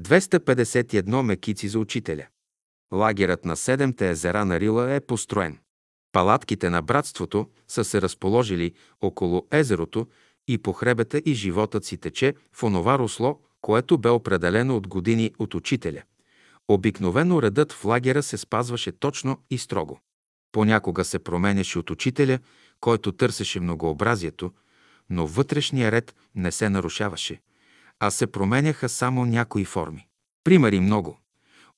251 мекици за учителя. Лагерът на Седемте езера на Рила е построен. Палатките на братството са се разположили около езерото и по хребета и животът си тече в онова русло, което бе определено от години от учителя. Обикновено редът в лагера се спазваше точно и строго. Понякога се променяше от учителя, който търсеше многообразието, но вътрешния ред не се нарушаваше, а се променяха само някои форми. Примери много.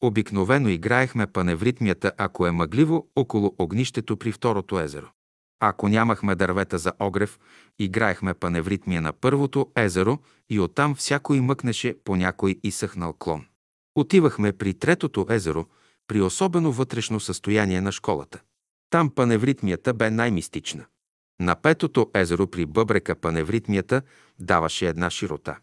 Обикновено играехме паневритмията, ако е мъгливо, около огнището при второто езеро. Ако нямахме дървета за огрев, играехме паневритмия на първото езеро и оттам всякой мъкнеше по някой изсъхнал клон. Отивахме при третото езеро, при особено вътрешно състояние на школата. Там паневритмията бе най-мистична. На петото езеро при бъбрека паневритмията даваше една широта.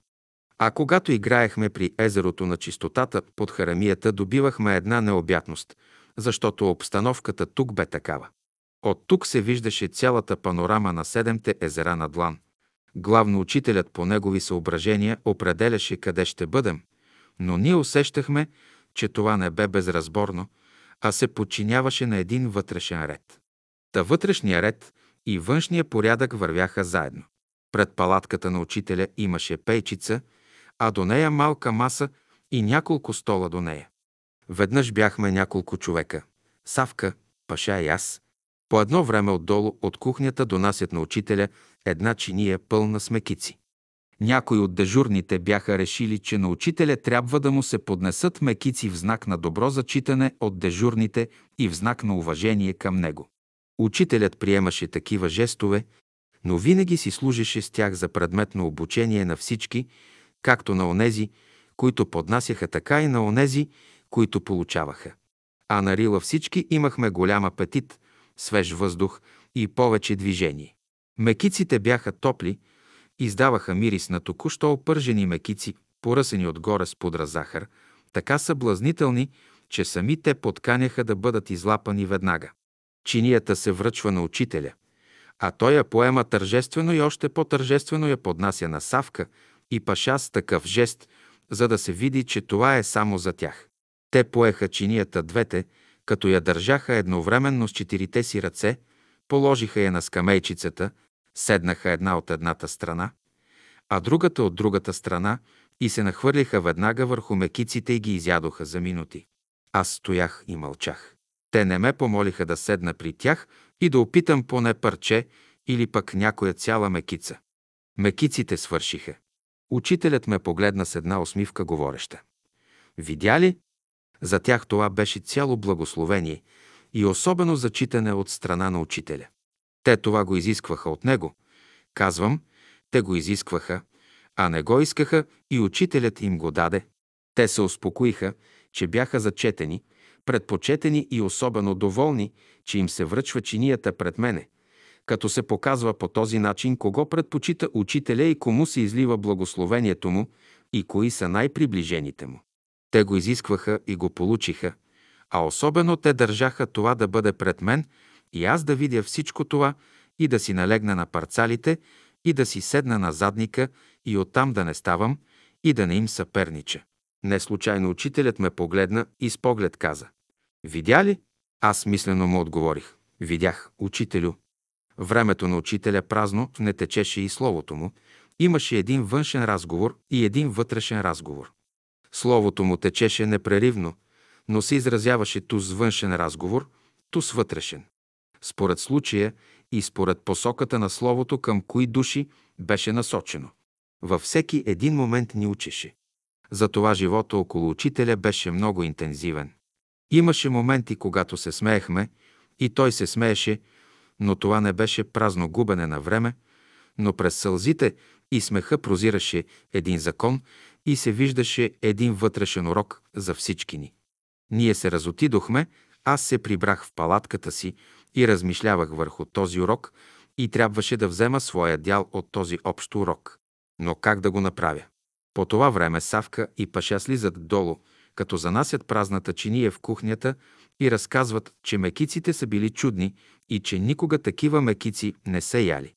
А когато играехме при езерото на чистотата под харамията, добивахме една необятност, защото обстановката тук бе такава. От тук се виждаше цялата панорама на седемте езера на Длан. Главно учителят по негови съображения определяше къде ще бъдем, но ние усещахме, че това не бе безразборно, а се подчиняваше на един вътрешен ред. Та вътрешния ред и външния порядък вървяха заедно. Пред палатката на учителя имаше пейчица, а до нея малка маса и няколко стола до нея. Веднъж бяхме няколко човека. Савка, Паша и аз. По едно време отдолу от кухнята донасят на учителя една чиния пълна с мекици. Някои от дежурните бяха решили, че на учителя трябва да му се поднесат мекици в знак на добро зачитане от дежурните и в знак на уважение към него. Учителят приемаше такива жестове, но винаги си служеше с тях за предметно обучение на всички, както на онези, които поднасяха, така и на онези, които получаваха. А на Рила всички имахме голям апетит, свеж въздух и повече движение. Мекиците бяха топли, издаваха мирис на току-що опържени мекици, поръсени отгоре с пудра захар, така съблазнителни, че сами те подканяха да бъдат излапани веднага. Чинията се връчва на учителя, а той я поема тържествено и още по-тържествено я поднася на Савка и Паша с такъв жест, за да се види, че това е само за тях. Те поеха чинията двете, като я държаха едновременно с четирите си ръце, положиха я на скамейчицата, седнаха една от едната страна, а другата от другата страна и се нахвърлиха веднага върху мекиците и ги изядоха за минути. Аз стоях и мълчах. Те не ме помолиха да седна при тях и да опитам поне парче или пък някоя цяла мекица. Мекиците свършиха. Учителят ме погледна с една усмивка говореща. Видя ли? За тях това беше цяло благословение и особено зачитане от страна на учителя. Те това го изискваха от него. Казвам, те го изискваха, а не го искаха и учителят им го даде. Те се успокоиха, че бяха зачетени, предпочетени и особено доволни, че им се връчва чинията пред мене, като се показва по този начин кого предпочита учителя и кому се излива благословението му и кои са най-приближените му. Те го изискваха и го получиха, а особено те държаха това да бъде пред мен и аз да видя всичко това и да си налегна на парцалите и да си седна на задника и оттам да не ставам и да не им съпернича. Не случайно учителят ме погледна и с поглед каза. Видя ли? Аз мислено му отговорих. Видях, учителю. Времето на учителя празно не течеше и словото му. Имаше един външен разговор и един вътрешен разговор. Словото му течеше непреривно, но се изразяваше ту с външен разговор, ту с вътрешен. Според случая и според посоката на Словото към кои души беше насочено. Във всеки един момент ни учеше. Затова живота около учителя беше много интензивен. Имаше моменти, когато се смеехме и той се смееше, но това не беше празно губене на време, но през сълзите и смеха прозираше един закон и се виждаше един вътрешен урок за всички ни. Ние се разотидохме, аз се прибрах в палатката си и размишлявах върху този урок и трябваше да взема своя дял от този общ урок. Но как да го направя? По това време Савка и Паша слизат долу, като занасят празната чиния в кухнята и разказват, че мекиците са били чудни и че никога такива мекици не се яли.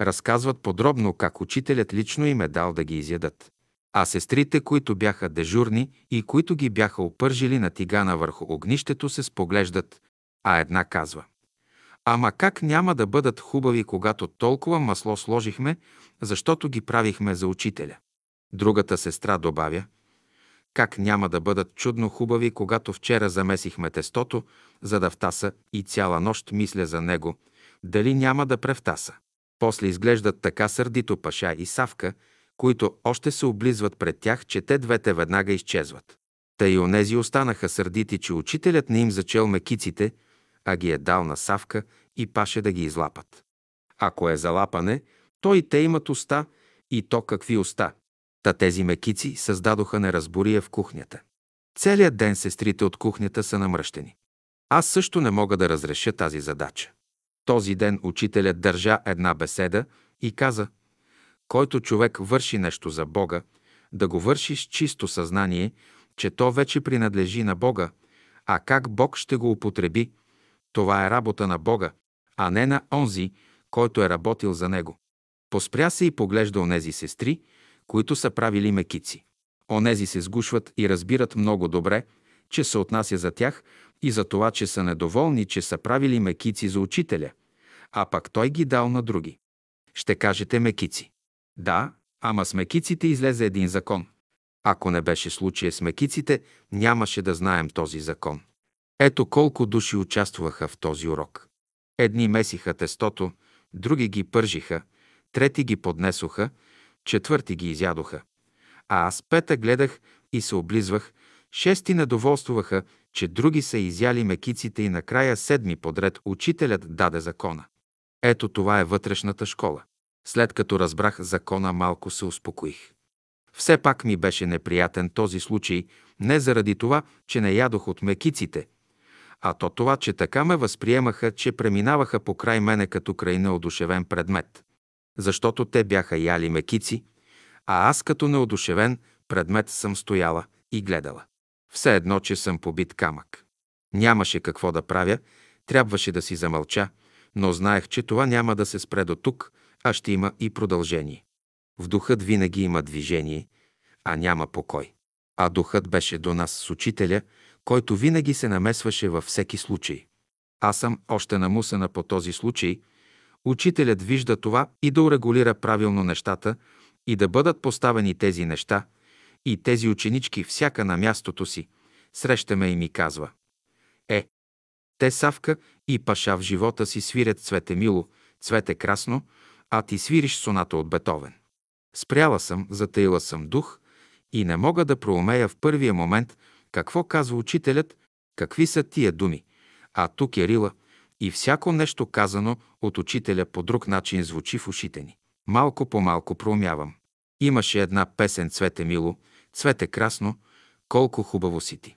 Разказват подробно как учителят лично им е дал да ги изядат. А сестрите, които бяха дежурни и които ги бяха опържили на тигана върху огнището, се споглеждат, а една казва Ама как няма да бъдат хубави, когато толкова масло сложихме, защото ги правихме за учителя? Другата сестра добавя Как няма да бъдат чудно хубави, когато вчера замесихме тестото, за да втаса и цяла нощ мисля за него, дали няма да превтаса. После изглеждат така сърдито Паша и Савка, които още се облизват пред тях, че те двете веднага изчезват. Та и онези останаха сърдити, че учителят не им зачел мекиците, а ги е дал на Савка и Паше да ги излапат. Ако е залапане, то и те имат уста, и то какви уста. Та тези мекици създадоха неразбория в кухнята. Целият ден сестрите от кухнята са намръщени. Аз също не мога да разреша тази задача. Този ден учителят държа една беседа и каза, който човек върши нещо за Бога, да го върши с чисто съзнание, че то вече принадлежи на Бога, а как Бог ще го употреби, това е работа на Бога, а не на онзи, който е работил за него. Поспря се и поглежда онези сестри, които са правили мекици. Онези се сгушват и разбират много добре, че се отнася за тях и за това, че са недоволни, че са правили мекици за учителя, а пък той ги дал на други. Ще кажете мекици. Да, ама с мекиците излезе един закон. Ако не беше случая с мекиците, нямаше да знаем този закон. Ето колко души участваха в този урок. Едни месиха тестото, други ги пържиха, трети ги поднесоха, четвърти ги изядоха. А аз пета гледах и се облизвах, шести недоволстваха, че други са изяли мекиците и накрая седми подред учителят даде закона. Ето това е вътрешната школа. След като разбрах закона, малко се успокоих. Все пак ми беше неприятен този случай, не заради това, че не ядох от мекиците, а то това, че така ме възприемаха, че преминаваха по край мене като край неодушевен предмет. Защото те бяха яли мекици, а аз като неодушевен предмет съм стояла и гледала. Все едно, че съм побит камък. Нямаше какво да правя, трябваше да си замълча, но знаех, че това няма да се спре до тук, а ще има и продължение. В духът винаги има движение, а няма покой. А духът беше до нас с учителя, който винаги се намесваше във всеки случай. Аз съм още намусена по този случай. Учителят вижда това и да урегулира правилно нещата и да бъдат поставени тези неща и тези ученички всяка на мястото си. Срещаме и ми казва. Е, те Савка и Паша в живота си свирят цвете мило, цвете красно, а ти свириш соната от Бетовен. Спряла съм, затаила съм дух и не мога да проумея в първия момент какво казва учителят, какви са тия думи. А тук е рила и всяко нещо казано от учителя по друг начин звучи в ушите ни. Малко по малко проумявам. Имаше една песен «Цвете мило», «Цвете красно», «Колко хубаво си ти».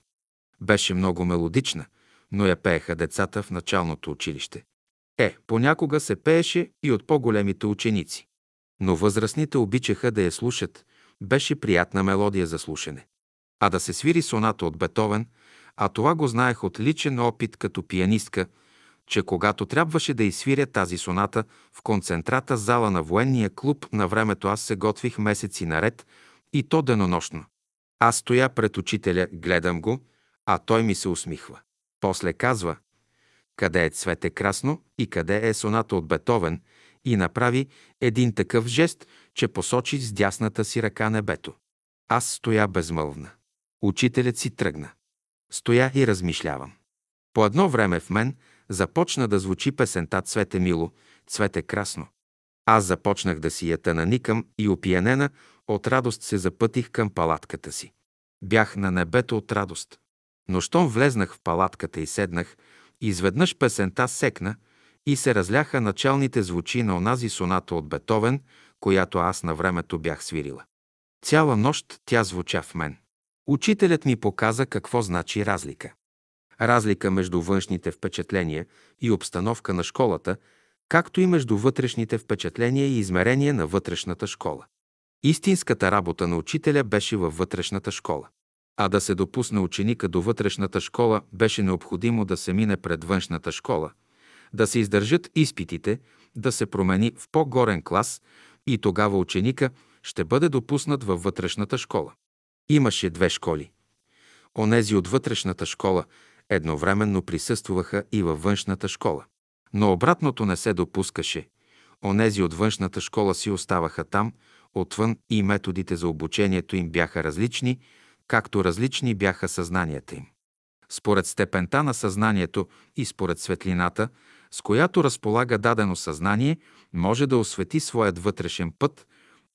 Беше много мелодична, но я пееха децата в началното училище. Е, понякога се пееше и от по-големите ученици. Но възрастните обичаха да я слушат, беше приятна мелодия за слушане. А да се свири соната от Бетовен, а това го знаех от личен опит като пианистка, че когато трябваше да изсвиря тази соната в концентрата зала на военния клуб, на времето аз се готвих месеци наред и то денонощно. Аз стоя пред учителя, гледам го, а той ми се усмихва. После казва, къде е цвете красно и къде е соната от Бетовен и направи един такъв жест, че посочи с дясната си ръка небето. Аз стоя безмълвна. Учителят си тръгна. Стоя и размишлявам. По едно време в мен започна да звучи песента «Цвете мило, цвете красно». Аз започнах да си я наникам и опиянена от радост се запътих към палатката си. Бях на небето от радост. Но щом влезнах в палатката и седнах, изведнъж песента секна и се разляха началните звучи на онази соната от Бетовен, която аз на времето бях свирила. Цяла нощ тя звуча в мен. Учителят ми показа какво значи разлика. Разлика между външните впечатления и обстановка на школата, както и между вътрешните впечатления и измерения на вътрешната школа. Истинската работа на учителя беше във вътрешната школа. А да се допусне ученика до вътрешната школа, беше необходимо да се мине пред външната школа, да се издържат изпитите, да се промени в по-горен клас и тогава ученика ще бъде допуснат във вътрешната школа. Имаше две школи. Онези от вътрешната школа едновременно присъстваха и във външната школа. Но обратното не се допускаше. Онези от външната школа си оставаха там, отвън и методите за обучението им бяха различни, както различни бяха съзнанията им. Според степента на съзнанието и според светлината, с която разполага дадено съзнание, може да освети своят вътрешен път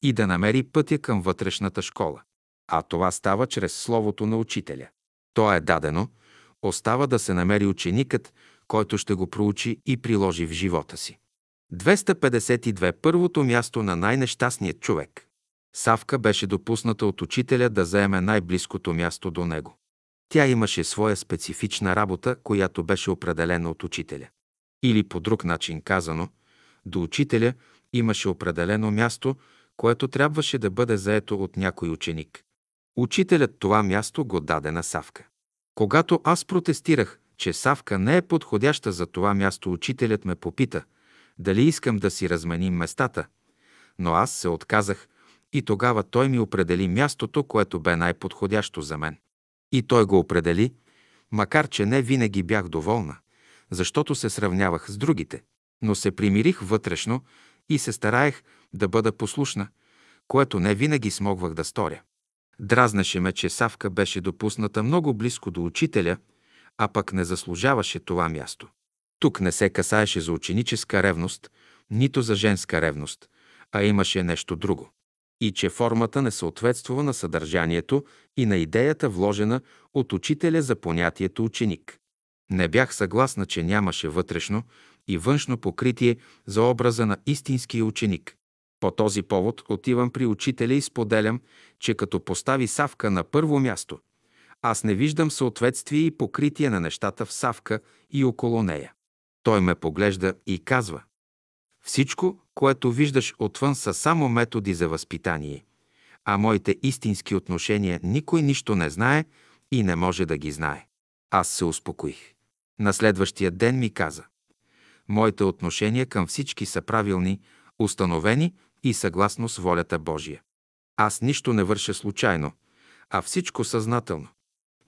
и да намери пътя към вътрешната школа. А това става чрез Словото на Учителя. То е дадено, остава да се намери ученикът, който ще го проучи и приложи в живота си. 252. Първото място на най-нещастният човек. Савка беше допусната от учителя да заеме най-близкото място до него. Тя имаше своя специфична работа, която беше определена от учителя. Или по друг начин казано, до учителя имаше определено място, което трябваше да бъде заето от някой ученик. Учителят това място го даде на Савка. Когато аз протестирах, че Савка не е подходяща за това място, учителят ме попита дали искам да си разменим местата, но аз се отказах и тогава той ми определи мястото, което бе най-подходящо за мен. И той го определи, макар че не винаги бях доволна, защото се сравнявах с другите, но се примирих вътрешно и се стараех да бъда послушна, което не винаги смогвах да сторя. Дразнеше ме, че Савка беше допусната много близко до учителя, а пък не заслужаваше това място. Тук не се касаеше за ученическа ревност, нито за женска ревност, а имаше нещо друго. И че формата не съответствува на съдържанието и на идеята вложена от учителя за понятието ученик. Не бях съгласна, че нямаше вътрешно и външно покритие за образа на истинския ученик. По този повод отивам при учителя и споделям, че като постави Савка на първо място, аз не виждам съответствие и покритие на нещата в Савка и около нея. Той ме поглежда и казва Всичко, което виждаш отвън са само методи за възпитание, а моите истински отношения никой нищо не знае и не може да ги знае. Аз се успокоих. На следващия ден ми каза Моите отношения към всички са правилни, установени и съгласно с волята Божия. Аз нищо не върша случайно, а всичко съзнателно.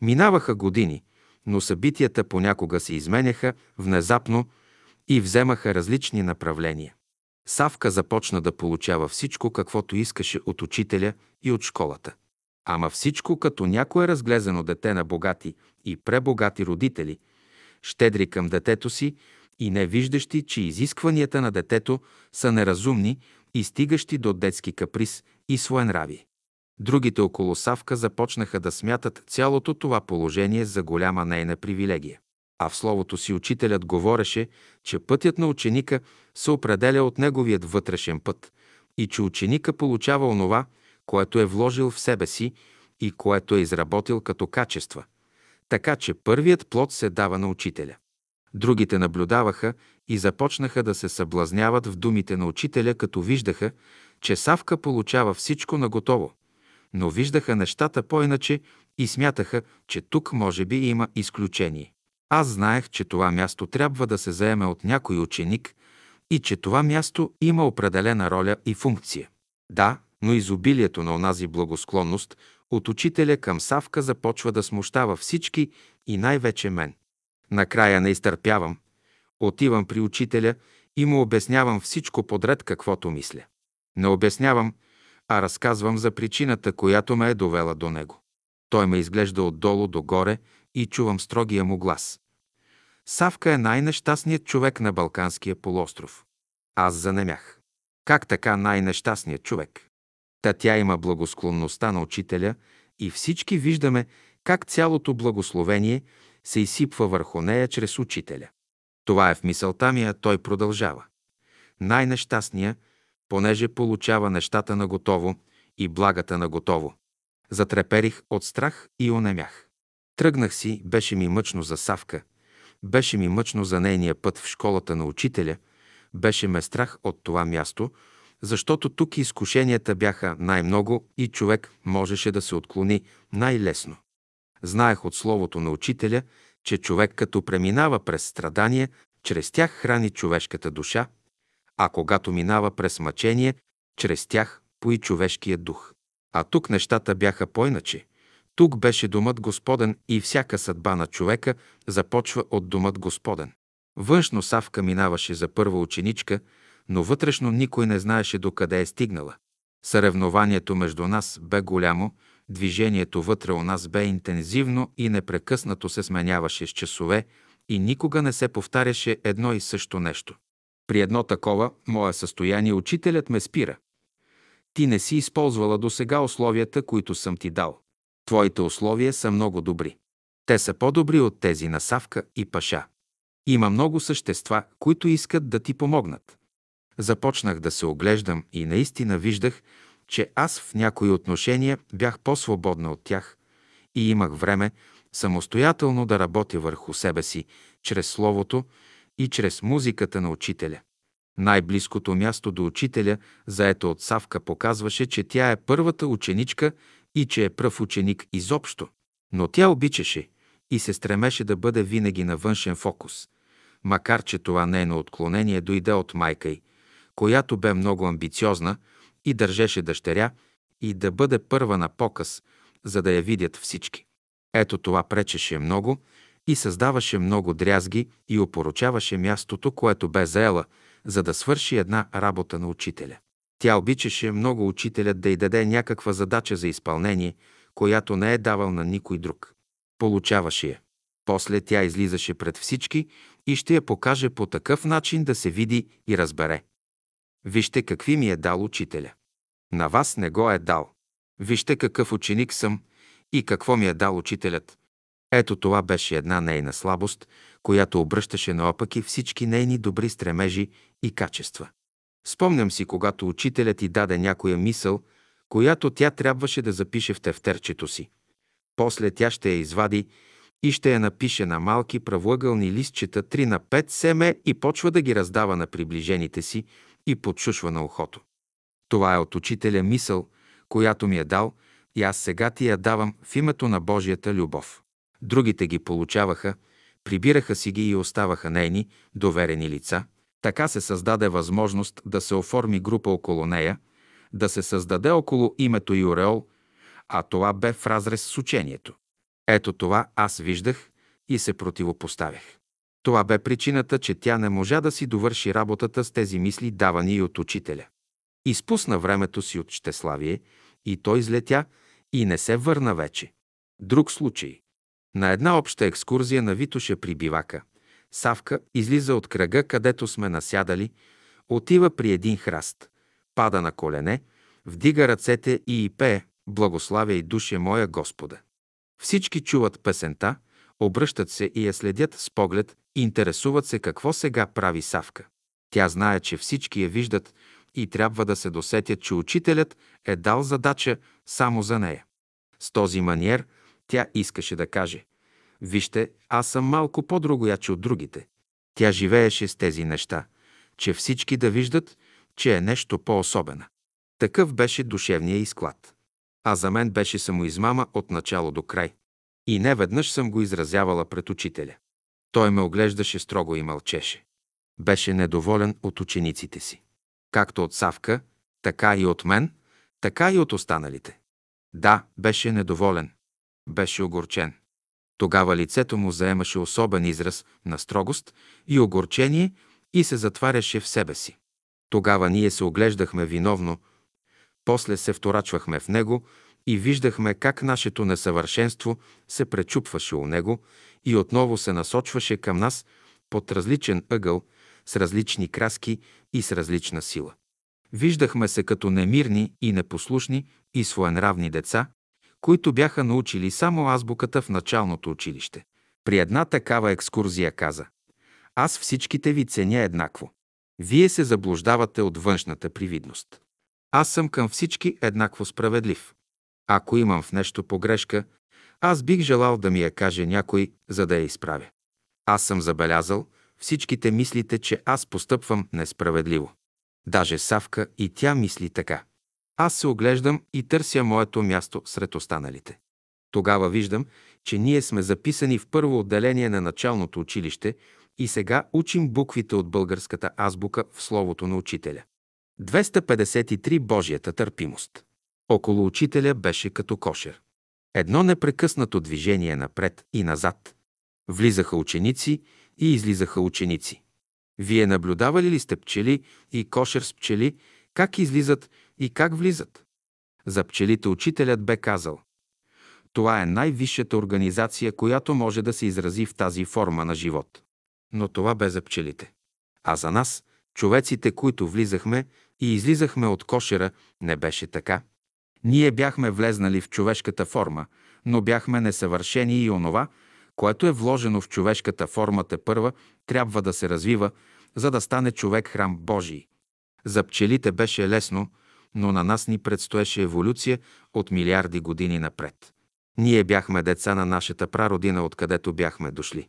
Минаваха години, но събитията понякога се изменяха внезапно и вземаха различни направления. Савка започна да получава всичко, каквото искаше от учителя и от школата. Ама всичко като някое разглезено дете на богати и пребогати родители, щедри към детето си и не виждащи, че изискванията на детето са неразумни и стигащи до детски каприз и своенрави. Другите около Савка започнаха да смятат цялото това положение за голяма нейна привилегия. А в словото си учителят говореше, че пътят на ученика се определя от неговият вътрешен път и че ученика получава онова, което е вложил в себе си и което е изработил като качества. Така че първият плод се дава на учителя. Другите наблюдаваха и започнаха да се съблазняват в думите на учителя, като виждаха, че Савка получава всичко наготово, но виждаха нещата по-иначе и смятаха, че тук може би има изключение. Аз знаех, че това място трябва да се заеме от някой ученик и че това място има определена роля и функция. Да, но изобилието на онази благосклонност от учителя към Савка започва да смущава всички и най-вече мен. Накрая не изтърпявам. Отивам при учителя и му обяснявам всичко подред, каквото мисля. Не обяснявам, а разказвам за причината, която ме е довела до него. Той ме изглежда отдолу догоре и чувам строгия му глас. Савка е най-нещастният човек на Балканския полуостров. Аз занемях. Как така най-нещастният човек? Та тя има благосклонността на учителя и всички виждаме как цялото благословение се изсипва върху нея чрез учителя. Това е в мисълта ми, а той продължава. Най-нещастния, понеже получава нещата на готово и благата на готово. Затреперих от страх и онемях. Тръгнах си, беше ми мъчно за Савка, беше ми мъчно за нейния път в школата на учителя, беше ме страх от това място, защото тук изкушенията бяха най-много и човек можеше да се отклони най-лесно. Знаех от словото на учителя, че човек като преминава през страдания, чрез тях храни човешката душа, а когато минава през мъчение, чрез тях пои човешкия дух. А тук нещата бяха по-иначе. Тук беше домът Господен и всяка съдба на човека започва от домът Господен. Външно Савка минаваше за първа ученичка, но вътрешно никой не знаеше докъде е стигнала. Съревнованието между нас бе голямо, движението вътре у нас бе интензивно и непрекъснато се сменяваше с часове и никога не се повтаряше едно и също нещо. При едно такова мое състояние учителят ме спира. Ти не си използвала до сега условията, които съм ти дал. Твоите условия са много добри. Те са по-добри от тези на Савка и Паша. Има много същества, които искат да ти помогнат. Започнах да се оглеждам и наистина виждах, че аз в някои отношения бях по-свободна от тях и имах време самостоятелно да работя върху себе си, чрез Словото и чрез музиката на учителя. Най-близкото място до учителя, заето от Савка, показваше, че тя е първата ученичка и че е пръв ученик изобщо. Но тя обичаше и се стремеше да бъде винаги на външен фокус, макар че това нейно отклонение дойде от майка й, която бе много амбициозна и държеше дъщеря и да бъде първа на показ, за да я видят всички. Ето това пречеше много и създаваше много дрязги и опоручаваше мястото, което бе заела, за да свърши една работа на учителя. Тя обичаше много учителят да й даде някаква задача за изпълнение, която не е давал на никой друг. Получаваше я. После тя излизаше пред всички и ще я покаже по такъв начин да се види и разбере. Вижте какви ми е дал учителя. На вас не го е дал. Вижте какъв ученик съм и какво ми е дал учителят. Ето това беше една нейна слабост, която обръщаше наопаки всички нейни добри стремежи и качества. Спомням си, когато учителят ти даде някоя мисъл, която тя трябваше да запише в тефтерчето си. После тя ще я извади и ще я напише на малки правоъгълни листчета 3 на 5 семе и почва да ги раздава на приближените си и подшушва на ухото. Това е от учителя мисъл, която ми е дал и аз сега ти я давам в името на Божията любов. Другите ги получаваха, прибираха си ги и оставаха нейни, доверени лица. Така се създаде възможност да се оформи група около нея, да се създаде около името и а това бе в разрез с учението. Ето това аз виждах и се противопоставях. Това бе причината, че тя не можа да си довърши работата с тези мисли, давани и от учителя. Изпусна времето си от щеславие и той излетя и не се върна вече. Друг случай. На една обща екскурзия на Витоше при бивака, Савка излиза от кръга, където сме насядали, отива при един храст, пада на колене, вдига ръцете и и пее «Благославя и душе моя Господа». Всички чуват песента, обръщат се и я следят с поглед, интересуват се какво сега прави Савка. Тя знае, че всички я виждат и трябва да се досетят, че учителят е дал задача само за нея. С този маниер тя искаше да каже «Вижте, аз съм малко по-другояче от другите». Тя живееше с тези неща, че всички да виждат, че е нещо по-особена. Такъв беше душевния изклад. А за мен беше самоизмама от начало до край. И не веднъж съм го изразявала пред учителя. Той ме оглеждаше строго и мълчеше. Беше недоволен от учениците си. Както от Савка, така и от мен, така и от останалите. Да, беше недоволен. Беше огорчен. Тогава лицето му заемаше особен израз на строгост и огорчение и се затваряше в себе си. Тогава ние се оглеждахме виновно, после се вторачвахме в него и виждахме как нашето несъвършенство се пречупваше у него и отново се насочваше към нас под различен ъгъл, с различни краски и с различна сила. Виждахме се като немирни и непослушни и своенравни деца, които бяха научили само азбуката в началното училище. При една такава екскурзия каза «Аз всичките ви ценя еднакво. Вие се заблуждавате от външната привидност. Аз съм към всички еднакво справедлив. Ако имам в нещо погрешка, аз бих желал да ми я каже някой, за да я изправя. Аз съм забелязал, всичките мислите, че аз постъпвам несправедливо. Даже Савка и тя мисли така. Аз се оглеждам и търся моето място сред останалите. Тогава виждам, че ние сме записани в първо отделение на началното училище и сега учим буквите от българската азбука в словото на учителя. 253 Божията търпимост. Около учителя беше като кошер. Едно непрекъснато движение напред и назад. Влизаха ученици и излизаха ученици. Вие наблюдавали ли сте пчели и кошер с пчели, как излизат и как влизат? За пчелите учителят бе казал Това е най-висшата организация, която може да се изрази в тази форма на живот. Но това бе за пчелите. А за нас, човеците, които влизахме и излизахме от кошера, не беше така. Ние бяхме влезнали в човешката форма, но бяхме несъвършени и онова, което е вложено в човешката форма те първа, трябва да се развива, за да стане човек храм Божий. За пчелите беше лесно, но на нас ни предстоеше еволюция от милиарди години напред. Ние бяхме деца на нашата прародина, откъдето бяхме дошли.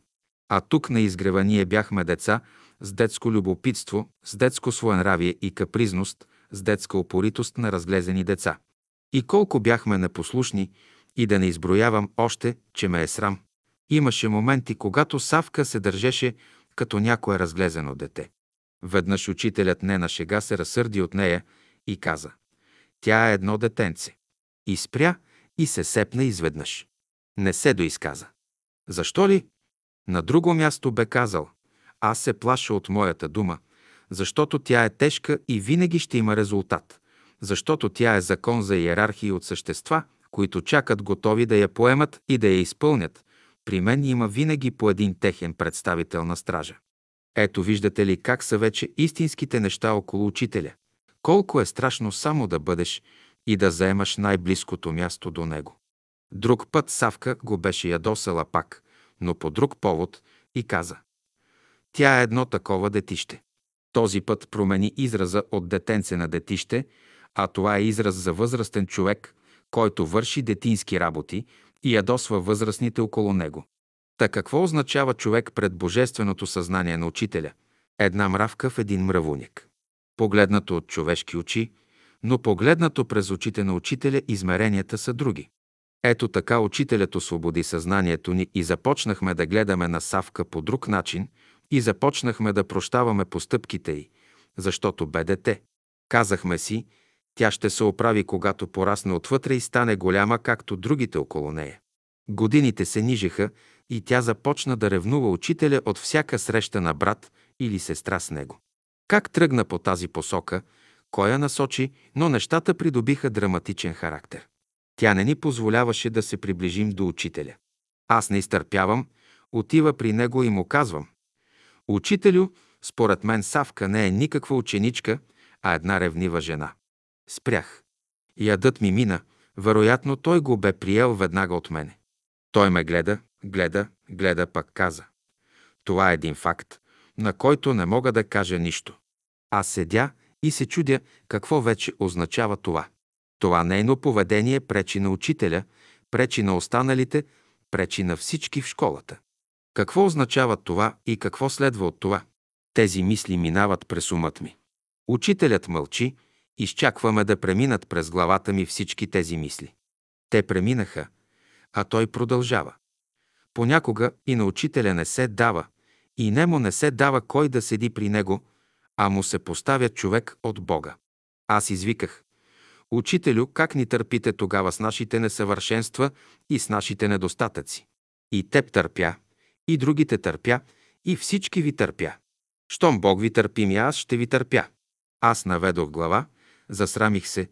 А тук на изгрева ние бяхме деца с детско любопитство, с детско своенравие и капризност, с детска опоритост на разглезени деца. И колко бяхме непослушни, и да не изброявам още, че ме е срам. Имаше моменти, когато Савка се държеше като някое разглезено дете. Веднъж учителят не на шега се разсърди от нея и каза «Тя е едно детенце». И спря и се сепна изведнъж. Не се доизказа. Защо ли? На друго място бе казал «Аз се плаша от моята дума, защото тя е тежка и винаги ще има резултат, защото тя е закон за иерархии от същества, които чакат готови да я поемат и да я изпълнят. При мен има винаги по един техен представител на стража. Ето виждате ли как са вече истинските неща около учителя. Колко е страшно само да бъдеш и да заемаш най-близкото място до него. Друг път Савка го беше ядосала пак, но по друг повод и каза. Тя е едно такова детище. Този път промени израза от детенце на детище, а това е израз за възрастен човек, който върши детински работи и ядосва възрастните около него. Та какво означава човек пред божественото съзнание на учителя? Една мравка в един мравуник. Погледнато от човешки очи, но погледнато през очите на учителя измеренията са други. Ето така учителят освободи съзнанието ни и започнахме да гледаме на Савка по друг начин и започнахме да прощаваме постъпките й, защото бе дете. Казахме си, тя ще се оправи, когато порасне отвътре и стане голяма, както другите около нея. Годините се нижеха и тя започна да ревнува учителя от всяка среща на брат или сестра с него. Как тръгна по тази посока, кой я насочи, но нещата придобиха драматичен характер. Тя не ни позволяваше да се приближим до учителя. Аз не изтърпявам, отива при него и му казвам. Учителю, според мен Савка не е никаква ученичка, а една ревнива жена. Спрях. Ядът ми мина, вероятно той го бе приел веднага от мене. Той ме гледа, гледа, гледа, пък каза. Това е един факт, на който не мога да кажа нищо. Аз седя и се чудя какво вече означава това. Това нейно поведение пречи на учителя, пречи на останалите, пречи на всички в школата. Какво означава това и какво следва от това? Тези мисли минават през умът ми. Учителят мълчи, изчакваме да преминат през главата ми всички тези мисли. Те преминаха, а той продължава. Понякога и на учителя не се дава, и немо не се дава кой да седи при него, а му се поставя човек от Бога. Аз извиках. Учителю, как ни търпите тогава с нашите несъвършенства и с нашите недостатъци? И теб търпя, и другите търпя, и всички ви търпя. Щом Бог ви търпим и аз ще ви търпя. Аз наведох глава, засрамих се,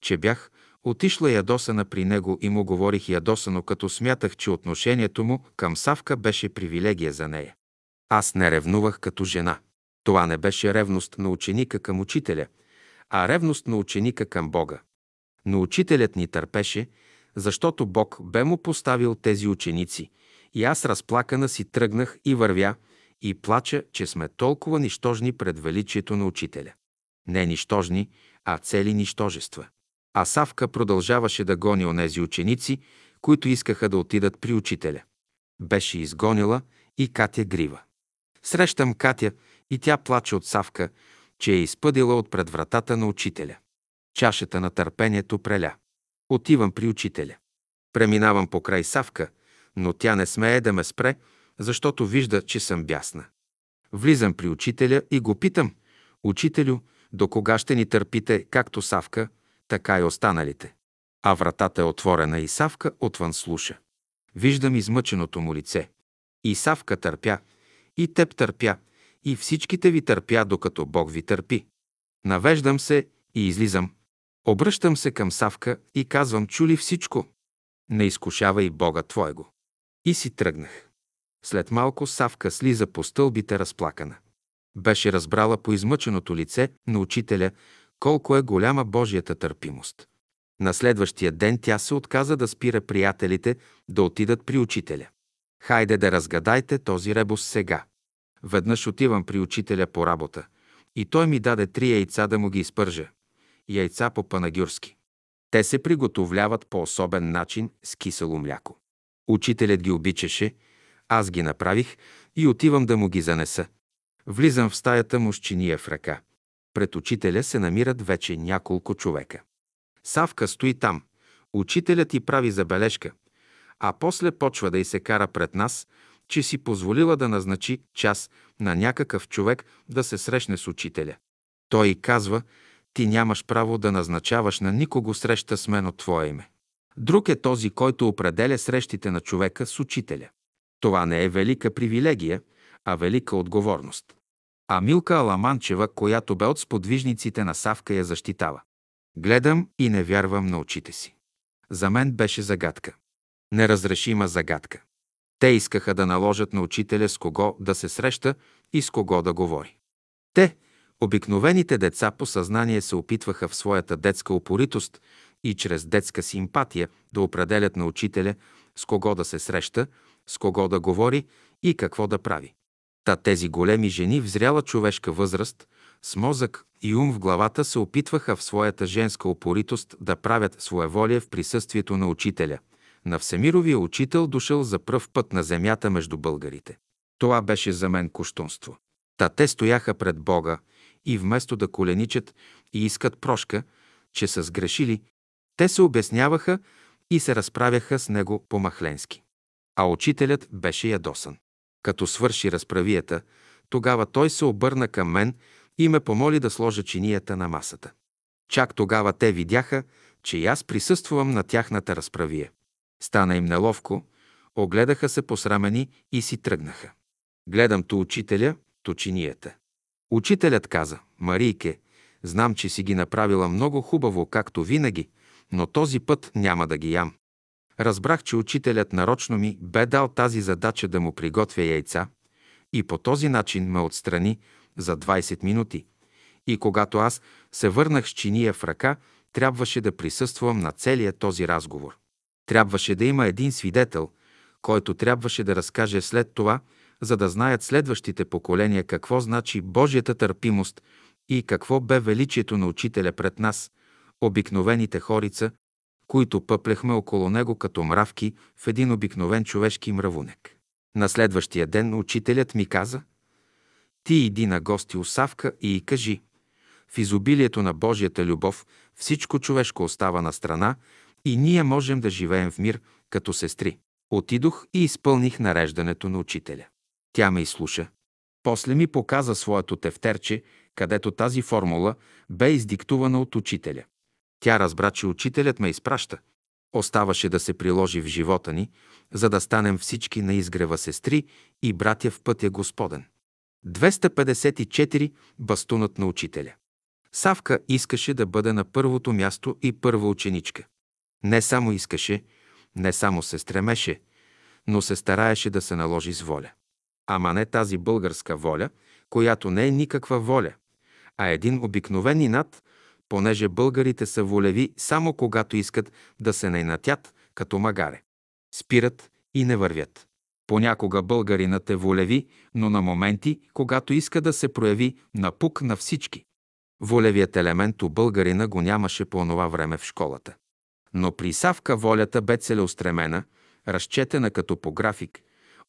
че бях отишла ядосана при него и му говорих ядосано, като смятах, че отношението му към Савка беше привилегия за нея. Аз не ревнувах като жена. Това не беше ревност на ученика към учителя, а ревност на ученика към Бога. Но учителят ни търпеше, защото Бог бе му поставил тези ученици и аз разплакана си тръгнах и вървя и плача, че сме толкова нищожни пред величието на учителя. Не нищожни, а цели нищожества. А Савка продължаваше да гони онези ученици, които искаха да отидат при учителя. Беше изгонила и Катя Грива. Срещам Катя и тя плаче от Савка, че е изпъдила от пред вратата на учителя. Чашата на търпението преля. Отивам при учителя. Преминавам покрай Савка, но тя не смее да ме спре, защото вижда, че съм бясна. Влизам при учителя и го питам, «Учителю, До кога ще ни търпите, както Савка, така и останалите? А вратата е отворена и Савка отвън слуша. Виждам измъченото му лице. И Савка търпя, и теб търпя, и всичките ви търпя, докато Бог ви търпи. Навеждам се и излизам. Обръщам се към Савка и казвам, чули всичко? Не изкушавай Бога Твоего. И си тръгнах. След малко Савка слиза по стълбите разплакана. Беше разбрала по измъченото лице на учителя колко е голяма Божията търпимост. На следващия ден тя се отказа да спира приятелите да отидат при учителя. Хайде да разгадайте този ребус сега. Веднъж отивам при учителя по работа и той ми даде три яйца да му ги изпържа. Яйца по панагюрски. Те се приготовляват по особен начин с кисело мляко. Учителят ги обичаше, аз ги направих и отивам да му ги занеса. Влизам в стаята му с чиния в ръка. Пред учителя се намират вече няколко човека. Савка стои там. Учителят ти прави забележка, а после почва да й се кара пред нас, че си позволила да назначи час на някакъв човек да се срещне с учителя. Той й казва, ти нямаш право да назначаваш на никого среща с мен от твое име. Друг е този, който определя срещите на човека с учителя. Това не е велика привилегия, а велика отговорност. А Милка Аламанчева, която бе от сподвижниците на Савка, я защитава. Гледам и не вярвам на очите си. За мен беше загадка. Неразрешима загадка. Те искаха да наложат на учителя с кого да се среща и с кого да говори. Те, обикновените деца по съзнание се опитваха в своята детска упоритост и чрез детска симпатия да определят на учителя с кого да се среща, с кого да говори и какво да прави. Та тези големи жени в зряла човешка възраст, с мозък и ум в главата се опитваха в своята женска упоритост да правят своеволие в присъствието на учителя, на Всемировия учител дошъл за пръв път на земята между българите. Това беше за мен куштунство. Та те стояха пред Бога и вместо да коленичат и искат прошка, че са сгрешили, те се обясняваха и се разправяха с него по-махленски. А учителят беше ядосан. Като свърши разправията, тогава той се обърна към мен и ме помоли да сложа чинията на масата. Чак тогава те видяха, че и аз присъствувам на тяхната разправия. Стана им неловко, огледаха се посрамени и си тръгнаха. Гледам то учителя, то чинията. Учителят каза, Марийке, знам, че си ги направила много хубаво, както винаги, но този път няма да ги ям. Разбрах, че учителят нарочно ми бе дал тази задача да му приготвя яйца и по този начин ме отстрани за 20 минути. И когато аз се върнах с чиния в ръка, трябваше да присъствам на целия този разговор. Трябваше да има един свидетел, който трябваше да разкаже след това, за да знаят следващите поколения какво значи Божията търпимост и какво бе величието на учителя пред нас, обикновените хорица, които пъплехме около него като мравки в един обикновен човешки мравунек. На следващия ден учителят ми каза, ти иди на гости у Савка и кажи, в изобилието на Божията любов всичко човешко остава на страна и ние можем да живеем в мир като сестри. Отидох и изпълних нареждането на учителя. Тя ме изслуша. После ми показа своето тефтерче, където тази формула бе издиктувана от учителя. Тя разбра, че учителят ме изпраща. Оставаше да се приложи в живота ни, за да станем всички на изгрева сестри и братя в пътя Господен. 254. Бастунът на учителя. Савка искаше да бъде на първото място и първа ученичка. Не само искаше, не само се стремеше, но се стараеше да се наложи с воля. Ама не тази българска воля, която не е никаква воля, а един обикновен инат, понеже българите са волеви само когато искат да се найнатят като магаре. Спират и не вървят. Понякога българинът е волеви, но на моменти, когато иска да се прояви напук на всички. Волевият елемент у българина го нямаше по онова време в школата. Но при Савка волята бе целеустремена, разчетена като по график,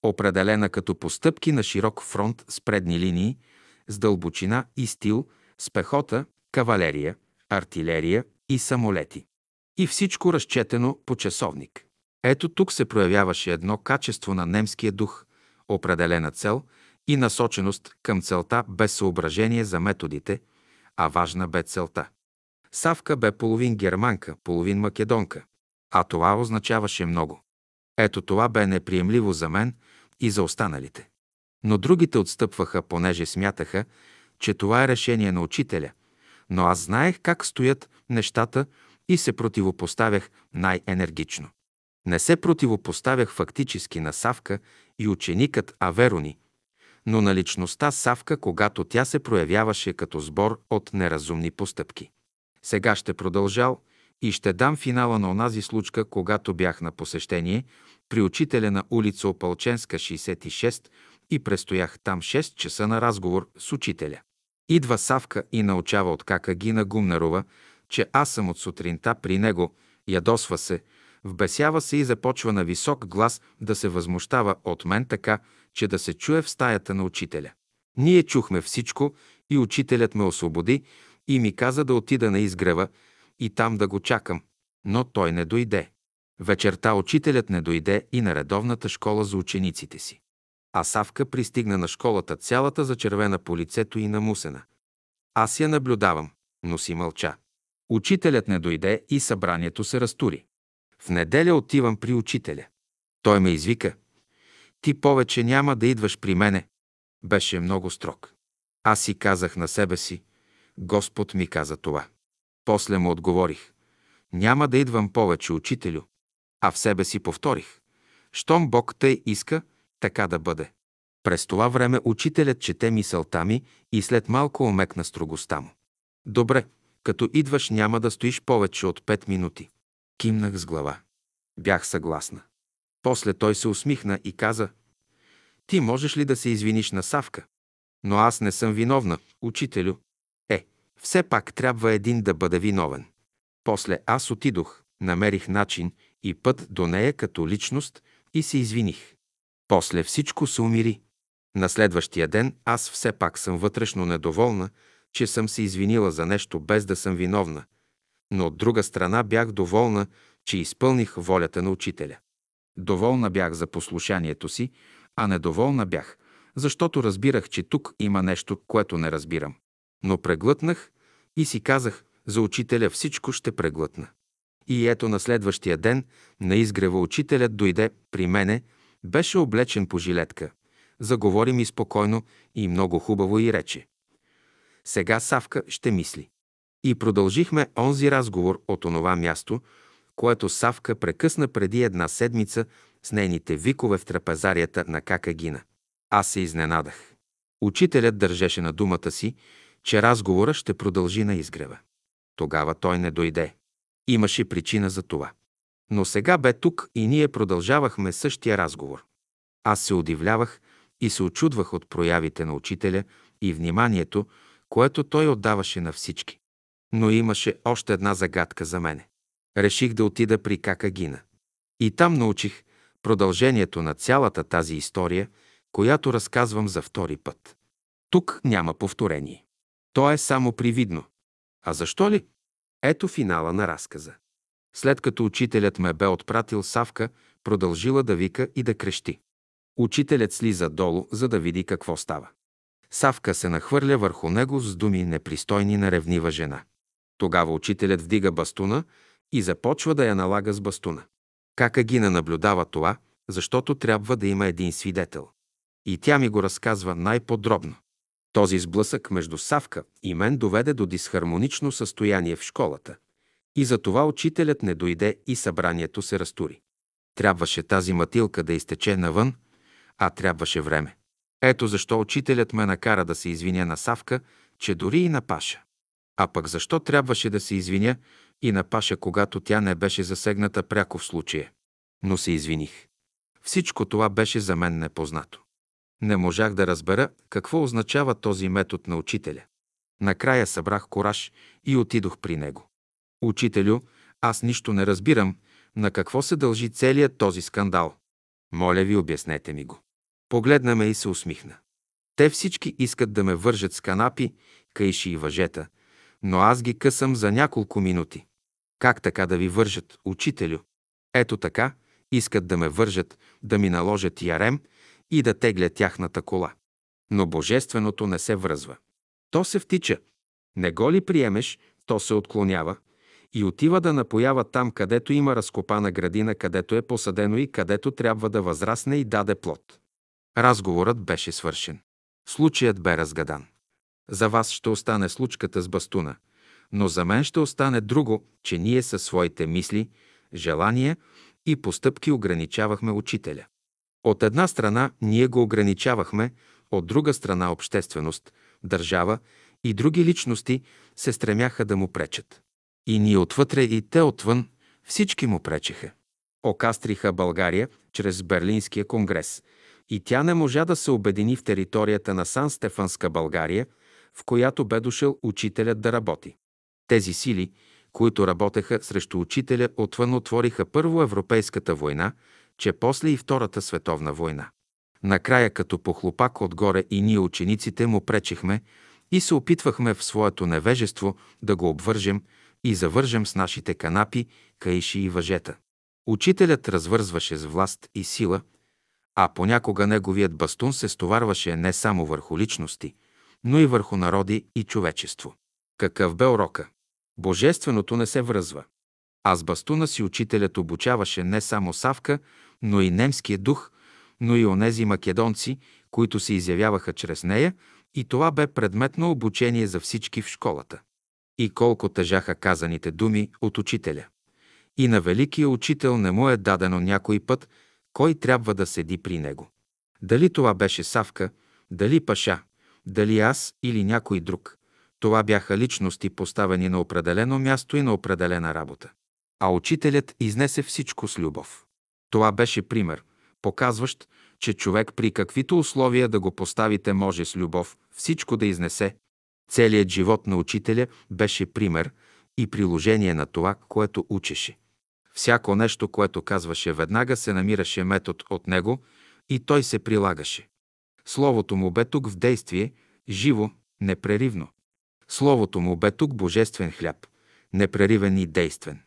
определена като постъпки на широк фронт с предни линии, с дълбочина и стил, с пехота, кавалерия, артилерия и самолети. И всичко разчетено по часовник. Ето тук се проявяваше едно качество на немския дух, определена цел и насоченост към целта без съображение за методите, а важна бе целта. Савка бе половин германка, половин македонка, а това означаваше много. Ето това бе неприемливо за мен и за останалите. Но другите отстъпваха, понеже смятаха, че това е решение на учителя, но аз знаех как стоят нещата и се противопоставях най-енергично. Не се противопоставях фактически на Савка и ученикът Аверони, но на личността Савка, когато тя се проявяваше като сбор от неразумни постъпки. Сега ще продължал и ще дам финала на онази случка, когато бях на посещение при учителя на улица Опалченска 66 и престоях там 6 часа на разговор с учителя. Идва Савка и научава от кака Гина Гумнарова, че аз съм от сутринта при него, ядосва се, вбесява се и започва на висок глас да се възмущава от мен така, че да се чуе в стаята на учителя. Ние чухме всичко и учителят ме освободи и ми каза да отида на изгрева и там да го чакам, но той не дойде. Вечерта учителят не дойде и на редовната школа за учениците си. А Савка пристигна на школата цялата зачервена по лицето и намусена. Аз я наблюдавам, но си мълча. Учителят не дойде и събранието се разтури. В неделя отивам при учителя. Той ме извика. Ти повече няма да идваш при мене. Беше много строг. Аз си казах на себе си. Господ ми каза това. После му отговорих. Няма да идвам повече, учителю. А в себе си повторих. Щом Бог тъй иска, така да бъде. През това време учителят чете мисълта ми и след малко омекна строгостта му. Добре, като идваш няма да стоиш повече от пет минути. Кимнах с глава. Бях съгласна. После той се усмихна и каза, ти можеш ли да се извиниш на Савка? Но аз не съм виновна, учителю. Е, все пак трябва един да бъде виновен. После аз отидох, намерих начин и път до нея като личност и се извиних. После всичко се умири. На следващия ден аз все пак съм вътрешно недоволна, че съм се извинила за нещо без да съм виновна, но от друга страна бях доволна, че изпълних волята на учителя. Доволна бях за послушанието си, а недоволна бях, защото разбирах, че тук има нещо, което не разбирам. Но преглътнах и си казах, за учителя всичко ще преглътна. И ето на следващия ден на изгрева учителят дойде при мене, беше облечен по жилетка. Заговори ми спокойно и много хубаво и рече. Сега Савка ще мисли. И продължихме онзи разговор от онова място, което Савка прекъсна преди една седмица с нейните викове в трапезарията на Какагина. Аз се изненадах. Учителят държеше на думата си, че разговора ще продължи на изгрева. Тогава той не дойде. Имаше причина за това. Но сега бе тук и ние продължавахме същия разговор. Аз се удивлявах и се очудвах от проявите на учителя и вниманието, което той отдаваше на всички. Но имаше още една загадка за мене. Реших да отида при Какагина. И там научих продължението на цялата тази история, която разказвам за втори път. Тук няма повторение. То е само привидно. А защо ли? Ето финала на разказа. След като учителят ме бе отпратил Савка, продължила да вика и да крещи. Учителят слиза долу, за да види какво става. Савка се нахвърля върху него с думи непристойни на ревнива жена. Тогава учителят вдига бастуна и започва да я налага с бастуна. Как Агина наблюдава това, защото трябва да има един свидетел. И тя ми го разказва най-подробно. Този сблъсък между Савка и мен доведе до дисхармонично състояние в школата. И за това учителят не дойде и събранието се разтури. Трябваше тази матилка да изтече навън, а трябваше време. Ето защо учителят ме накара да се извиня на Савка, че дори и на Паша. А пък защо трябваше да се извиня и на Паша, когато тя не беше засегната пряко в случая. Но се извиних. Всичко това беше за мен непознато. Не можах да разбера какво означава този метод на учителя. Накрая събрах кораж и отидох при него. Учителю, аз нищо не разбирам на какво се дължи целият този скандал. Моля ви, обяснете ми го. Погледна ме и се усмихна. Те всички искат да ме вържат с канапи, кайши и въжета, но аз ги късам за няколко минути. Как така да ви вържат, учителю? Ето така, искат да ме вържат, да ми наложат ярем и да тегля тяхната кола. Но божественото не се връзва. То се втича. Не го ли приемеш, то се отклонява и отива да напоява там, където има разкопана градина, където е посадено и където трябва да възрасне и даде плод. Разговорът беше свършен. Случаят бе разгадан. За вас ще остане случката с бастуна, но за мен ще остане друго, че ние със своите мисли, желания и постъпки ограничавахме учителя. От една страна ние го ограничавахме, от друга страна общественост, държава и други личности се стремяха да му пречат. И ние отвътре и те отвън всички му пречеха. Окастриха България чрез Берлинския конгрес и тя не можа да се обедини в територията на Сан-Стефанска България, в която бе дошъл учителят да работи. Тези сили, които работеха срещу учителя, отвън отвориха първо Европейската война, че после и Втората световна война. Накрая, като похлопак отгоре и ние учениците му пречехме и се опитвахме в своето невежество да го обвържем и завържем с нашите канапи, каиши и въжета. Учителят развързваше с власт и сила, а понякога неговият бастун се стоварваше не само върху личности, но и върху народи и човечество. Какъв бе урока? Божественото не се връзва. А с бастуна си учителят обучаваше не само Савка, но и немския дух, но и онези македонци, които се изявяваха чрез нея, и това бе предметно обучение за всички в школата. И колко тежаха казаните думи от учителя. И на великия учител не му е дадено някой път, кой трябва да седи при него. Дали това беше Савка, дали Паша, дали аз или някой друг. Това бяха личности, поставени на определено място и на определена работа. А учителят изнесе всичко с любов. Това беше пример, показващ, че човек при каквито условия да го поставите може с любов всичко да изнесе. Целият живот на учителя беше пример и приложение на това, което учеше. Всяко нещо, което казваше веднага, се намираше метод от него и той се прилагаше. Словото му бе тук в действие, живо, непреривно. Словото му бе тук божествен хляб, непреривен и действен.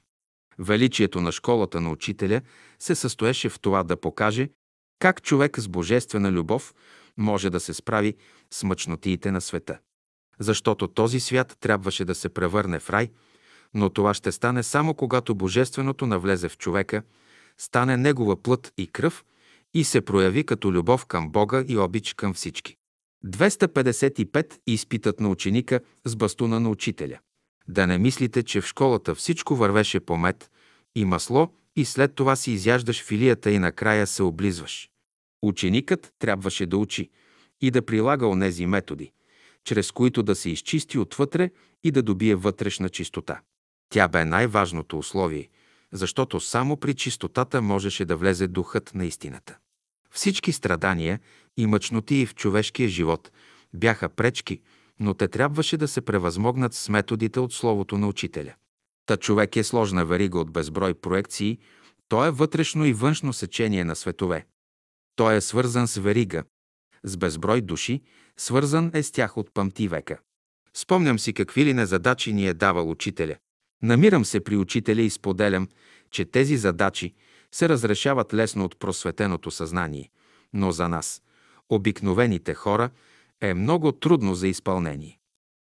Величието на школата на учителя се състоеше в това да покаже как човек с божествена любов може да се справи с мъчнотиите на света. Защото този свят трябваше да се превърне в рай, но това ще стане само когато божественото навлезе в човека, стане негова плът и кръв и се прояви като любов към Бога и обич към всички. 255. Изпитът на ученика с бастуна на учителя. Да не мислите, че в школата всичко вървеше по мед и масло и след това си изяждаш филията и накрая се облизваш. Ученикът трябваше да учи и да прилага онези методи, чрез които да се изчисти отвътре и да добие вътрешна чистота. Тя бе най-важното условие, защото само при чистотата можеше да влезе духът на истината. Всички страдания и мъчноти в човешкия живот бяха пречки, но те трябваше да се превъзмогнат с методите от Словото на Учителя. Та човек е сложна верига от безброй проекции, то е вътрешно и външно сечение на светове. Той е свързан с верига, с безброй души, свързан е с тях от пъмти века. Спомням си какви ли не задачи ни е давал учителя. Намирам се при учителя и споделям, че тези задачи се разрешават лесно от просветеното съзнание, но за нас, обикновените хора, е много трудно за изпълнение.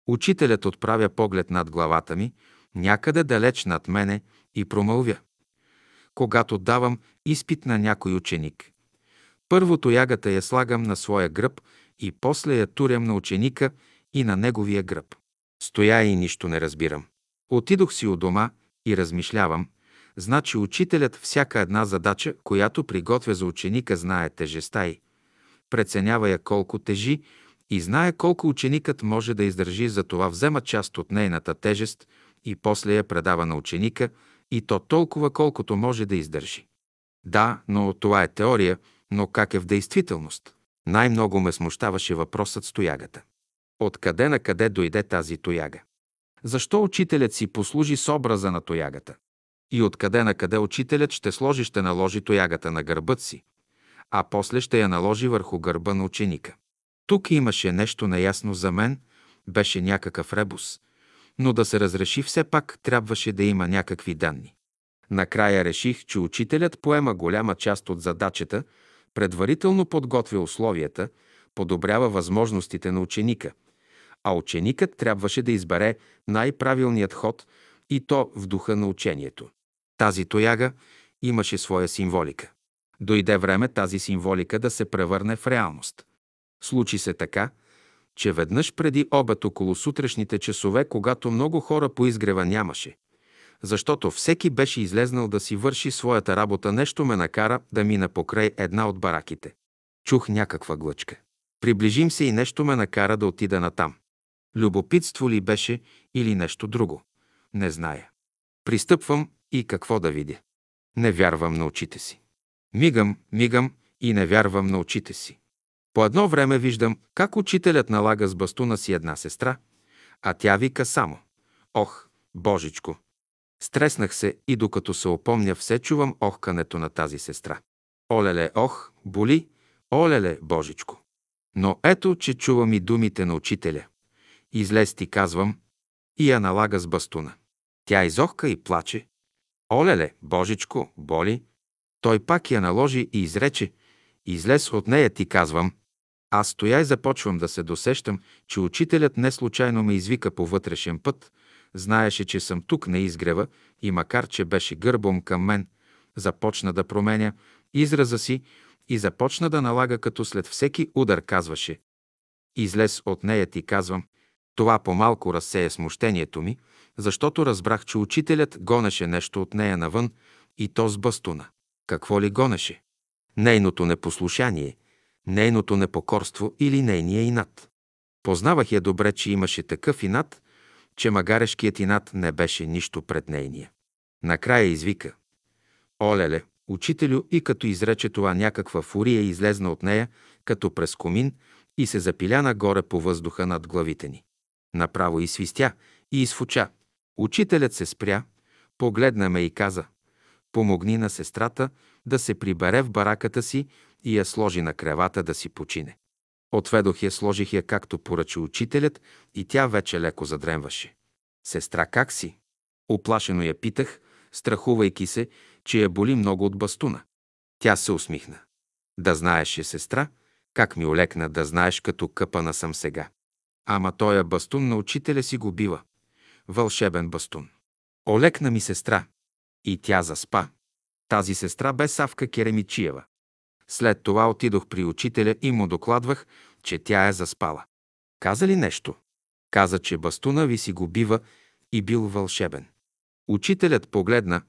Учителят отправя поглед над главата ми, някъде далеч над мене и промълвя. Когато давам изпит на някой ученик, първото ягата я слагам на своя гръб и после я турям на ученика и на неговия гръб. Стоя и нищо не разбирам. Отидох си у дома и размишлявам, значи учителят всяка една задача, която приготвя за ученика, знае тежеста й. Преценява я колко тежи и знае колко ученикът може да издържи, затова взема част от нейната тежест и после я предава на ученика и то толкова колкото може да издържи. Да, но това е теория, но как е в действителност? Най-много ме смущаваше въпросът с тоягата. Откъде на къде дойде тази тояга? Защо учителят си послужи с образа на тоягата? И откъде на къде учителят ще сложи, ще наложи тоягата на гърбът си, а после ще я наложи върху гърба на ученика. Тук имаше нещо неясно за мен, беше някакъв ребус, но да се разреши все пак трябваше да има някакви данни. Накрая реших, че учителят поема голяма част от задачата, предварително подготвя условията, подобрява възможностите на ученика, а ученикът трябваше да избере най-правилният ход и то в духа на учението. Тази тояга имаше своя символика. Дойде време тази символика да се превърне в реалност. Случи се така, че веднъж преди обед около сутрешните часове, когато много хора по изгрева нямаше, защото всеки беше излезнал да си върши своята работа, нещо ме накара да мина покрай една от бараките. Чух някаква глъчка. Приближим се и нещо ме накара да отида натам. Любопитство ли беше или нещо друго? Не зная. Пристъпвам и какво да видя. Не вярвам на очите си. Мигам, мигам и не вярвам на очите си. По едно време виждам как учителят налага с бастуна си една сестра, а тя вика само «Ох, Божичко!» Стреснах се и докато се опомня, все чувам охкането на тази сестра. Олеле, ох, боли, олеле, Божичко! Но ето, че чувам и думите на учителя. Излез ти, казвам, и я налага с бастуна. Тя изохка и плаче. Олеле, Божичко, боли. Той пак я наложи и изрече. Излез от нея, ти казвам. Аз стоя и започвам да се досещам, че учителят не случайно ме извика по вътрешен път, знаеше, че съм тук на изгрева и макар, че беше гърбом към мен, започна да променя израза си и започна да налага, като след всеки удар казваше. Излез от нея, ти казвам. Това по-малко разсея смущението ми, защото разбрах, че учителят гонеше нещо от нея навън и то с бастуна. Какво ли гонеше? Нейното непослушание, нейното непокорство или нейния инат. Познавах я добре, че имаше такъв инат, че магарешкият инат не беше нищо пред нейния. Накрая извика. Олеле, учителю, и като изрече това някаква фурия излезна от нея, като през комин, и се запиля нагоре по въздуха над главите ни. Направо и свистя, и изфуча. Учителят се спря, погледна ме и каза «Помогни на сестрата да се прибере в бараката си и я сложи на кревата да си почине». Отведох я, сложих я както поръча учителят и тя вече леко задремваше. Сестра, как си? Оплашено я питах, страхувайки се, че я боли много от бастуна. Тя се усмихна. Да знаеше, сестра, как ми олекна да знаеш, като къпана съм сега. Ама тоя бастун на учителя си го бива. Вълшебен бастун. Олекна ми сестра. И тя заспа. Тази сестра бе Савка Керемичиева. След това отидох при учителя и му докладвах, че тя е заспала. Каза ли нещо? Каза, че бастуна ви си го бива и бил вълшебен. Учителят погледна,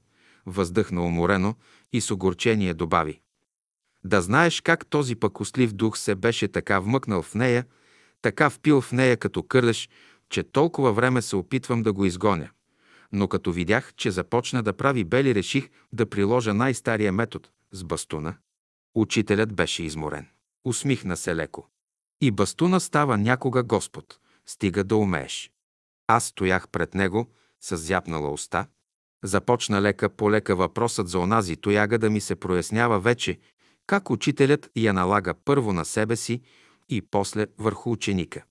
въздъхна уморено и с огорчение добави. Да знаеш как този пакостлив дух се беше така вмъкнал в нея, така впил в нея като кърлеш, че толкова време се опитвам да го изгоня. Но като видях, че започна да прави бели, реших да приложа най-стария метод с бастуна. Учителят беше изморен. Усмихна се леко. И бастуна става някога Господ, стига да умееш. Аз стоях пред него с зяпнала уста. Започна лека по лека въпросът за онази тояга да ми се прояснява вече, как учителят я налага първо на себе си и после върху ученика.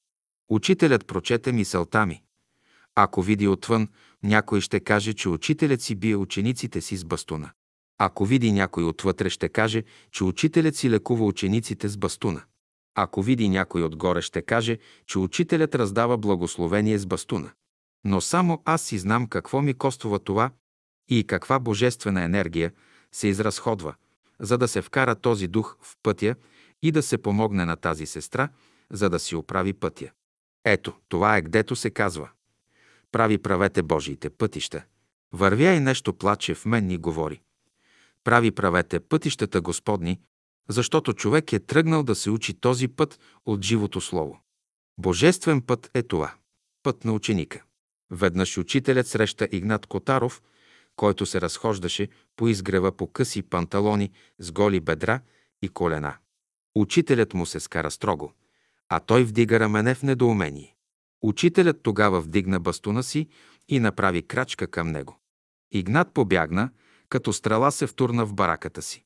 Учителят прочете мисълта ми. Ако види отвън, някой ще каже, че учителят си бие учениците си с бастуна. Ако види някой отвътре, ще каже, че учителят си лекува учениците с бастуна. Ако види някой отгоре, ще каже, че учителят раздава благословение с бастуна. Но само аз си знам какво ми коствува това и каква божествена енергия се изразходва, за да се вкара този дух в пътя и да се помогне на тази сестра, за да си оправи пътя. Ето, това е гдето се казва. Прави правете Божиите пътища. Вървя и нещо плаче в мен и говори. Прави правете пътищата Господни, защото човек е тръгнал да се учи този път от живото слово. Божествен път е това. Път на ученика. Веднъж учителят среща Игнат Котаров, който се разхождаше по изгрева по къси панталони с голи бедра и колена. Учителят му се скара строго, а той вдига рамене в недоумение. Учителят тогава вдигна бастуна си и направи крачка към него. Игнат побягна, като стрела се втурна в бараката си.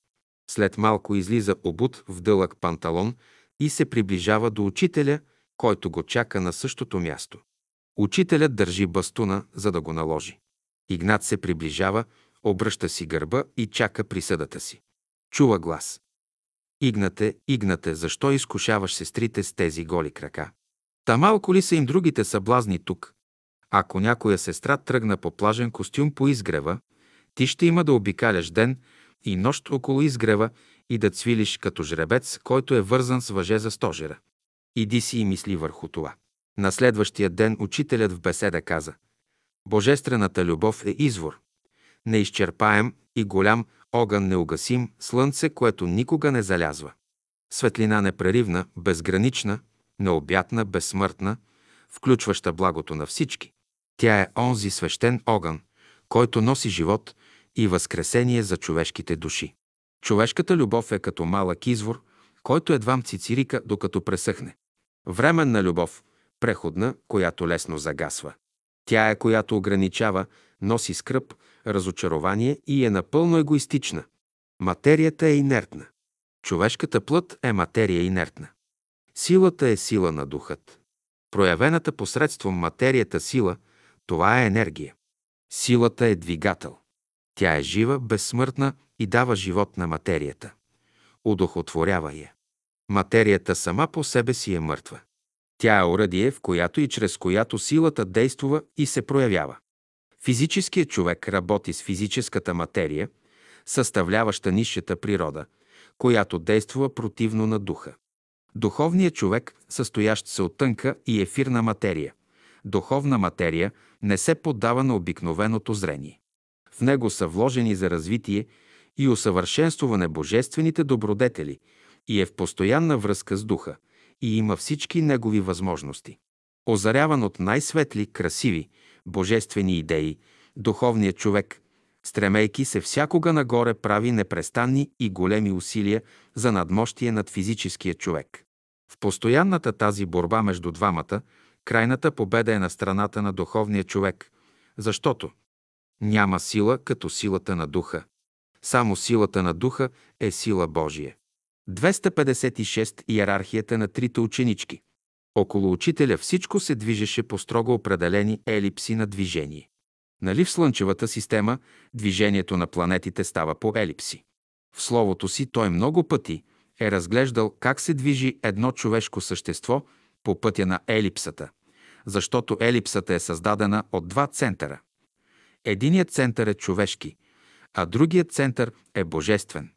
След малко излиза обут в дълъг панталон и се приближава до учителя, който го чака на същото място. Учителят държи бастуна, за да го наложи. Игнат се приближава, обръща си гърба и чака присъдата си. Чува глас. Игнате, Игнате, защо изкушаваш сестрите с тези голи крака? Та малко ли са им другите съблазни тук? Ако някоя сестра тръгна по плажен костюм по изгрева, ти ще има да обикаляш ден и нощ около изгрева и да цвилиш като жребец, който е вързан с въже за стожера. Иди си и мисли върху това. На следващия ден учителят в беседа каза Божествената любов е извор, неизчерпаем и голям огън неугасим, слънце, което никога не залязва. Светлина непреривна, безгранична, необятна, безсмъртна, включваща благото на всички. Тя е онзи свещен огън, който носи живот и възкресение за човешките души. Човешката любов е като малък извор, който едвам цицирика, докато пресъхне. Временна любов, преходна, която лесно загасва. Тя е, която ограничава, носи скръп, разочарование и е напълно егоистична. Материята е инертна. Човешката плът е материя инертна. Силата е сила на духът. Проявената посредством материята сила, това е енергия. Силата е двигател. Тя е жива, безсмъртна и дава живот на материята. Удохотворява я. Материята сама по себе си е мъртва. Тя е оръдие, в която и чрез която силата действува и се проявява. Физическият човек работи с физическата материя, съставляваща нишата природа, която действа противно на духа. Духовният човек, състоящ се от тънка и ефирна материя, духовна материя, не се поддава на обикновеното зрение. В него са вложени за развитие и усъвършенствуване божествените добродетели и е в постоянна връзка с духа и има всички негови възможности. Озаряван от най-светли, красиви, божествени идеи, духовният човек, стремейки се всякога нагоре, прави непрестанни и големи усилия за надмощие над физическия човек. В постоянната тази борба между двамата, крайната победа е на страната на духовния човек, защото няма сила като силата на духа. Само силата на духа е сила Божия. 256. Иерархията на трите ученички. Около учителя всичко се движеше по строго определени елипси на движение. Нали в Слънчевата система движението на планетите става по елипси? В словото си той много пъти е разглеждал как се движи едно човешко същество по пътя на елипсата, защото елипсата е създадена от два центъра. Единият център е човешки, а другият център е божествен.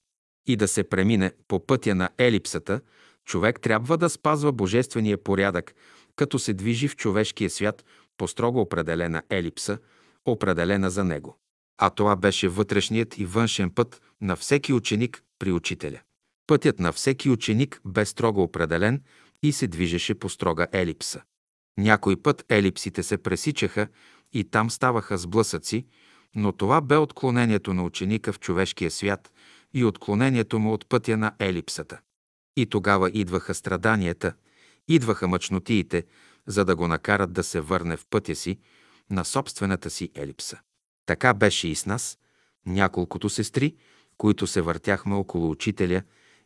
И да се премине по пътя на елипсата, човек трябва да спазва божествения порядък, като се движи в човешкия свят по строго определена елипса, определена за него. А това беше вътрешният и външен път на всеки ученик при учителя. Пътят на всеки ученик бе строго определен и се движеше по строга елипса. Някой път елипсите се пресичаха и там ставаха сблъсъци, но това бе отклонението на ученика в човешкия свят и отклонението му от пътя на елипсата. И тогава идваха страданията, идваха мъчнотиите, за да го накарат да се върне в пътя си, на собствената си елипса. Така беше и с нас, няколкото сестри, които се въртяхме около учителя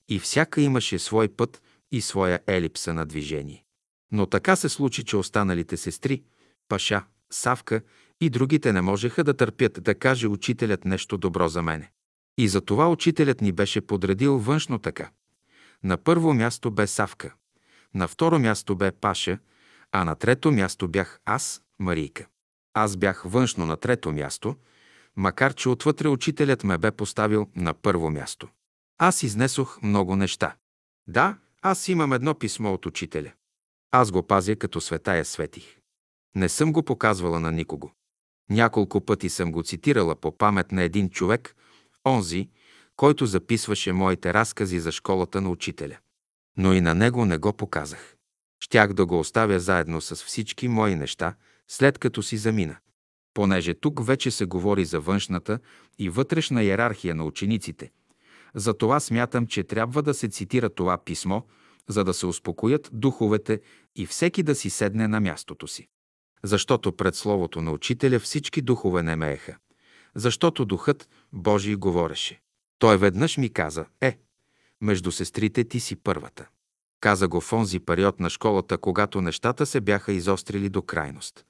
и всяка имаше свой път и своя елипса на движение. Но така се случи, че останалите сестри, Паша, Савка и другите не можеха да търпят да каже учителят нещо добро за мене. И за това учителят ни беше подредил външно така. На първо място бе Савка, на второ място бе Паша, а на трето място бях аз, Марийка. Аз бях външно на трето място, макар че отвътре учителят ме бе поставил на първо място. Аз изнесох много неща. Да, аз имам едно писмо от учителя. Аз го пазя като света я светих. Не съм го показвала на никого. Няколко пъти съм го цитирала по памет на един човек, онзи, който записваше моите разкази за школата на учителя. Но и на него не го показах. Щях да го оставя заедно с всички мои неща, след като си замина. Понеже тук вече се говори за външната и вътрешна иерархия на учениците, затова смятам, че трябва да се цитира това писмо, за да се успокоят духовете и всеки да си седне на мястото си. Защото пред Словото на Учителя всички духове не мееха. Защото Духът Божий говореше. Той веднъж ми каза, е, между сестрите ти си първата. Каза го в онзи период на школата, когато нещата се бяха изострили до крайност.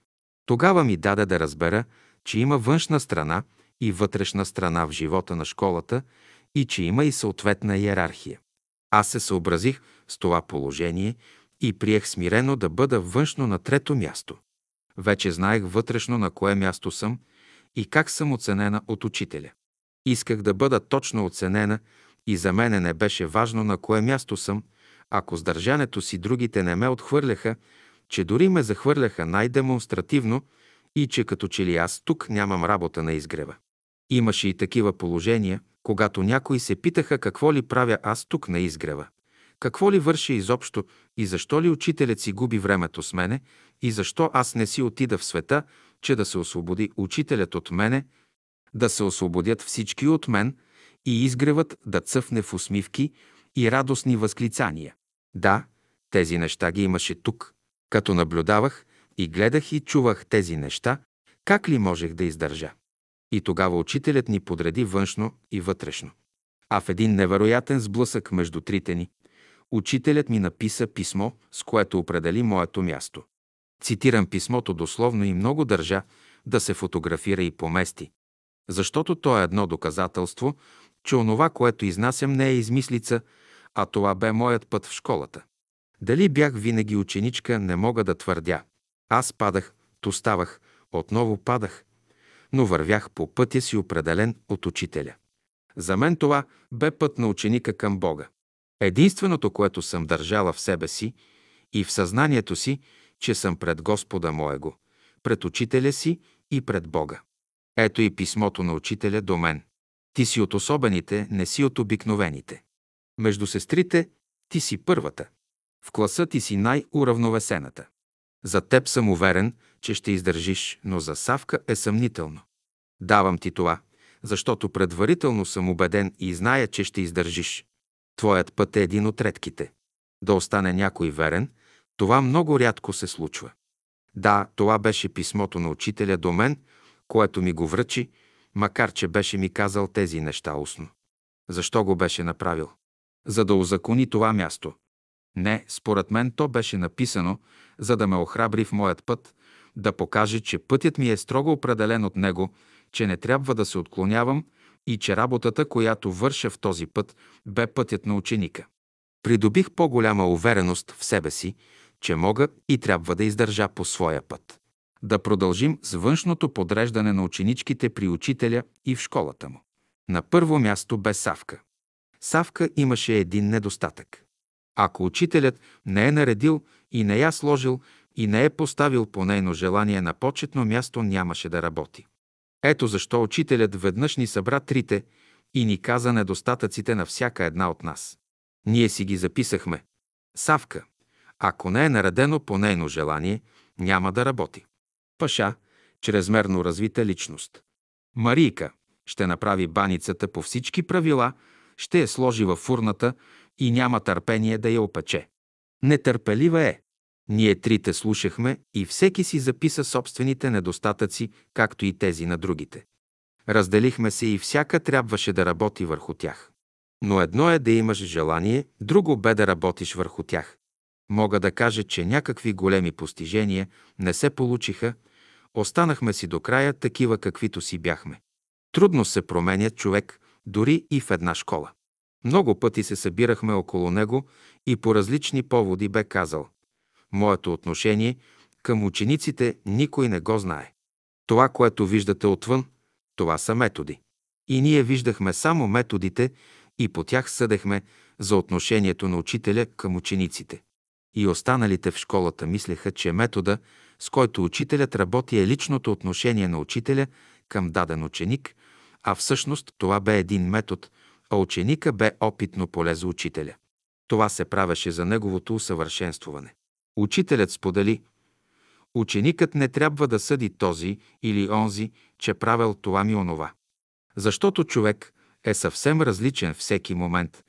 Тогава ми даде да разбера, че има външна страна и вътрешна страна в живота на школата и че има и съответна иерархия. Аз се съобразих с това положение и приех смирено да бъда външно на трето място. Вече знаех вътрешно на кое място съм и как съм оценена от учителя. Исках да бъда точно оценена и за мене не беше важно на кое място съм, ако с държането си другите не ме отхвърляха, че дори ме захвърляха най-демонстративно и че като че ли аз тук нямам работа на изгрева. Имаше и такива положения, когато някои се питаха какво ли правя аз тук на изгрева. Какво ли върши изобщо и защо ли учителят си губи времето с мене и защо аз не си отида в света, че да се освободи учителят от мене, да се освободят всички от мен и изгревът да цъфне в усмивки и радостни възклицания. Да, тези неща ги имаше тук. Като наблюдавах и гледах и чувах тези неща, как ли можех да издържа? И тогава учителят ни подреди външно и вътрешно. А в един невероятен сблъсък между трите ни, учителят ми написа писмо, с което определи моето място. Цитирам писмото дословно и много държа да се фотографира и помести, защото то е едно доказателство, че онова, което изнасям, не е измислица, а това бе моят път в школата. Дали бях винаги ученичка, не мога да твърдя. Аз падах, то ставах, отново падах, но вървях по пътя си определен от учителя. За мен това бе път на ученика към Бога. Единственото, което съм държала в себе си и в съзнанието си, че съм пред Господа моего, пред учителя си и пред Бога. Ето и писмото на учителя до мен. Ти си от особените, не си от обикновените. Между сестрите ти си първата. В класа ти си най-уравновесената. За теб съм уверен, че ще издържиш, но за Савка е съмнително. Давам ти това, защото предварително съм убеден и зная, че ще издържиш. Твоят път е един от редките. Да остане някой верен, това много рядко се случва. Да, това беше писмото на учителя до мен, което ми го връчи, макар че беше ми казал тези неща устно. Защо го беше направил? За да озакони това място. Не, според мен то беше написано, за да ме охрабри в моят път, да покаже, че пътят ми е строго определен от него, че не трябва да се отклонявам и че работата, която върша в този път, бе пътят на ученика. Придобих по-голяма увереност в себе си, че мога и трябва да издържа по своя път. Да продължим с външното подреждане на ученичките при учителя и в школата му. На първо място бе Савка. Савка имаше един недостатък. Ако учителят не е наредил и не я сложил и не е поставил по нейно желание на почетно място, нямаше да работи. Ето защо учителят веднъж ни събра трите и ни каза недостатъците на всяка една от нас. Ние си ги записахме. Савка, ако не е наредено по нейно желание, няма да работи. Паша, чрезмерно развита личност. Марийка, ще направи баницата по всички правила, ще я сложи във фурната и няма търпение да я опече. Нетърпелива е. Ние трите слушахме и всеки си записа собствените недостатъци, както и тези на другите. Разделихме се и всяка трябваше да работи върху тях. Но едно е да имаш желание, друго бе да работиш върху тях. Мога да кажа, че някакви големи постижения не се получиха, останахме си до края такива каквито си бяхме. Трудно се променя човек, дори и в една школа. Много пъти се събирахме около него и по различни поводи бе казал Моето отношение към учениците никой не го знае. Това, което виждате отвън, това са методи. И ние виждахме само методите и по тях съдехме за отношението на учителя към учениците. И останалите в школата мислеха, че метода, с който учителят работи е личното отношение на учителя към даден ученик, а всъщност това бе един метод, а ученика бе опитно поле за учителя. Това се правеше за неговото усъвършенствуване. Учителят сподели, ученикът не трябва да съди този или онзи, че правил това ми онова. Защото човек е съвсем различен всеки момент.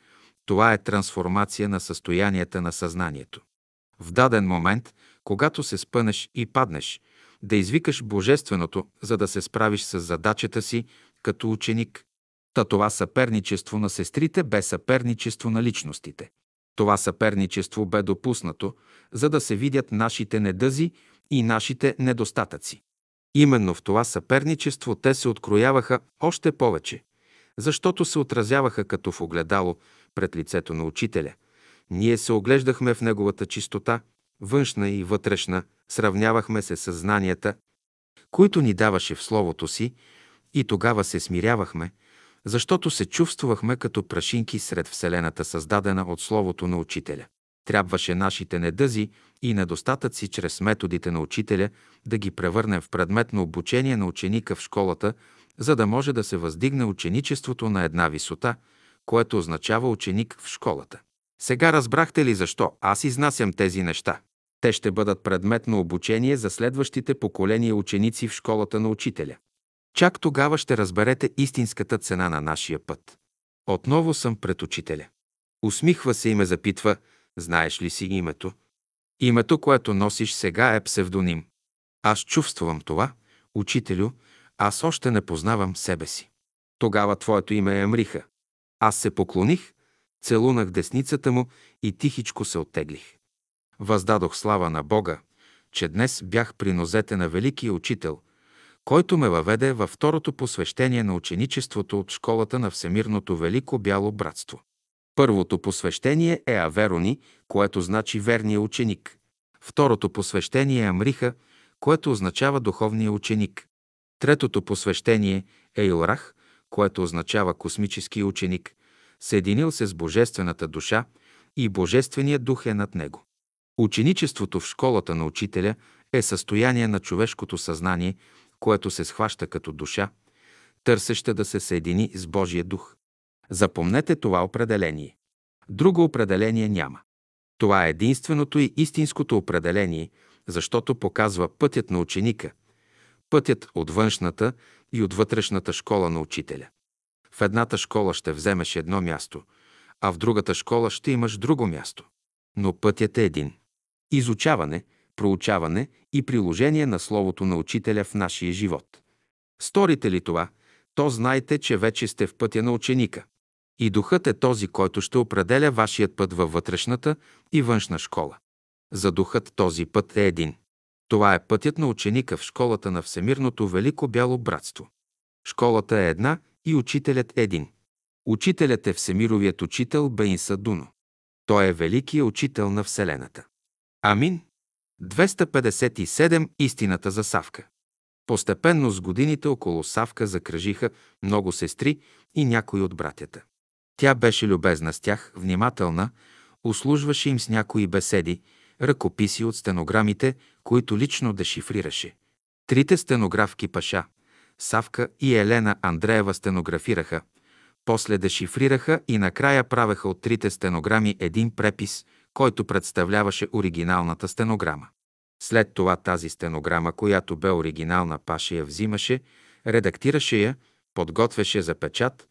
Това е трансформация на състоянията на съзнанието. В даден момент, когато се спънеш и паднеш, да извикаш Божественото, за да се справиш с задачата си като ученик. Та това съперничество на сестрите бе съперничество на личностите. Това съперничество бе допуснато, за да се видят нашите недъзи и нашите недостатъци. Именно в това съперничество те се открояваха още повече, защото се отразяваха като в огледало пред лицето на учителя, Ние се оглеждахме в неговата чистота, външна и вътрешна, сравнявахме се с знанията, които ни даваше в Словото си, и тогава се смирявахме, защото се чувствахме като прашинки сред Вселената, създадена от Словото на Учителя. Трябваше нашите недъзи и недостатъци чрез методите на учителя да ги превърнем в предмет на обучение на ученика в школата, за да може да се въздигне ученичеството на една висота, което означава ученик в школата. Сега разбрахте ли защо аз изнасям тези неща? Те ще бъдат предмет на обучение за следващите поколения ученици в школата на учителя. Чак тогава ще разберете истинската цена на нашия път. Отново съм пред учителя. Усмихва се и ме запитва, знаеш ли си името? Името, което носиш сега е псевдоним. Аз чувствам това, учителю, аз още не познавам себе си. Тогава твоето име е Амриха. Аз се поклоних, целунах десницата му и тихичко се оттеглих. Въздадох слава на Бога, че днес бях при нозете на великия учител, който ме въведе във второто посвещение на ученичеството от школата на Всемирното Велико Бяло Братство. Първото посвещение е Аверони, което значи верния ученик. Второто посвещение е Амриха, което означава духовния ученик. Третото посвещение е Илрах, което означава космически ученик, съединил се с Божествената душа и Божественият дух е над него. Ученичеството в школата на учителя е състояние на човешкото съзнание, което се схваща като душа, търсеща да се съедини с Божия дух. Запомнете това определение. Друго определение няма. Това е единственото и истинското определение, защото показва пътят на ученика, пътят от външната и от вътрешната школа на учителя. В едната школа ще вземеш едно място, а в другата школа ще имаш друго място. Но пътят е един. Изучаване, проучаване и приложение на Словото на Учителя в нашия живот. Сторите ли това, то знайте, че вече сте в пътя на ученика. И духът е този, който ще определя вашият път във вътрешната и външна школа. За духът този път е един. Това е пътят на ученика в школата на Всемирното Велико Бяло Братство. Школата е една и учителят един. Учителят е Всемировият учител Бейнса Дуно. Той е великият учител на Вселената. Амин. 257. Истината за Савка. Постепенно с годините около Савка закръжиха много сестри и някои от братята. Тя беше любезна с тях, внимателна, услужваше им с някои беседи, ръкописи от стенограмите, които лично дешифрираше. Трите стенографки Паша, Савка и Елена Андреева стенографираха, после дешифрираха и накрая правеха от трите стенограми един препис, който представляваше оригиналната стенограма. След това тази стенограма, която бе оригинална, Паша я взимаше, редактираше я, подготвяше за печат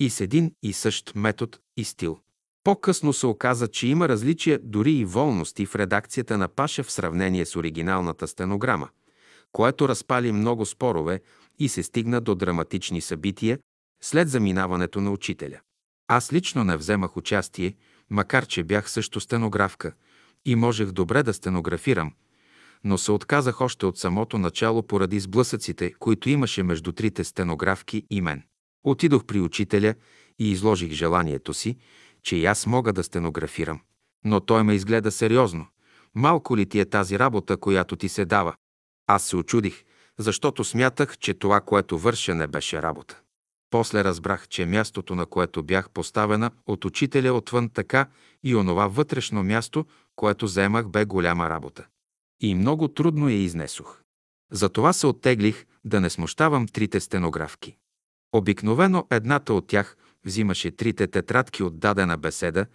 и с един и същ метод и стил. По-късно се оказа, че има различия, дори и волности в редакцията на Паша в сравнение с оригиналната стенограма, което разпали много спорове и се стигна до драматични събития след заминаването на учителя. Аз лично не вземах участие, макар че бях също стенографка и можех добре да стенографирам, но се отказах още от самото начало поради сблъсъците, които имаше между трите стенографки и мен. Отидох при учителя и изложих желанието си, че и аз мога да стенографирам. Но той ме изгледа сериозно. Малко ли ти е тази работа, която ти се дава? Аз се очудих, защото смятах, че това, което върша, не беше работа. После разбрах, че мястото, на което бях поставена от учителя отвън така и онова вътрешно място, което заемах, бе голяма работа. И много трудно я изнесох. Затова се оттеглих да не смущавам трите стенографки. Обикновено едната от тях взимаше трите тетрадки от дадена беседа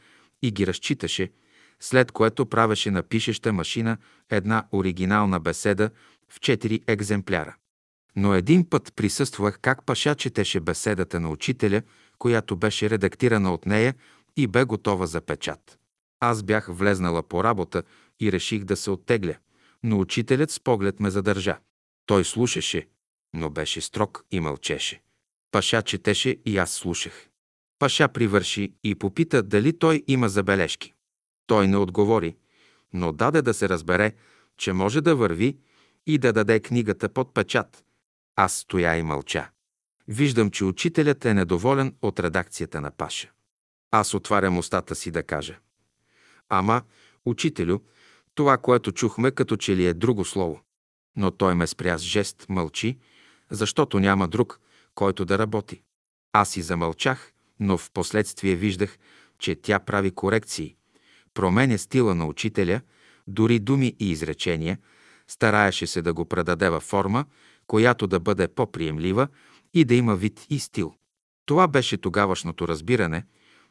и ги разчиташе, след което правеше на пишеща машина една оригинална беседа в четири екземпляра. Но един път присъствах как Паша четеше беседата на учителя, която беше редактирана от нея и бе готова за печат. Аз бях влезнала по работа и реших да се оттегля, но учителят с поглед ме задържа. Той слушаше, но беше строг и мълчеше. Паша четеше и аз слушах. Паша привърши и попита дали той има забележки. Той не отговори, но даде да се разбере, че може да върви и да даде книгата под печат. Аз стоя и мълча. Виждам, че учителят е недоволен от редакцията на Паша. Аз отварям устата си да кажа. Ама, учителю, това, което чухме, като че ли е друго слово. Но той ме спря с жест, мълчи, защото няма друг, който да работи. Аз и замълчах, но в последствие виждах, че тя прави корекции, променя стила на учителя, дори думи и изречения, стараеше се да го предаде във форма, която да бъде по-приемлива и да има вид и стил. Това беше тогавашното разбиране,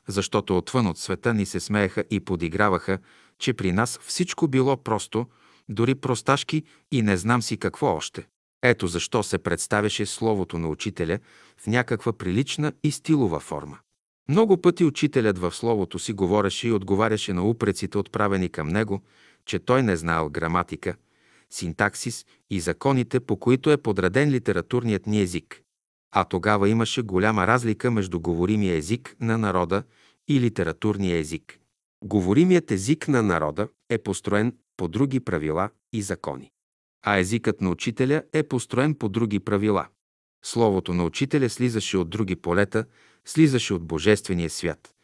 защото отвън от света ни се смееха и подиграваха, че при нас всичко било просто, дори просташки и не знам си какво още. Ето защо се представяше словото на учителя в някаква прилична и стилова форма. Много пъти учителят в словото си говореше и отговаряше на упреците, отправени към него, че той не знаел граматика, синтаксис и законите, по които е подреден литературният ни език. А тогава имаше голяма разлика между говоримия език на народа и литературния език. Говоримият език на народа е построен по други правила и закони, а езикът на учителя е построен по други правила. Словото на учителя слизаше от други полета, слизаше от Божествения свят,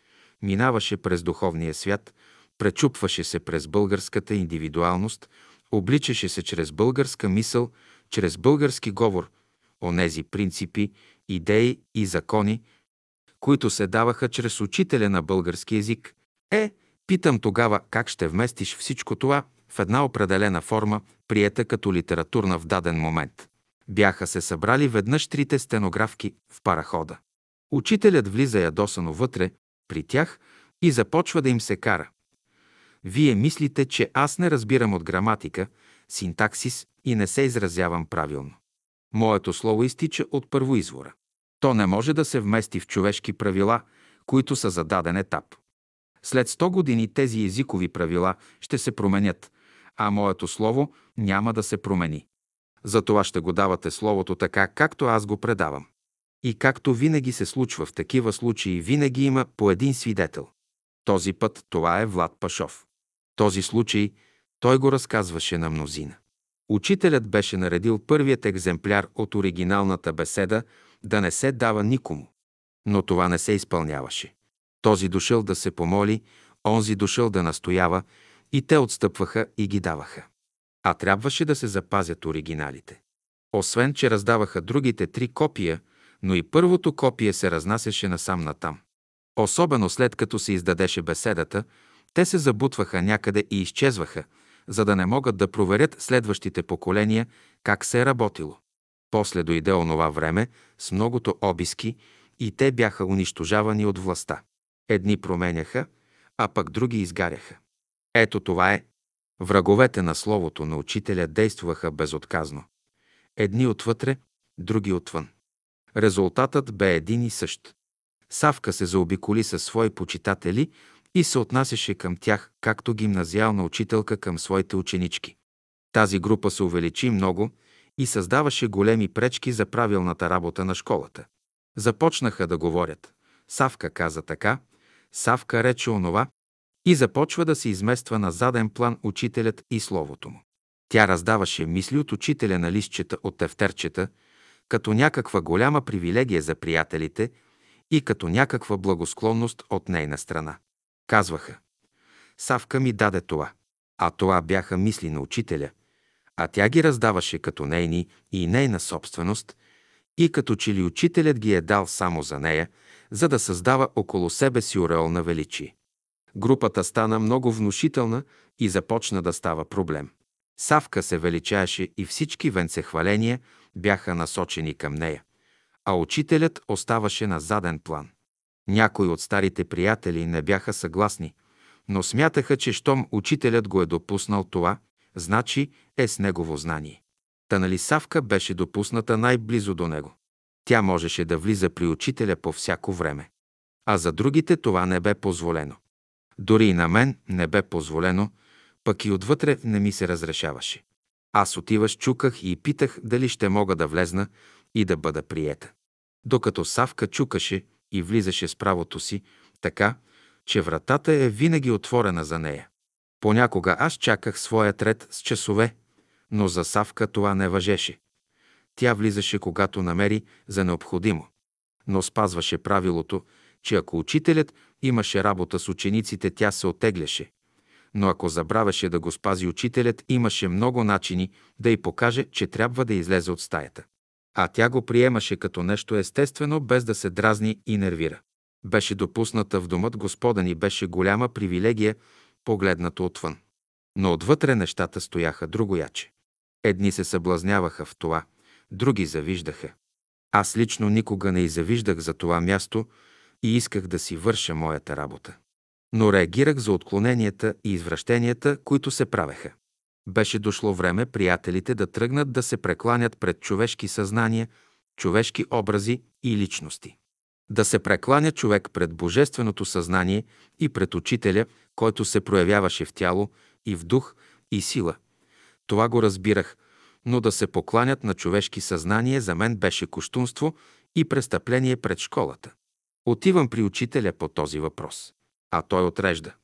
минаваше през духовния свят, пречупваше се през българската индивидуалност, обличаше се чрез българска мисъл, чрез български говор, онези принципи, идеи и закони, които се даваха чрез учителя на български язик. Е, питам тогава как ще вместиш всичко това в една определена форма, приета като литературна в даден момент. Бяха се събрали веднъж трите стенографки в парахода. Учителят влиза ядосано вътре, при тях, и започва да им се кара. Вие мислите, че аз не разбирам от граматика, синтаксис и не се изразявам правилно. Моето слово изтича от първоизвора. То не може да се вмести в човешки правила, които са за даден етап. След 100 години тези езикови правила ще се променят, а моето слово няма да се промени. Затова ще го давате словото така, както аз го предавам. И както винаги се случва в такива случаи, винаги има по един свидетел. Този път това е Влад Пашов. Този случай той го разказваше на мнозина. Учителят беше наредил първият екземпляр от оригиналната беседа да не се дава никому. Но това не се изпълняваше. Този дошъл да се помоли, онзи дошъл да настоява и те отстъпваха и ги даваха. А трябваше да се запазят оригиналите. Освен, че раздаваха другите три копия, но и първото копие се разнасяше насам натам. Особено след като се издадеше беседата, те се забутваха някъде и изчезваха, за да не могат да проверят следващите поколения как се е работило. После дойде онова време с многото обиски и те бяха унищожавани от властта. Едни променяха, а пък други изгаряха. Ето това е. Враговете на Словото на учителя действуваха безотказно. Едни отвътре, други отвън. Резултатът бе един и същ. Савка се заобиколи със свои почитатели и се отнасяше към тях, както гимназиална учителка към своите ученички. Тази група се увеличи много и създаваше големи пречки за правилната работа на школата. Започнаха да говорят. Савка каза така, Савка рече онова и започва да се измества на заден план учителят и словото му. Тя раздаваше мисли от учителя на листчета от тефтерчета, като някаква голяма привилегия за приятелите и като някаква благосклонност от нейна страна. Казваха, Савка ми даде това, а това бяха мисли на учителя, а тя ги раздаваше като нейни и нейна собственост и като че ли учителят ги е дал само за нея, за да създава около себе си ореол на величие. Групата стана много внушителна и започна да става проблем. Савка се величаеше и всички венцехваления бяха насочени към нея, а учителят оставаше на заден план. Някои от старите приятели не бяха съгласни, но смятаха, че щом учителят го е допуснал това, значи е с негово знание. Та нали Савка беше допусната най-близо до него. Тя можеше да влиза при учителя по всяко време. А за другите това не бе позволено. Дори и на мен не бе позволено, пък и отвътре не ми се разрешаваше. Аз отиваш, чуках и питах дали ще мога да влезна и да бъда приета. Докато Савка чукаше и влизаше с правото си, така, че вратата е винаги отворена за нея. Понякога аз чаках своя ред с часове, но за Савка това не въжеше. Тя влизаше, когато намери за необходимо. Но спазваше правилото, че ако учителят имаше работа с учениците, тя се отегляше но ако забравяше да го спази учителят, имаше много начини да й покаже, че трябва да излезе от стаята. А тя го приемаше като нещо естествено, без да се дразни и нервира. Беше допусната в домът Господен и беше голяма привилегия, погледнато отвън. Но отвътре нещата стояха другояче. Едни се съблазняваха в това, други завиждаха. Аз лично никога не и завиждах за това място и исках да си върша моята работа. Но реагирах за отклоненията и извращенията, които се правеха. Беше дошло време приятелите да тръгнат да се прекланят пред човешки съзнания, човешки образи и личности. Да се прекланя човек пред Божественото съзнание и пред Учителя, който се проявяваше в тяло и в дух и сила. Това го разбирах, но да се покланят на човешки съзнание за мен беше куштунство и престъпление пред школата. Отивам при учителя по този въпрос, а той отрежда.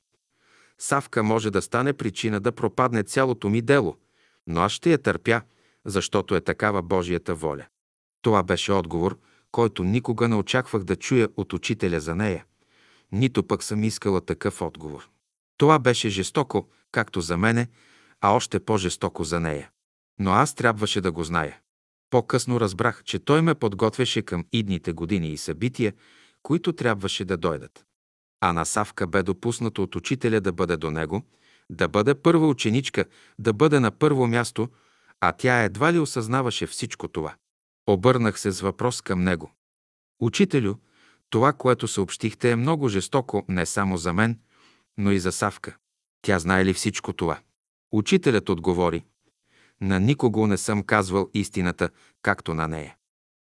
Савка може да стане причина да пропадне цялото ми дело, но аз ще я търпя, защото е такава Божията воля. Това беше отговор, който никога не очаквах да чуя от учителя за нея. Нито пък съм искала такъв отговор. Това беше жестоко, както за мене, а още по-жестоко за нея. Но аз трябваше да го зная. По-късно разбрах, че той ме подготвяше към идните години и събития, които трябваше да дойдат. А на Савка бе допуснато от учителя да бъде до него, да бъде първа ученичка, да бъде на първо място, а тя едва ли осъзнаваше всичко това. Обърнах се с въпрос към него. Учителю, това, което съобщихте е много жестоко не само за мен, но и за Савка. Тя знае ли всичко това? Учителят отговори. На никого не съм казвал истината, както на нея.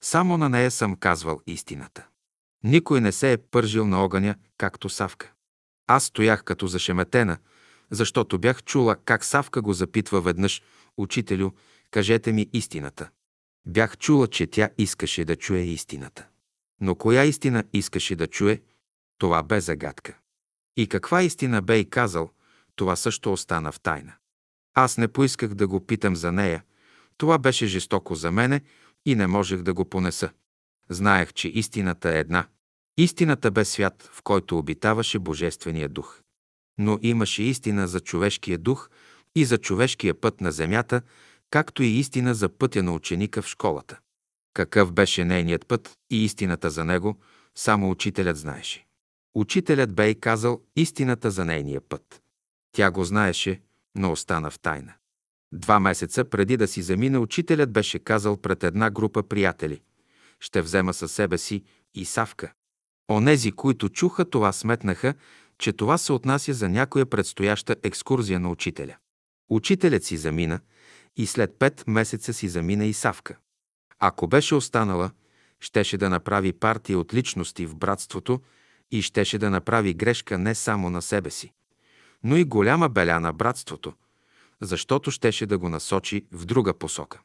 Само на нея съм казвал истината. Никой не се е пържил на огъня, както Савка. Аз стоях като зашеметена, защото бях чула как Савка го запитва веднъж, учителю, кажете ми истината. Бях чула, че тя искаше да чуе истината. Но коя истина искаше да чуе, това бе загадка. И каква истина бе и казал, това също остана в тайна. Аз не поисках да го питам за нея. Това беше жестоко за мене и не можех да го понеса. Знаех, че истината е една. Истината бе свят, в който обитаваше Божествения дух. Но имаше истина за човешкия дух и за човешкия път на земята, както и истина за пътя на ученика в школата. Какъв беше нейният път и истината за него, само учителят знаеше. Учителят бе и казал истината за нейния път. Тя го знаеше, но остана в тайна. Два месеца преди да си замине, учителят беше казал пред една група приятели. Ще взема със себе си и Савка. Онези, които чуха това, сметнаха, че това се отнася за някоя предстояща екскурзия на учителя. Учителят си замина и след пет месеца си замина и Савка. Ако беше останала, щеше да направи партия от личности в братството и щеше да направи грешка не само на себе си, но и голяма беля на братството, защото щеше да го насочи в друга посока.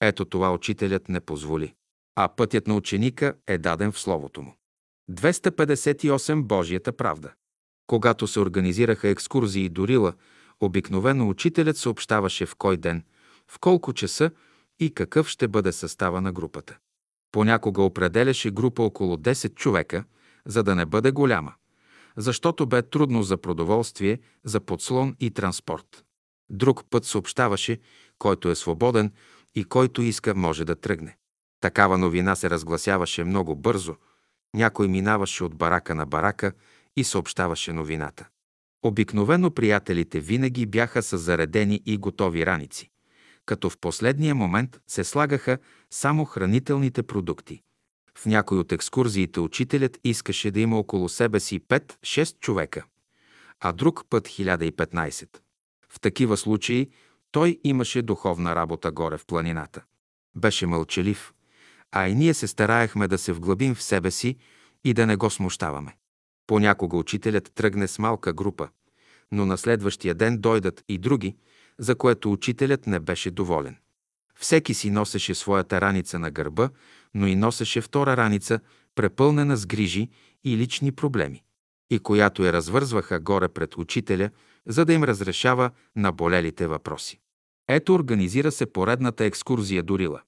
Ето това учителят не позволи, а пътят на ученика е даден в Словото му. 258 Божията правда. Когато се организираха екскурзии до Рила, обикновено учителят съобщаваше в кой ден, в колко часа и какъв ще бъде състава на групата. Понякога определяше група около 10 човека, за да не бъде голяма защото бе трудно за продоволствие, за подслон и транспорт. Друг път съобщаваше, който е свободен и който иска може да тръгне. Такава новина се разгласяваше много бързо. Някой минаваше от барака на барака и съобщаваше новината. Обикновено приятелите винаги бяха с заредени и готови раници, като в последния момент се слагаха само хранителните продукти. В някой от екскурзиите учителят искаше да има около себе си 5-6 човека, а друг път 1015. В такива случаи той имаше духовна работа горе в планината. Беше мълчалив, а и ние се стараехме да се вглъбим в себе си и да не го смущаваме. Понякога учителят тръгне с малка група, но на следващия ден дойдат и други, за което учителят не беше доволен. Всеки си носеше своята раница на гърба, но и носеше втора раница, препълнена с грижи и лични проблеми, и която я развързваха горе пред учителя, за да им разрешава наболелите въпроси. Ето организира се поредната екскурзия до Рила.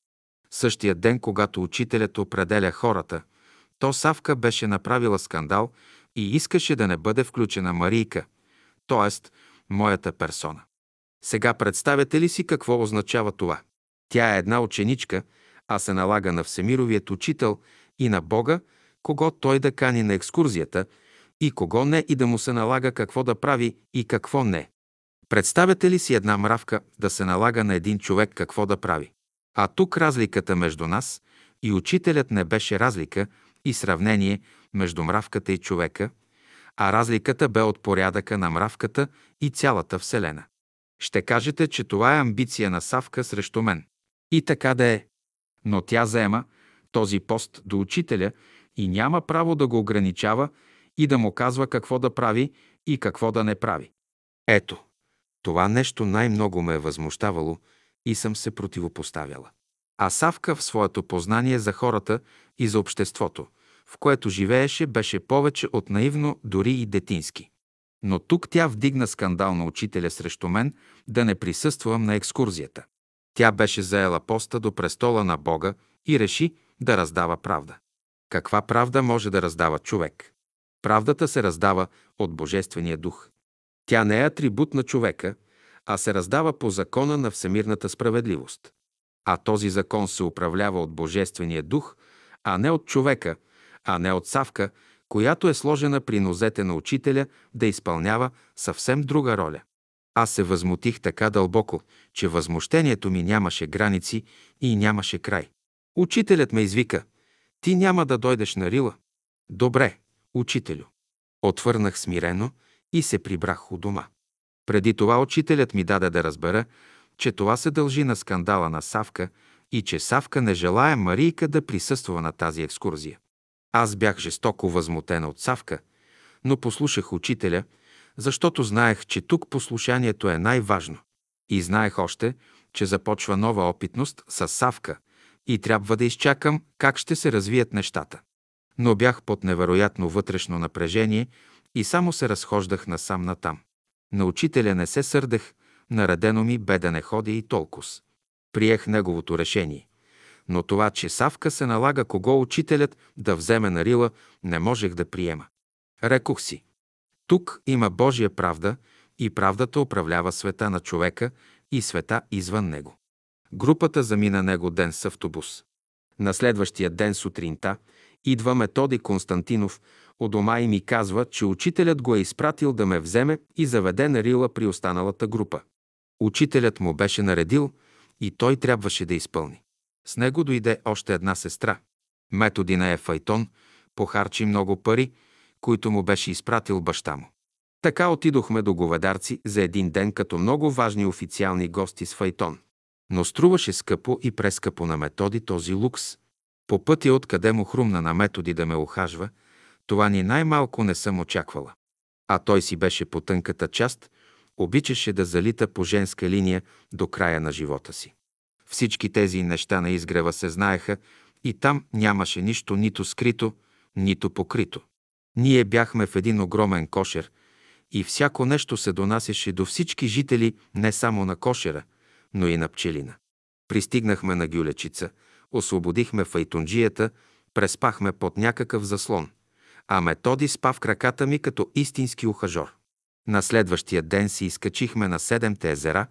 Същия ден, когато учителят определя хората, то Савка беше направила скандал и искаше да не бъде включена Марийка, т.е. моята персона. Сега представяте ли си какво означава това? Тя е една ученичка, а се налага на Всемировият учител и на Бога, кого той да кани на екскурзията и кого не и да му се налага какво да прави и какво не. Представяте ли си една мравка да се налага на един човек какво да прави? А тук разликата между нас и учителят не беше разлика и сравнение между мравката и човека, а разликата бе от порядъка на мравката и цялата Вселена. Ще кажете, че това е амбиция на Савка срещу мен. И така да е. Но тя заема този пост до учителя и няма право да го ограничава и да му казва какво да прави и какво да не прави. Ето, това нещо най-много ме е възмущавало и съм се противопоставяла. А Савка в своето познание за хората и за обществото, в което живееше, беше повече от наивно, дори и детински. Но тук тя вдигна скандал на учителя срещу мен да не присъствам на екскурзията. Тя беше заела поста до престола на Бога и реши да раздава правда. Каква правда може да раздава човек? Правдата се раздава от Божествения дух. Тя не е атрибут на човека, а се раздава по закона на всемирната справедливост. А този закон се управлява от Божествения дух, а не от човека, а не от Савка, която е сложена при нозете на учителя да изпълнява съвсем друга роля. Аз се възмутих така дълбоко, че възмущението ми нямаше граници и нямаше край. Учителят ме извика. Ти няма да дойдеш на Рила. Добре, учителю. Отвърнах смирено и се прибрах у дома. Преди това учителят ми даде да разбера, че това се дължи на скандала на Савка и че Савка не желая Марийка да присъства на тази екскурзия. Аз бях жестоко възмутена от Савка, но послушах учителя, защото знаех, че тук послушанието е най-важно. И знаех още, че започва нова опитност с Савка и трябва да изчакам как ще се развият нещата. Но бях под невероятно вътрешно напрежение и само се разхождах насам натам. На учителя не се сърдех, наредено ми бе да не ходя и толкова. Приех неговото решение. Но това, че Савка се налага кого учителят да вземе на Рила, не можех да приема. Рекох си. Тук има Божия правда и правдата управлява света на човека и света извън него. Групата замина него ден с автобус. На следващия ден сутринта идва Методи Константинов у дома и ми казва, че учителят го е изпратил да ме вземе и заведе на Рила при останалата група. Учителят му беше наредил и той трябваше да изпълни. С него дойде още една сестра. Методина е файтон, похарчи много пари, които му беше изпратил баща му. Така отидохме до говедарци за един ден като много важни официални гости с файтон. Но струваше скъпо и прескъпо на методи този лукс. По пътя, откъде му хрумна на методи да ме охажва, това ни най-малко не съм очаквала. А той си беше по тънката част, обичаше да залита по женска линия до края на живота си. Всички тези неща на изгрева се знаеха и там нямаше нищо нито скрито, нито покрито. Ние бяхме в един огромен кошер и всяко нещо се донасяше до всички жители не само на кошера, но и на пчелина. Пристигнахме на Гюлечица, освободихме файтонджията, преспахме под някакъв заслон, а Методи спа в краката ми като истински ухажор. На следващия ден си изкачихме на седемте езера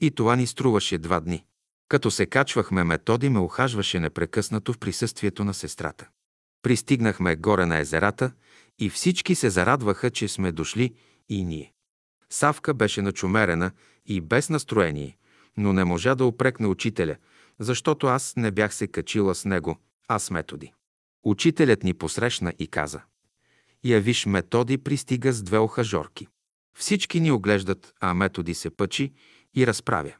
и това ни струваше два дни. Като се качвахме, Методи ме ухажваше непрекъснато в присъствието на сестрата. Пристигнахме горе на езерата и всички се зарадваха, че сме дошли и ние. Савка беше начумерена и без настроение, но не можа да опрекне учителя, защото аз не бях се качила с него, а с методи. Учителят ни посрещна и каза Я виж, методи пристига с две охажорки. Всички ни оглеждат, а методи се пъчи и разправя.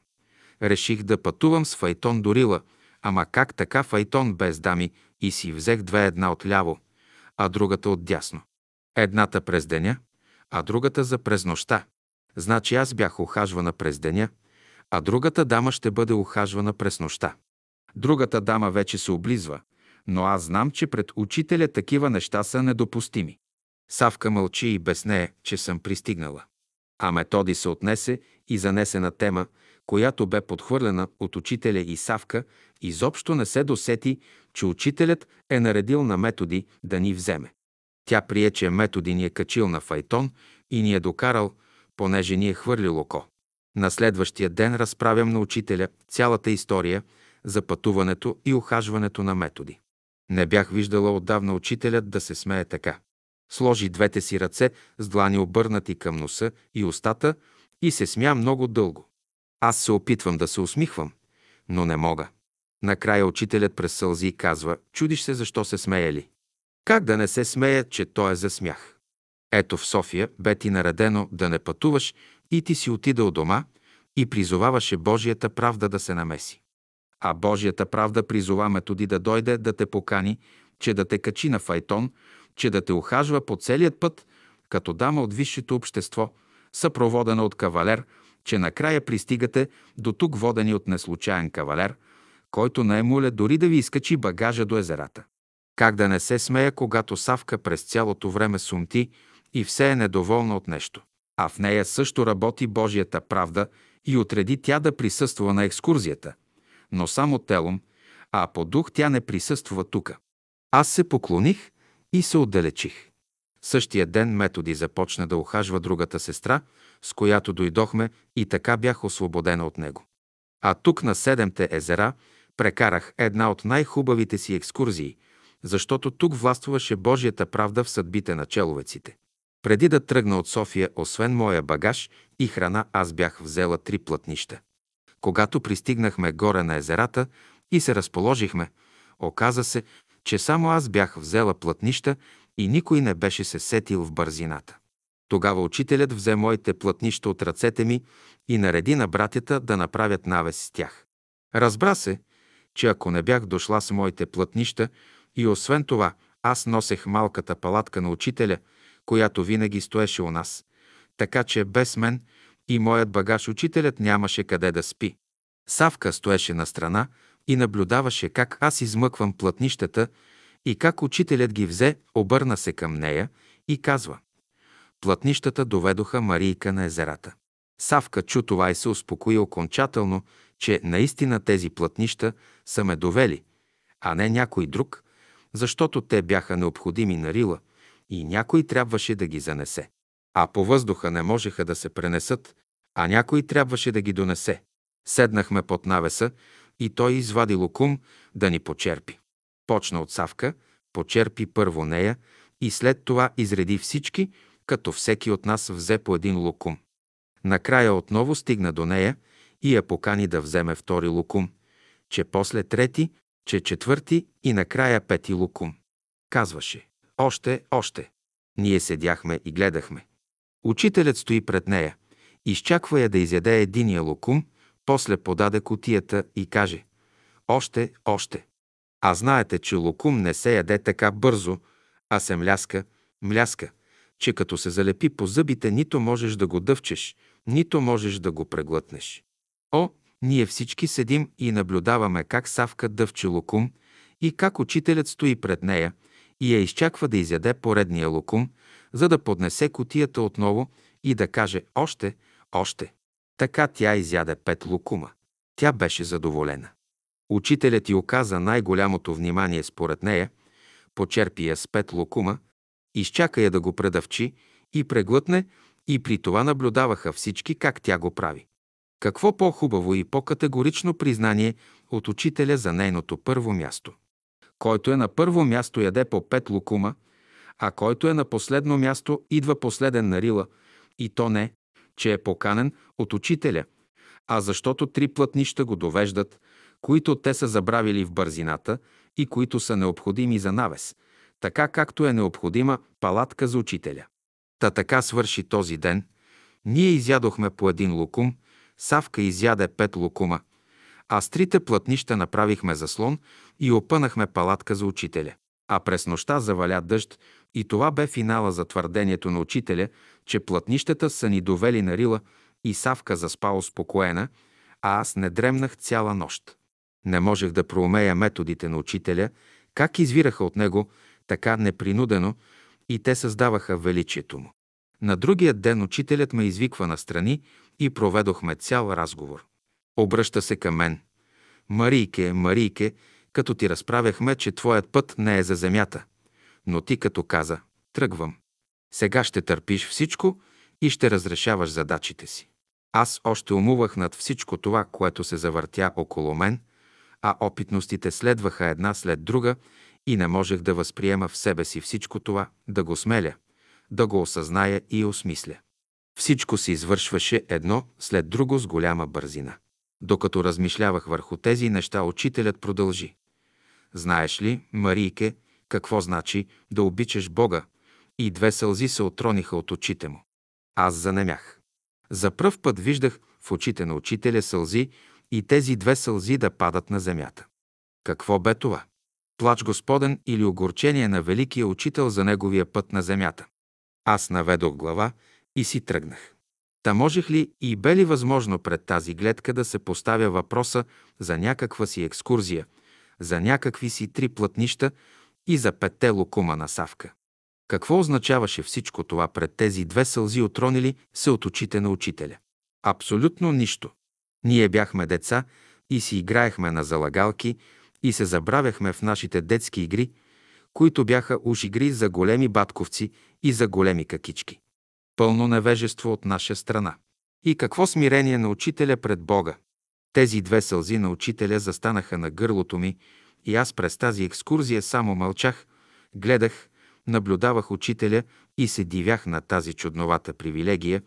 Реших да пътувам с файтон до Рила, ама как така файтон без дами и си взех две една от ляво, а другата от дясно. Едната през деня, а другата за през нощта. Значи аз бях ухажвана през деня, а другата дама ще бъде ухажвана през нощта. Другата дама вече се облизва, но аз знам, че пред учителя такива неща са недопустими. Савка мълчи и без нея, че съм пристигнала. А Методи се отнесе и занесена тема, която бе подхвърлена от учителя и Савка, изобщо не се досети, че учителят е наредил на Методи да ни вземе. Тя прие, че Методи ни е качил на файтон и ни е докарал, понеже ни е хвърлил око. На следващия ден разправям на учителя цялата история за пътуването и ухажването на методи. Не бях виждала отдавна учителят да се смее така. Сложи двете си ръце с длани обърнати към носа и устата и се смя много дълго. Аз се опитвам да се усмихвам, но не мога. Накрая учителят през сълзи казва, чудиш се защо се смее ли. Как да не се смея, че той е за смях? Ето в София бе ти наредено да не пътуваш и ти си отида от дома и призоваваше Божията правда да се намеси. А Божията правда призова методи да дойде да те покани, че да те качи на файтон, че да те ухажва по целият път, като дама от висшето общество, съпроводена от кавалер, че накрая пристигате до тук водени от неслучайен кавалер, който не е моля дори да ви изкачи багажа до езерата. Как да не се смея, когато Савка през цялото време сумти и все е недоволна от нещо. А в нея също работи Божията правда и отреди тя да присъства на екскурзията, но само телом, а по дух тя не присъства тука. Аз се поклоних и се отдалечих. Същия ден Методи започна да ухажва другата сестра, с която дойдохме и така бях освободена от него. А тук на Седемте езера прекарах една от най-хубавите си екскурзии, защото тук властвуваше Божията правда в съдбите на человеците. Преди да тръгна от София, освен моя багаж и храна, аз бях взела три плътнища. Когато пристигнахме горе на езерата и се разположихме, оказа се, че само аз бях взела плътнища и никой не беше се сетил в бързината. Тогава учителят взе моите плътнища от ръцете ми и нареди на братята да направят навес с тях. Разбра се, че ако не бях дошла с моите плътнища и освен това аз носех малката палатка на учителя, която винаги стоеше у нас, така че без мен и моят багаж учителят нямаше къде да спи. Савка стоеше на страна и наблюдаваше как аз измъквам плътнищата и как учителят ги взе, обърна се към нея и казва Плътнищата доведоха Марийка на езерата. Савка чу това и се успокои окончателно, че наистина тези плътнища са ме довели, а не някой друг, защото те бяха необходими на Рила и някой трябваше да ги занесе. А по въздуха не можеха да се пренесат, а някой трябваше да ги донесе. Седнахме под навеса и той извади лукум да ни почерпи. Почна от Савка, почерпи първо нея и след това изреди всички, като всеки от нас взе по един лукум. Накрая отново стигна до нея и я покани да вземе втори лукум, че после трети, че четвърти и накрая пети лукум. Казваше, още, още. Ние седяхме и гледахме. Учителят стои пред нея, изчаква я да изяде единия лукум, после подаде котията и каже, още, още. А знаете, че лукум не се яде така бързо, а се мляска, мляска, че като се залепи по зъбите, нито можеш да го дъвчеш, нито можеш да го преглътнеш. О, ние всички седим и наблюдаваме как Савка дъвче лукум и как учителят стои пред нея и я изчаква да изяде поредния лукум, за да поднесе котията отново и да каже още, още. Така тя изяде пет лукума. Тя беше задоволена. Учителят ти оказа най-голямото внимание според нея, почерпи я с пет лукума, изчака я да го предавчи и преглътне и при това наблюдаваха всички как тя го прави. Какво по-хубаво и по-категорично признание от учителя за нейното първо място? Който е на първо място яде по пет лукума, а който е на последно място идва последен на рила, и то не, че е поканен от учителя, а защото три плътнища го довеждат, които те са забравили в бързината и които са необходими за навес, така както е необходима палатка за учителя. Та така свърши този ден. Ние изядохме по един лукум, Савка изяде пет лукума, а с трите плътнища направихме заслон и опънахме палатка за учителя. А през нощта заваля дъжд и това бе финала за твърдението на учителя, че плътнищата са ни довели на рила и Савка заспа успокоена, а аз не дремнах цяла нощ. Не можех да проумея методите на учителя, как извираха от него така непринудено и те създаваха величието му. На другия ден учителят ме извиква настрани и проведохме цял разговор. Обръща се към мен. Марийке, Марийке, като ти разправяхме, че твоят път не е за земята. Но ти като каза, тръгвам. Сега ще търпиш всичко и ще разрешаваш задачите си. Аз още умувах над всичко това, което се завъртя около мен, а опитностите следваха една след друга и не можех да възприема в себе си всичко това, да го смеля, да го осъзная и осмисля. Всичко се извършваше едно след друго с голяма бързина. Докато размишлявах върху тези неща, учителят продължи. Знаеш ли, Марийке, какво значи да обичаш Бога? И две сълзи се отрониха от очите му. Аз занемях. За пръв път виждах в очите на учителя сълзи и тези две сълзи да падат на земята. Какво бе това? Плач Господен или огорчение на великия учител за неговия път на земята? Аз наведох глава и си тръгнах. Та можех ли и бе ли възможно пред тази гледка да се поставя въпроса за някаква си екскурзия, за някакви си три плътнища и за петте лукума на Савка? Какво означаваше всичко това пред тези две сълзи отронили се от очите на учителя? Абсолютно нищо. Ние бяхме деца и си играехме на залагалки и се забравяхме в нашите детски игри, които бяха уж игри за големи батковци и за големи какички. Пълно невежество от наша страна. И какво смирение на учителя пред Бога. Тези две сълзи на учителя застанаха на гърлото ми и аз през тази екскурзия само мълчах, гледах, наблюдавах учителя и се дивях на тази чудновата привилегия,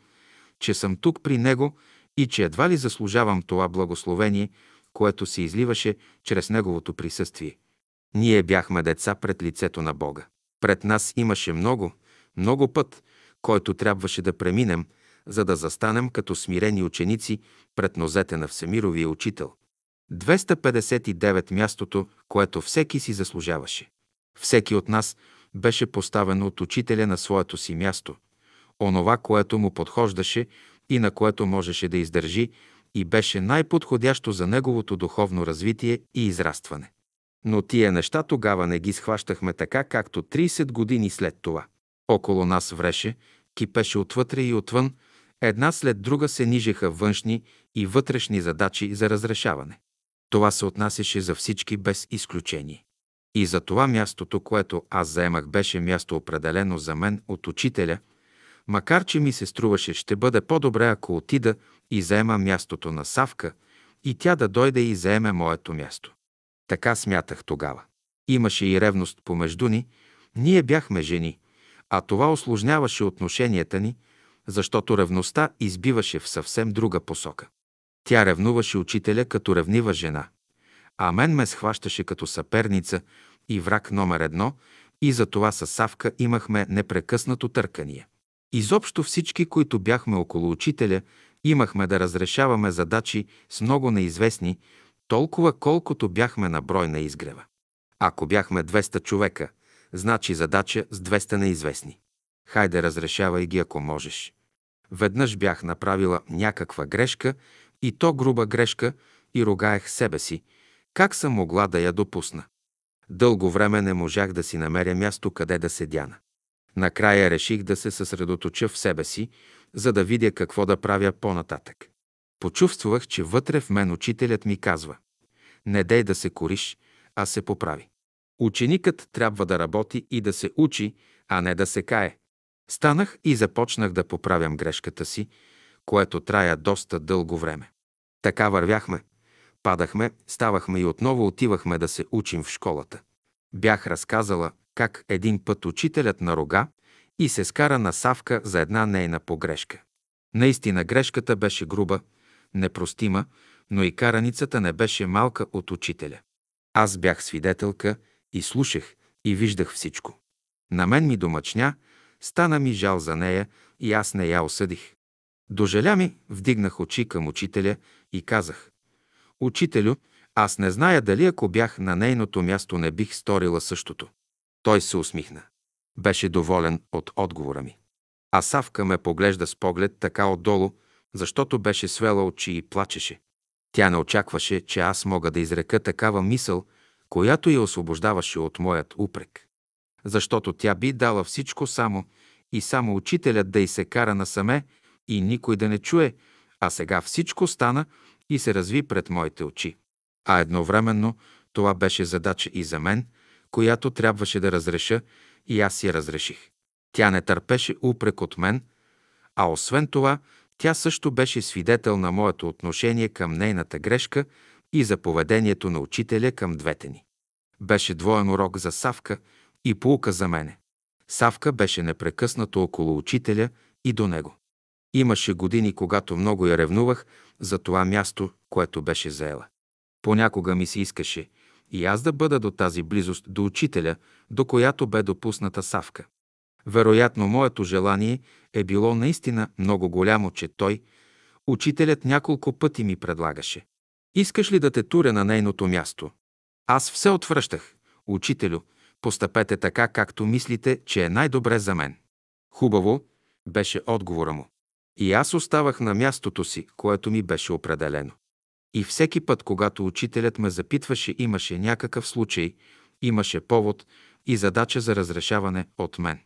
че съм тук при него и че едва ли заслужавам това благословение, което се изливаше чрез неговото присъствие. Ние бяхме деца пред лицето на Бога. Пред нас имаше много, много път, който трябваше да преминем, за да застанем като смирени ученици пред нозете на Всемировия учител. 259 мястото, което всеки си заслужаваше. Всеки от нас беше поставен от учителя на своето си място, онова, което му подхождаше и на което можеше да издържи и беше най-подходящо за неговото духовно развитие и израстване. Но тия неща тогава не ги схващахме така, както 30 години след това. Около нас вреше, кипеше отвътре и отвън, една след друга се нижеха външни и вътрешни задачи за разрешаване. Това се отнасяше за всички без изключение. И за това мястото, което аз заемах, беше място определено за мен от учителя, макар че ми се струваше, ще бъде по-добре, ако отида и заема мястото на Савка и тя да дойде и заеме моето място. Така смятах тогава. Имаше и ревност помежду ни, ние бяхме жени, а това осложняваше отношенията ни, защото ревността избиваше в съвсем друга посока. Тя ревнуваше учителя като ревнива жена – а мен ме схващаше като съперница и враг номер едно и за това със Савка имахме непрекъснато търкания. Изобщо всички, които бяхме около учителя, имахме да разрешаваме задачи с много неизвестни, толкова колкото бяхме на брой на изгрева. Ако бяхме 200 човека, значи задача с 200 неизвестни. Хайде, разрешавай ги, ако можеш. Веднъж бях направила някаква грешка, и то груба грешка, и рогаех себе си, как съм могла да я допусна? Дълго време не можах да си намеря място къде да седяна. Накрая реших да се съсредоточа в себе си, за да видя какво да правя по-нататък. Почувствах, че вътре в мен учителят ми казва «Не дей да се кориш, а се поправи». Ученикът трябва да работи и да се учи, а не да се кае. Станах и започнах да поправям грешката си, което трая доста дълго време. Така вървяхме, Падахме, ставахме и отново отивахме да се учим в школата. Бях разказала как един път учителят на рога и се скара на Савка за една нейна погрешка. Наистина грешката беше груба, непростима, но и караницата не беше малка от учителя. Аз бях свидетелка и слушах и виждах всичко. На мен ми домъчня, стана ми жал за нея и аз не я осъдих. Дожеля ми, вдигнах очи към учителя и казах Учителю, аз не зная дали ако бях на нейното място не бих сторила същото. Той се усмихна. Беше доволен от отговора ми. А Савка ме поглежда с поглед така отдолу, защото беше свела очи и плачеше. Тя не очакваше, че аз мога да изрека такава мисъл, която я освобождаваше от моят упрек. Защото тя би дала всичко само и само учителят да й се кара насаме и никой да не чуе, а сега всичко стана и се разви пред моите очи. А едновременно това беше задача и за мен, която трябваше да разреша и аз я разреших. Тя не търпеше упрек от мен, А освен това, тя също беше свидетел на моето отношение към нейната грешка и за поведението на учителя към двете ни. Беше двоен урок за Савка и полука за мене. Савка беше непрекъснато около учителя и до него. Имаше години, когато много я ревнувах за това място, което беше заела. Понякога ми се искаше и аз да бъда до тази близост до учителя, до която бе допусната Савка. Вероятно, моето желание е било наистина много голямо, че той, учителят, няколко пъти ми предлагаше. Искаш ли да те туря на нейното място? Аз все отвръщах. Учителю, постъпете така, както мислите, че е най-добре за мен. Хубаво, беше отговора му. И аз оставах на мястото си, което ми беше определено. И всеки път, когато учителят ме запитваше, имаше някакъв случай, имаше повод и задача за разрешаване от мен.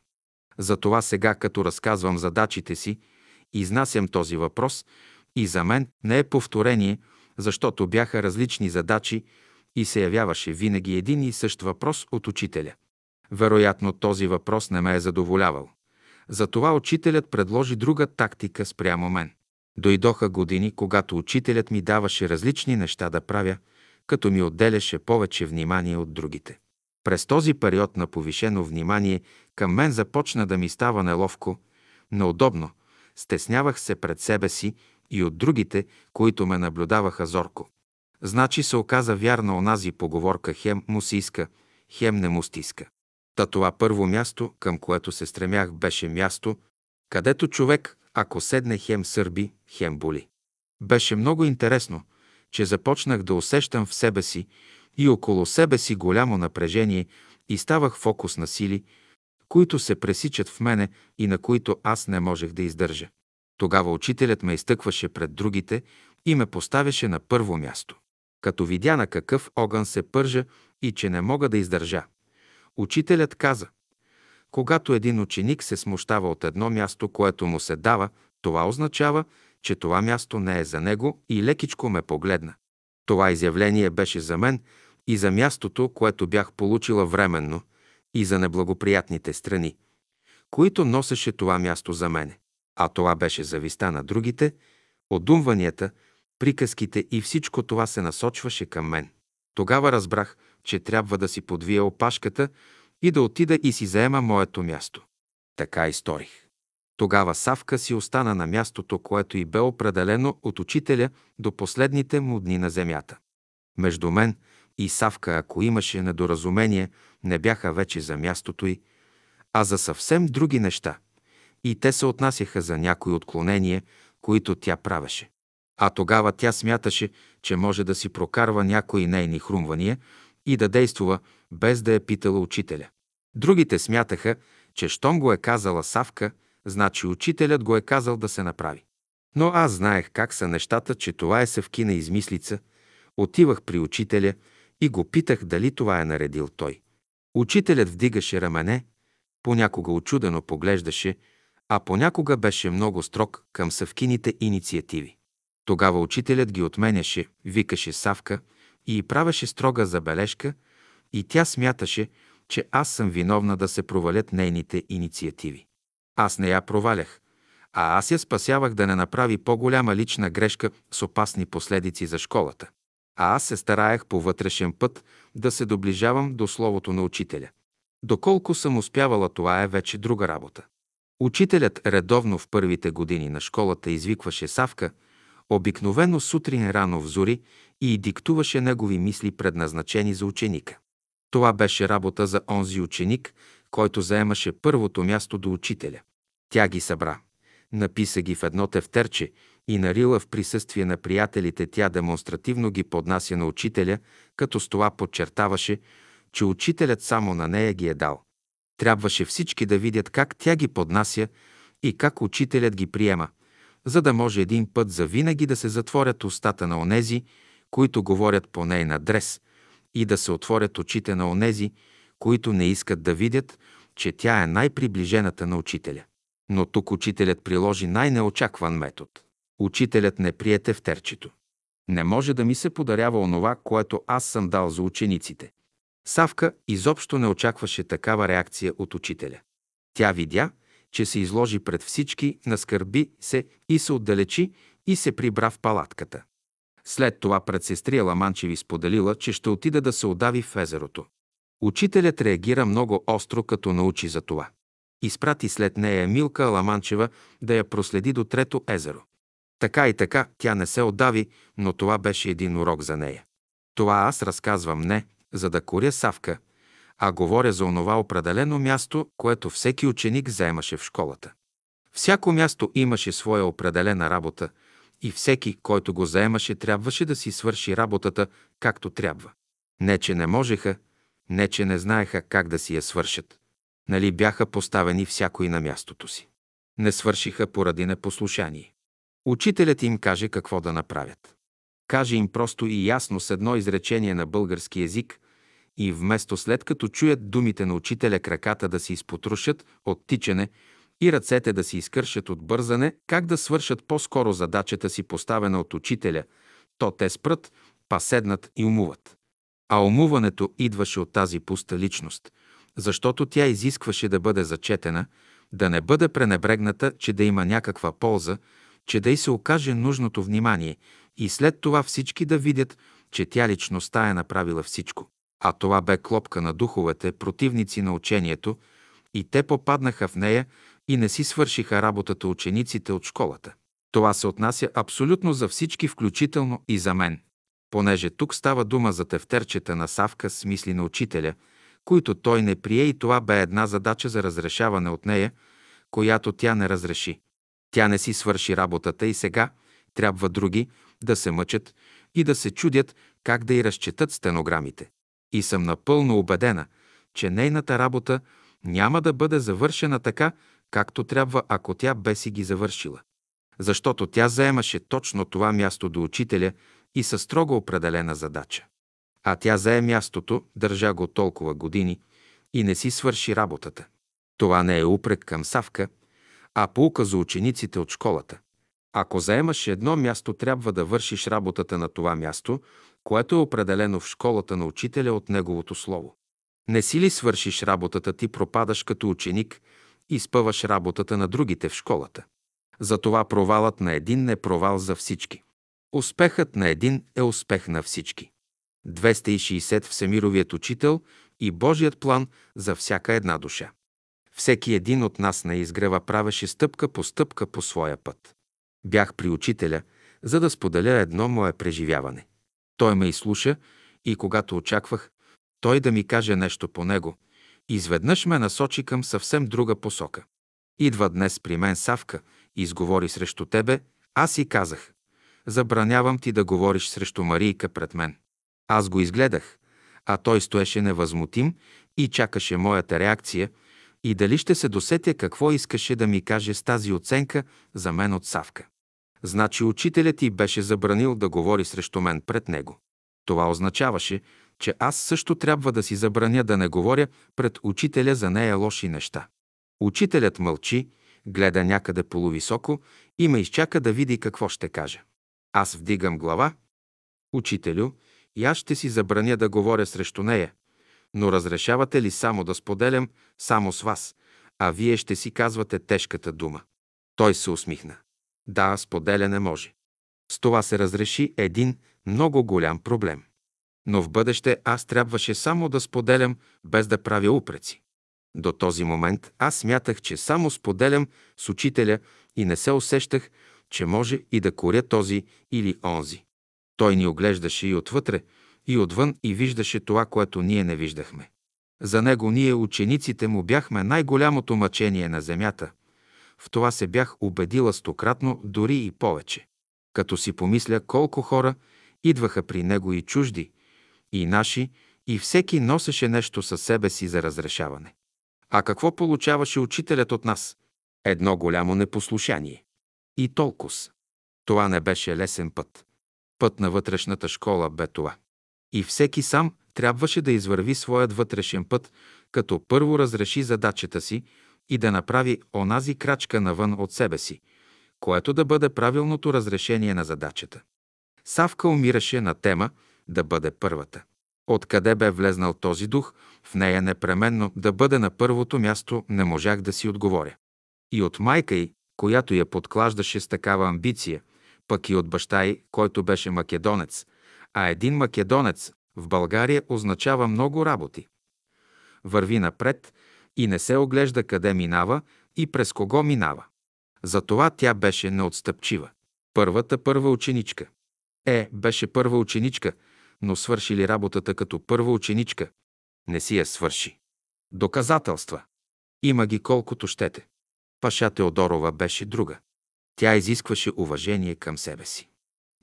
Затова сега, като разказвам задачите си, изнасям този въпрос и за мен не е повторение, защото бяха различни задачи и се явяваше винаги един и същ въпрос от учителя. Вероятно този въпрос не ме е задоволявал. Затова учителят предложи друга тактика спрямо мен. Дойдоха години, когато учителят ми даваше различни неща да правя, като ми отделяше повече внимание от другите. През този период на повишено внимание към мен започна да ми става неловко, неудобно, стеснявах се пред себе си и от другите, които ме наблюдаваха зорко. Значи се оказа вярна онази поговорка хем му си иска, хем не му стиска. Та това първо място, към което се стремях, беше място, където човек, ако седне хем сърби, хем боли. Беше много интересно, че започнах да усещам в себе си и около себе си голямо напрежение и ставах фокус на сили, които се пресичат в мене и на които аз не можех да издържа. Тогава учителят ме изтъкваше пред другите и ме поставяше на първо място. Като видя на какъв огън се пържа и че не мога да издържа. Учителят каза, когато един ученик се смущава от едно място, което му се дава, това означава, че това място не е за него и лекичко ме погледна. Това изявление беше за мен и за мястото, което бях получила временно, и за неблагоприятните страни, които носеше това място за мене. А това беше зависта на другите, одумванията, приказките и всичко това се насочваше към мен. Тогава разбрах, че трябва да си подвия опашката и да отида и си заема моето място. Така и сторих. Тогава Савка си остана на мястото, което и бе определено от учителя до последните му дни на земята. Между мен и Савка, ако имаше недоразумение, не бяха вече за мястото й, а за съвсем други неща. И те се отнасяха за някои отклонения, които тя правеше. А тогава тя смяташе, че може да си прокарва някои нейни хрумвания и да действува, без да е питала учителя. Другите смятаха, че щом го е казала Савка, значи учителят го е казал да се направи. Но аз знаех как са нещата, че това е съвкина измислица. Отивах при учителя и го питах дали това е наредил той. Учителят вдигаше рамене, понякога очудено поглеждаше, а понякога беше много строг към съвкините инициативи. Тогава учителят ги отменяше, викаше Савка и правеше строга забележка и тя смяташе, че аз съм виновна да се провалят нейните инициативи. Аз не я провалях, а аз я спасявах да не направи по-голяма лична грешка с опасни последици за школата. А аз се стараех по вътрешен път да се доближавам до словото на учителя. Доколко съм успявала, това е вече друга работа. Учителят редовно в първите години на школата извикваше Савка, обикновено сутрин рано в зори и диктуваше негови мисли, предназначени за ученика. Това беше работа за онзи ученик, който заемаше първото място до учителя. Тя ги събра. Написа ги в едно тефтерче и нарила в присъствие на приятелите тя демонстративно ги поднася на учителя, като с това подчертаваше, че учителят само на нея ги е дал. Трябваше всички да видят как тя ги поднася и как учителят ги приема, за да може един път за винаги да се затворят устата на онези, които говорят по нейн адрес, и да се отворят очите на онези, които не искат да видят, че тя е най-приближената на учителя. Но тук учителят приложи най-неочакван метод. Учителят не приете в терчето. Не може да ми се подарява онова, което аз съм дал за учениците. Савка изобщо не очакваше такава реакция от учителя. Тя видя, че се изложи пред всички, наскърби се и се отдалечи и се прибра в палатката. След това пред сестрия Ламанчеви споделила, че ще отида да се удави в езерото. Учителят реагира много остро, като научи за това. Изпрати след нея Милка Ламанчева да я проследи до трето езеро. Така и така тя не се отдави, но това беше един урок за нея. Това аз разказвам не, за да коря Савка, а говоря за онова определено място, което всеки ученик заемаше в школата. Всяко място имаше своя определена работа и всеки, който го заемаше, трябваше да си свърши работата както трябва. Не, че не можеха, не, че не знаеха как да си я свършат. Нали бяха поставени всякой на мястото си. Не свършиха поради непослушание. Учителят им каже какво да направят. Каже им просто и ясно с едно изречение на български язик и вместо след като чуят думите на учителя краката да си изпотрушат от тичане и ръцете да си изкършат от бързане, как да свършат по-скоро задачата си поставена от учителя, то те спрат, па седнат и умуват. А умуването идваше от тази пуста личност, защото тя изискваше да бъде зачетена, да не бъде пренебрегната, че да има някаква полза, че да й се окаже нужното внимание и след това всички да видят, че тя личността е направила всичко. А това бе клопка на духовете, противници на учението, и те попаднаха в нея и не си свършиха работата учениците от школата. Това се отнася абсолютно за всички, включително и за мен. Понеже тук става дума за тефтерчета на Савка с мисли на учителя, които той не прие и това бе една задача за разрешаване от нея, която тя не разреши. Тя не си свърши работата и сега трябва други да се мъчат и да се чудят как да й разчетат стенограмите. И съм напълно убедена, че нейната работа няма да бъде завършена така, както трябва, ако тя бе си ги завършила. Защото тя заемаше точно това място до учителя и със строго определена задача. А тя зае мястото, държа го толкова години и не си свърши работата. Това не е упрек към Савка, а полука за учениците от школата. Ако заемаш едно място, трябва да вършиш работата на това място, което е определено в школата на учителя от неговото слово. Не си ли свършиш работата, ти пропадаш като ученик и спъваш работата на другите в школата. Затова провалът на един е провал за всички. Успехът на един е успех на всички. 260 Всемировият учител и Божият план за всяка една душа. Всеки един от нас на изгрева правеше стъпка по стъпка по своя път. Бях при учителя, за да споделя едно мое преживяване. Той ме изслуша и когато очаквах той да ми каже нещо по него, изведнъж ме насочи към съвсем друга посока. Идва днес при мен Савка, изговори срещу тебе, аз си казах, забранявам ти да говориш срещу Марийка пред мен. Аз го изгледах, а той стоеше невъзмутим и чакаше моята реакция и дали ще се досетя какво искаше да ми каже с тази оценка за мен от Савка. Значи учителят ти беше забранил да говори срещу мен пред него. Това означаваше, че аз също трябва да си забраня да не говоря пред учителя за нея лоши неща. Учителят мълчи, гледа някъде полувисоко и ме изчака да види какво ще каже. Аз вдигам глава. Учителю, и аз ще си забраня да говоря срещу нея, но разрешавате ли само да споделям само с вас, а вие ще си казвате тежката дума? Той се усмихна. Да, споделяне може. С това се разреши един много голям проблем. Но в бъдеще аз трябваше само да споделям, без да правя упреци. До този момент аз смятах, че само споделям с учителя и не се усещах, че може и да коря този или онзи. Той ни оглеждаше и отвътре, и отвън и виждаше това, което ние не виждахме. За него ние, учениците му, бяхме най-голямото мъчение на земята. В това се бях убедила стократно, дори и повече. Като си помисля колко хора идваха при него и чужди, и наши, и всеки носеше нещо със себе си за разрешаване. А какво получаваше учителят от нас? Едно голямо непослушание. И толкова. Това не беше лесен път. Път на вътрешната школа бе това. И всеки сам трябваше да извърви своят вътрешен път, като първо разреши задачата си и да направи онази крачка навън от себе си, което да бъде правилното разрешение на задачата. Савка умираше на тема да бъде първата. Откъде бе влезнал този дух, в нея непременно да бъде на първото място, не можах да си отговоря. И от майка й, която я подклаждаше с такава амбиция, пък и от баща й, който беше македонец, а един македонец в България означава много работи. Върви напред и не се оглежда къде минава и през кого минава. Затова тя беше неотстъпчива. Първата първа ученичка. Е, беше първа ученичка, но свърши ли работата като първа ученичка? Не си я свърши. Доказателства. Има ги колкото щете. Паша Теодорова беше друга. Тя изискваше уважение към себе си.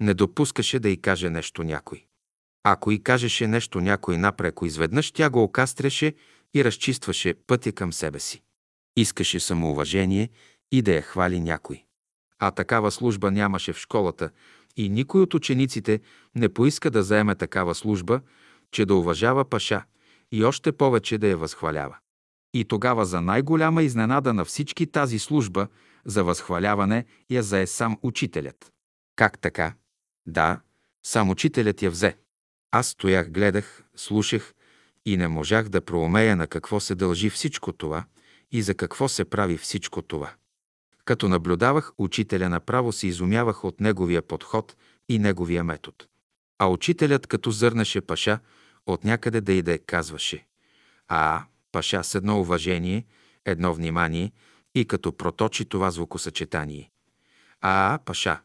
Не допускаше да й каже нещо някой. Ако й кажеше нещо някой напреко изведнъж, тя го окастряше и разчистваше пътя към себе си. Искаше самоуважение и да я хвали някой. А такава служба нямаше в школата и никой от учениците не поиска да заеме такава служба, че да уважава паша и още повече да я възхвалява. И тогава за най-голяма изненада на всички тази служба за възхваляване я зае сам учителят. Как така? Да, сам учителят я взе. Аз стоях, гледах, слушах и не можах да проумея на какво се дължи всичко това и за какво се прави всичко това. Като наблюдавах учителя, направо се изумявах от неговия подход и неговия метод. А учителят, като зърнеше паша, от някъде да и да казваше «А, паша с едно уважение, едно внимание и като проточи това звукосъчетание. А, паша.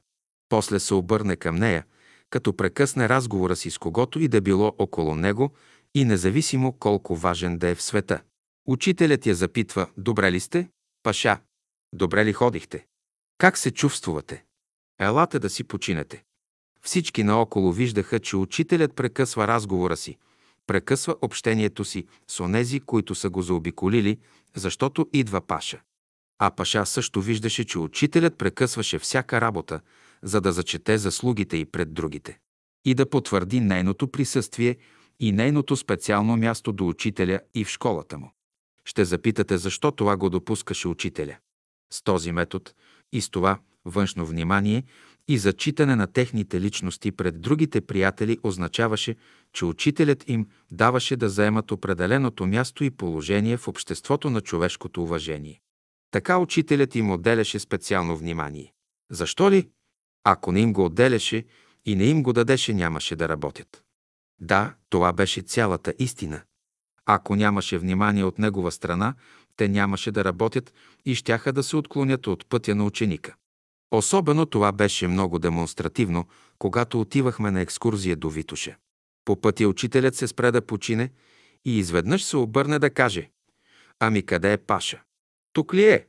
После се обърне към нея, като прекъсне разговора си с когото и да било около него и независимо колко важен да е в света. Учителят я запитва, добре ли сте? Паша, добре ли ходихте? Как се чувствувате? Елате да си починете. Всички наоколо виждаха, че учителят прекъсва разговора си, прекъсва общението си с онези, които са го заобиколили, защото идва Паша. А Паша също виждаше, че учителят прекъсваше всяка работа, за да зачете заслугите и пред другите. И да потвърди нейното присъствие и нейното специално място до учителя и в школата му. Ще запитате защо това го допускаше учителя. С този метод и с това външно внимание и зачитане на техните личности пред другите приятели означаваше, че учителят им даваше да заемат определеното място и положение в обществото на човешкото уважение. Така учителят им отделяше специално внимание. Защо ли? Ако не им го отделяше и не им го дадеше, нямаше да работят. Да, това беше цялата истина. Ако нямаше внимание от негова страна, те нямаше да работят и щяха да се отклонят от пътя на ученика. Особено това беше много демонстративно, когато отивахме на екскурзия до Витуша. По пътя учителят се спре да почине и изведнъж се обърне да каже «Ами къде е Паша?» «Тук ли е?»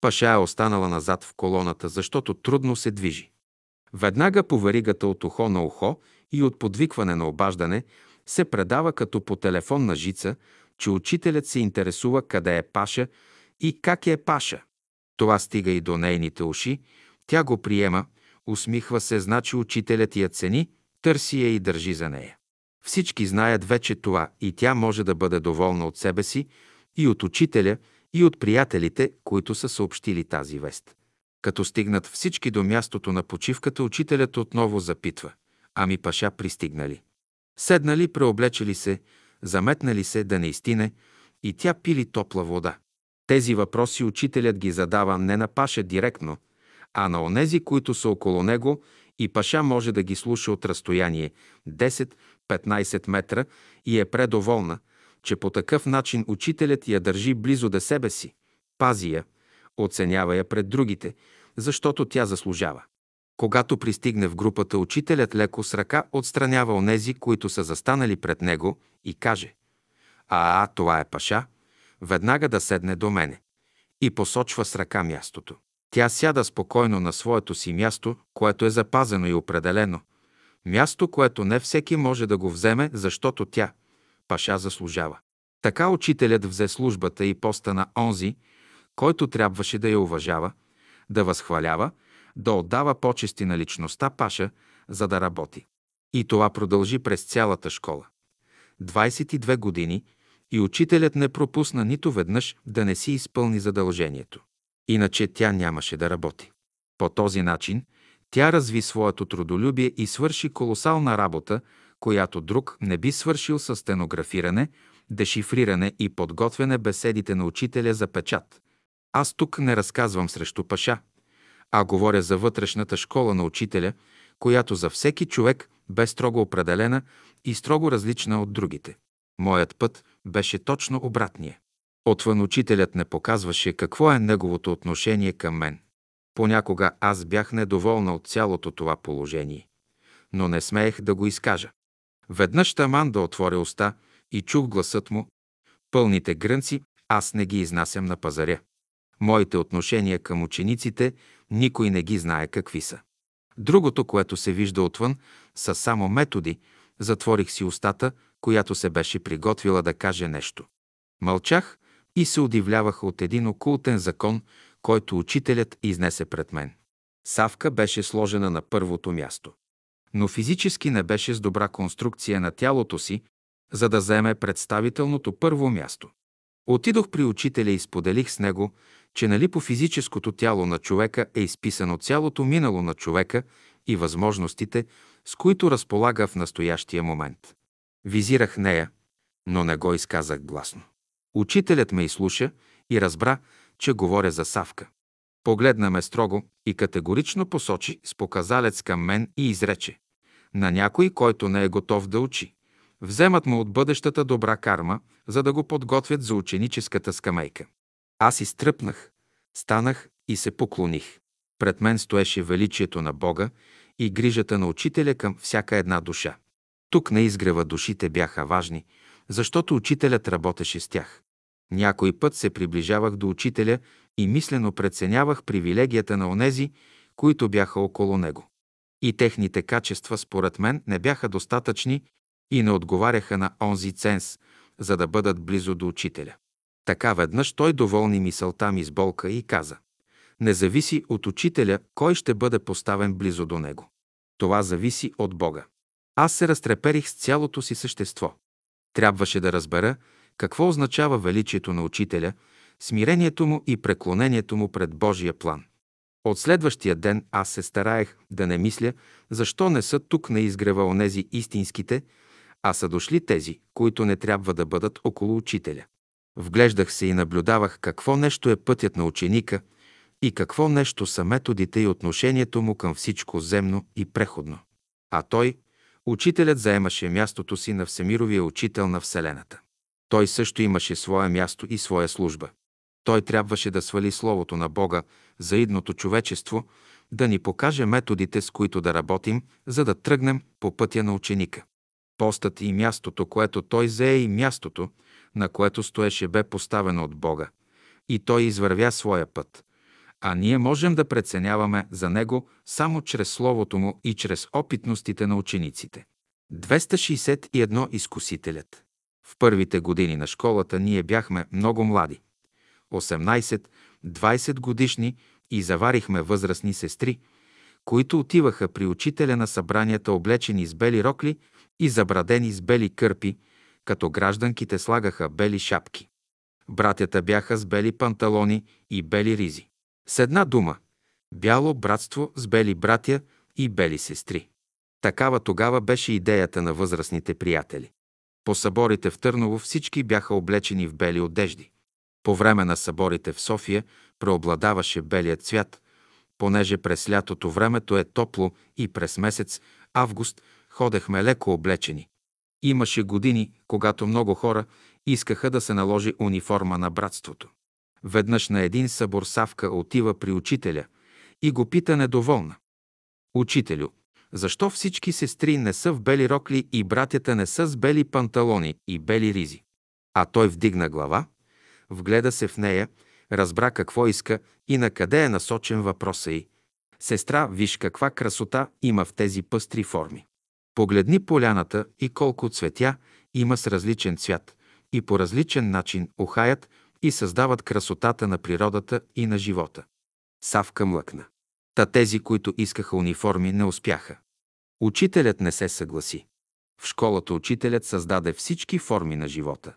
Паша е останала назад в колоната, защото трудно се движи. Веднага по веригата от ухо на ухо и от подвикване на обаждане се предава като по телефонна жица, че учителят се интересува къде е Паша и как е Паша. Това стига и до нейните уши, тя го приема, усмихва се, значи учителят я цени, търси я и държи за нея. Всички знаят вече това и тя може да бъде доволна от себе си и от учителя, и от приятелите, които са съобщили тази вест. Като стигнат всички до мястото на почивката, учителят отново запитва. Ами паша пристигнали. Седнали, преоблечели се, заметнали се да не изтине и тя пили топла вода. Тези въпроси учителят ги задава не на Паша директно, а на онези, които са около него и Паша може да ги слуша от разстояние 10-15 метра и е предоволна, че по такъв начин учителят я държи близо до себе си, пази я, оценява я пред другите, защото тя заслужава. Когато пристигне в групата, учителят леко с ръка отстранява онези, които са застанали пред него и каже «А, а, това е Паша, веднага да седне до мене» и посочва с ръка мястото. Тя сяда спокойно на своето си място, което е запазено и определено. Място, което не всеки може да го вземе, защото тя, Паша, заслужава. Така учителят взе службата и поста на онзи, който трябваше да я уважава, да възхвалява, да отдава почести на личността Паша, за да работи. И това продължи през цялата школа. 22 години и учителят не пропусна нито веднъж да не си изпълни задължението. Иначе тя нямаше да работи. По този начин тя разви своето трудолюбие и свърши колосална работа, която друг не би свършил с стенографиране, дешифриране и подготвяне беседите на учителя за печат. Аз тук не разказвам срещу паша, а говоря за вътрешната школа на учителя, която за всеки човек бе строго определена и строго различна от другите. Моят път беше точно обратния. Отвън учителят не показваше какво е неговото отношение към мен. Понякога аз бях недоволна от цялото това положение, но не смеех да го изкажа. Веднъж таман да отворя уста и чух гласът му. Пълните грънци аз не ги изнасям на пазаря. Моите отношения към учениците никой не ги знае какви са. Другото, което се вижда отвън, са само методи. Затворих си устата, която се беше приготвила да каже нещо. Мълчах и се удивлявах от един окултен закон, който учителят изнесе пред мен. Савка беше сложена на първото място. Но физически не беше с добра конструкция на тялото си, за да заеме представителното първо място. Отидох при учителя и споделих с него, че нали по физическото тяло на човека е изписано цялото минало на човека и възможностите, с които разполага в настоящия момент. Визирах нея, но не го изказах гласно. Учителят ме изслуша и разбра, че говоря за Савка. Погледна ме строго и категорично посочи с показалец към мен и изрече. На някой, който не е готов да учи. Вземат му от бъдещата добра карма, за да го подготвят за ученическата скамейка. Аз изтръпнах, станах и се поклоних. Пред мен стоеше величието на Бога и грижата на учителя към всяка една душа. Тук на изгрева душите бяха важни, защото учителят работеше с тях. Някой път се приближавах до учителя и мислено преценявах привилегията на онези, които бяха около него. И техните качества, според мен, не бяха достатъчни и не отговаряха на онзи ценз, за да бъдат близо до учителя. Така веднъж той доволни мисълта ми с болка и каза «Не зависи от учителя, кой ще бъде поставен близо до него. Това зависи от Бога». Аз се разтреперих с цялото си същество. Трябваше да разбера какво означава величието на учителя, смирението му и преклонението му пред Божия план. От следващия ден аз се стараех да не мисля, защо не са тук на изгрева онези истинските, а са дошли тези, които не трябва да бъдат около учителя. Вглеждах се и наблюдавах какво нещо е пътят на ученика и какво нещо са методите и отношението му към всичко земно и преходно. А той, учителят, заемаше мястото си на Всемировия учител на Вселената. Той също имаше свое място и своя служба. Той трябваше да свали Словото на Бога за идното човечество, да ни покаже методите, с които да работим, за да тръгнем по пътя на ученика. Постът и мястото, което той зае и мястото, на което стоеше, бе поставено от Бога. И той извървя своя път. А ние можем да преценяваме за него само чрез Словото му и чрез опитностите на учениците. 261 изкусителят. В първите години на школата ние бяхме много млади. 18-20 годишни и заварихме възрастни сестри, които отиваха при учителя на събранията облечени с бели рокли и забрадени с бели кърпи, като гражданките слагаха бели шапки. Братята бяха с бели панталони и бели ризи. С една дума – бяло братство с бели братя и бели сестри. Такава тогава беше идеята на възрастните приятели. По съборите в Търново всички бяха облечени в бели одежди. По време на съборите в София преобладаваше белият цвят, понеже през лятото времето е топло и през месец август ходехме леко облечени. Имаше години, когато много хора искаха да се наложи униформа на братството. Веднъж на един събор Савка отива при учителя и го пита недоволна. Учителю, защо всички сестри не са в бели рокли и братята не са с бели панталони и бели ризи? А той вдигна глава, вгледа се в нея, разбра какво иска и на къде е насочен въпроса й. Сестра, виж каква красота има в тези пъстри форми. Погледни поляната и колко цветя има с различен цвят и по различен начин ухаят и създават красотата на природата и на живота. Савка млъкна. Та тези, които искаха униформи, не успяха. Учителят не се съгласи. В школата учителят създаде всички форми на живота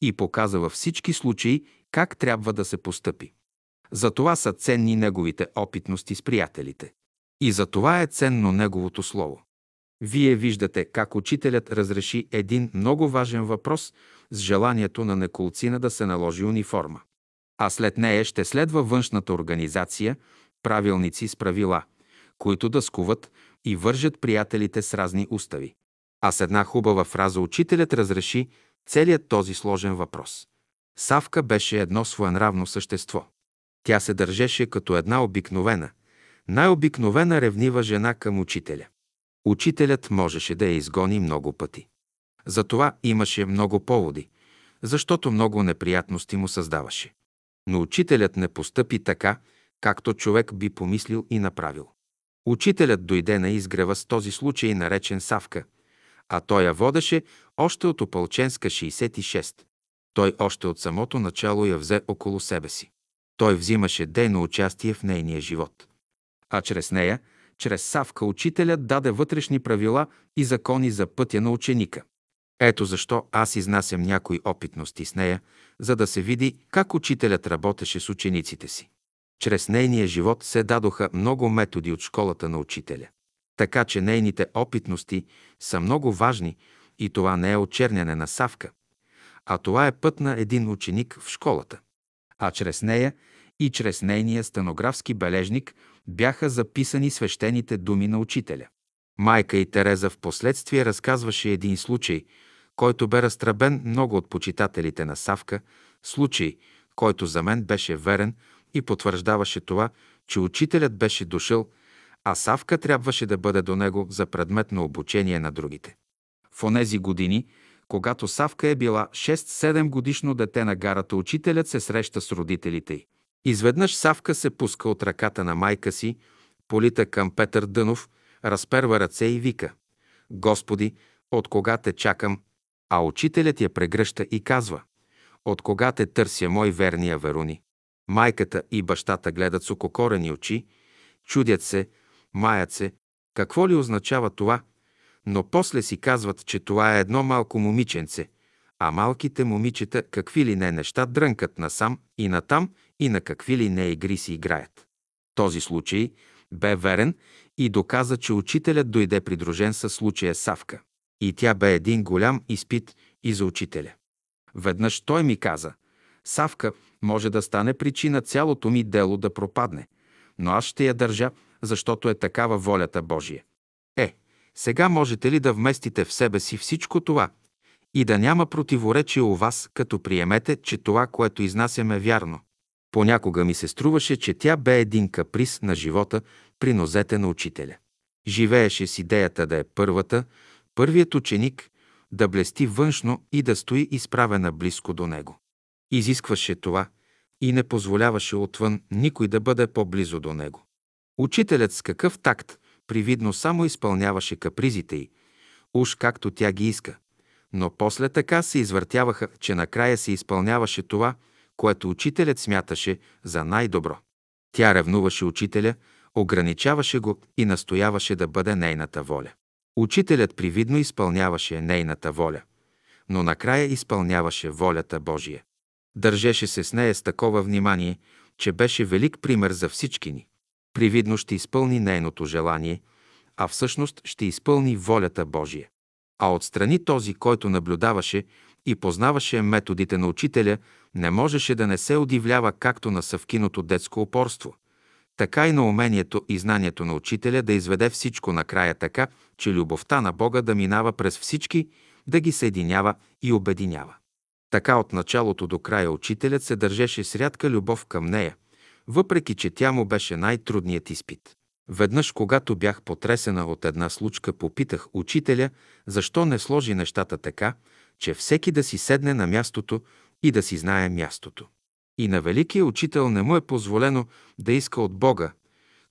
и показа във всички случаи как трябва да се постъпи. Затова са ценни неговите опитности с приятелите. И за това е ценно неговото слово. Вие виждате как учителят разреши един много важен въпрос с желанието на неколцина да се наложи униформа. а след нея ще следва външната организация, правилници с правила, които да скуват и вържат приятелите с разни устави. А с една хубава фраза учителят разреши целият този сложен въпрос. Савка беше едно своенравно същество. Тя се държеше като една обикновена, най-обикновена ревнива жена към учителя. Учителят можеше да я изгони много пъти. Затова имаше много поводи, защото много неприятности му създаваше. Но учителят не постъпи така, както човек би помислил и направил. Учителят дойде на изгрева с този случай наречен Савка, а той я водеше още от Опълченска 66. Той още от самото начало я взе около себе си. Той взимаше дейно участие в нейния живот. А чрез нея, чрез Савка, учителят даде вътрешни правила и закони за пътя на ученика. Ето защо аз изнасям някои опитности с нея, за да се види как учителят работеше с учениците си. Чрез нейния живот се дадоха много методи от школата на учителя. Така че нейните опитности са много важни и това не е очерняне на Савка, а това е път на един ученик в школата. А чрез нея и чрез нейния стенографски бележник бяха записани свещените думи на учителя. Майка и Тереза в последствие разказваше един случай, който бе разтръбен много от почитателите на Савка, случай, който за мен беше верен и потвърждаваше това, че учителят беше дошъл, а Савка трябваше да бъде до него за предмет на обучение на другите. В онези години, когато Савка е била 6-7 годишно дете на гарата, учителят се среща с родителите й. Изведнъж Савка се пуска от ръката на майка си, полита към Петър Дънов, разперва ръце и вика «Господи, от кога те чакам?» А учителят я прегръща и казва «От кога те търся, мой верния Веруни?» Майката и бащата гледат с ококорени очи, чудят се, маят се, какво ли означава това, но после си казват, че това е едно малко момиченце, а малките момичета какви ли не неща дрънкат насам и натам и на какви ли не игри си играят. Този случай бе верен и доказа, че учителят дойде придружен със случая Савка. И тя бе един голям изпит и за учителя. Веднъж той ми каза, Савка може да стане причина цялото ми дело да пропадне, но аз ще я държа, защото е такава волята Божия. Е, сега можете ли да вместите в себе си всичко това и да няма противоречие у вас, като приемете, че това, което изнасяме е вярно? Понякога ми се струваше, че тя бе един каприз на живота при нозете на учителя. Живееше с идеята да е първата, първият ученик, да блести външно и да стои изправена близко до него. Изискваше това и не позволяваше отвън никой да бъде по-близо до него. Учителят с какъв такт привидно само изпълняваше капризите й, уж както тя ги иска, но после така се извъртяваха, че накрая се изпълняваше това, което учителят смяташе за най-добро. Тя ревнуваше учителя, ограничаваше го и настояваше да бъде нейната воля. Учителят привидно изпълняваше нейната воля, но накрая изпълняваше волята Божия. Държеше се с нея с такова внимание, че беше велик пример за всички ни. Привидно ще изпълни нейното желание, а всъщност ще изпълни волята Божия. А отстрани този, който наблюдаваше и познаваше методите на учителя, не можеше да не се удивлява както на съвкиното детско упорство, така и на умението и знанието на учителя да изведе всичко накрая така, че любовта на Бога да минава през всички, да ги съединява и обединява. Така от началото до края учителят се държеше с рядка любов към нея, въпреки че тя му беше най-трудният изпит. Веднъж, когато бях потресена от една случка, попитах учителя, защо не сложи нещата така, че всеки да си седне на мястото и да си знае мястото. И на великия учител не му е позволено да иска от Бога,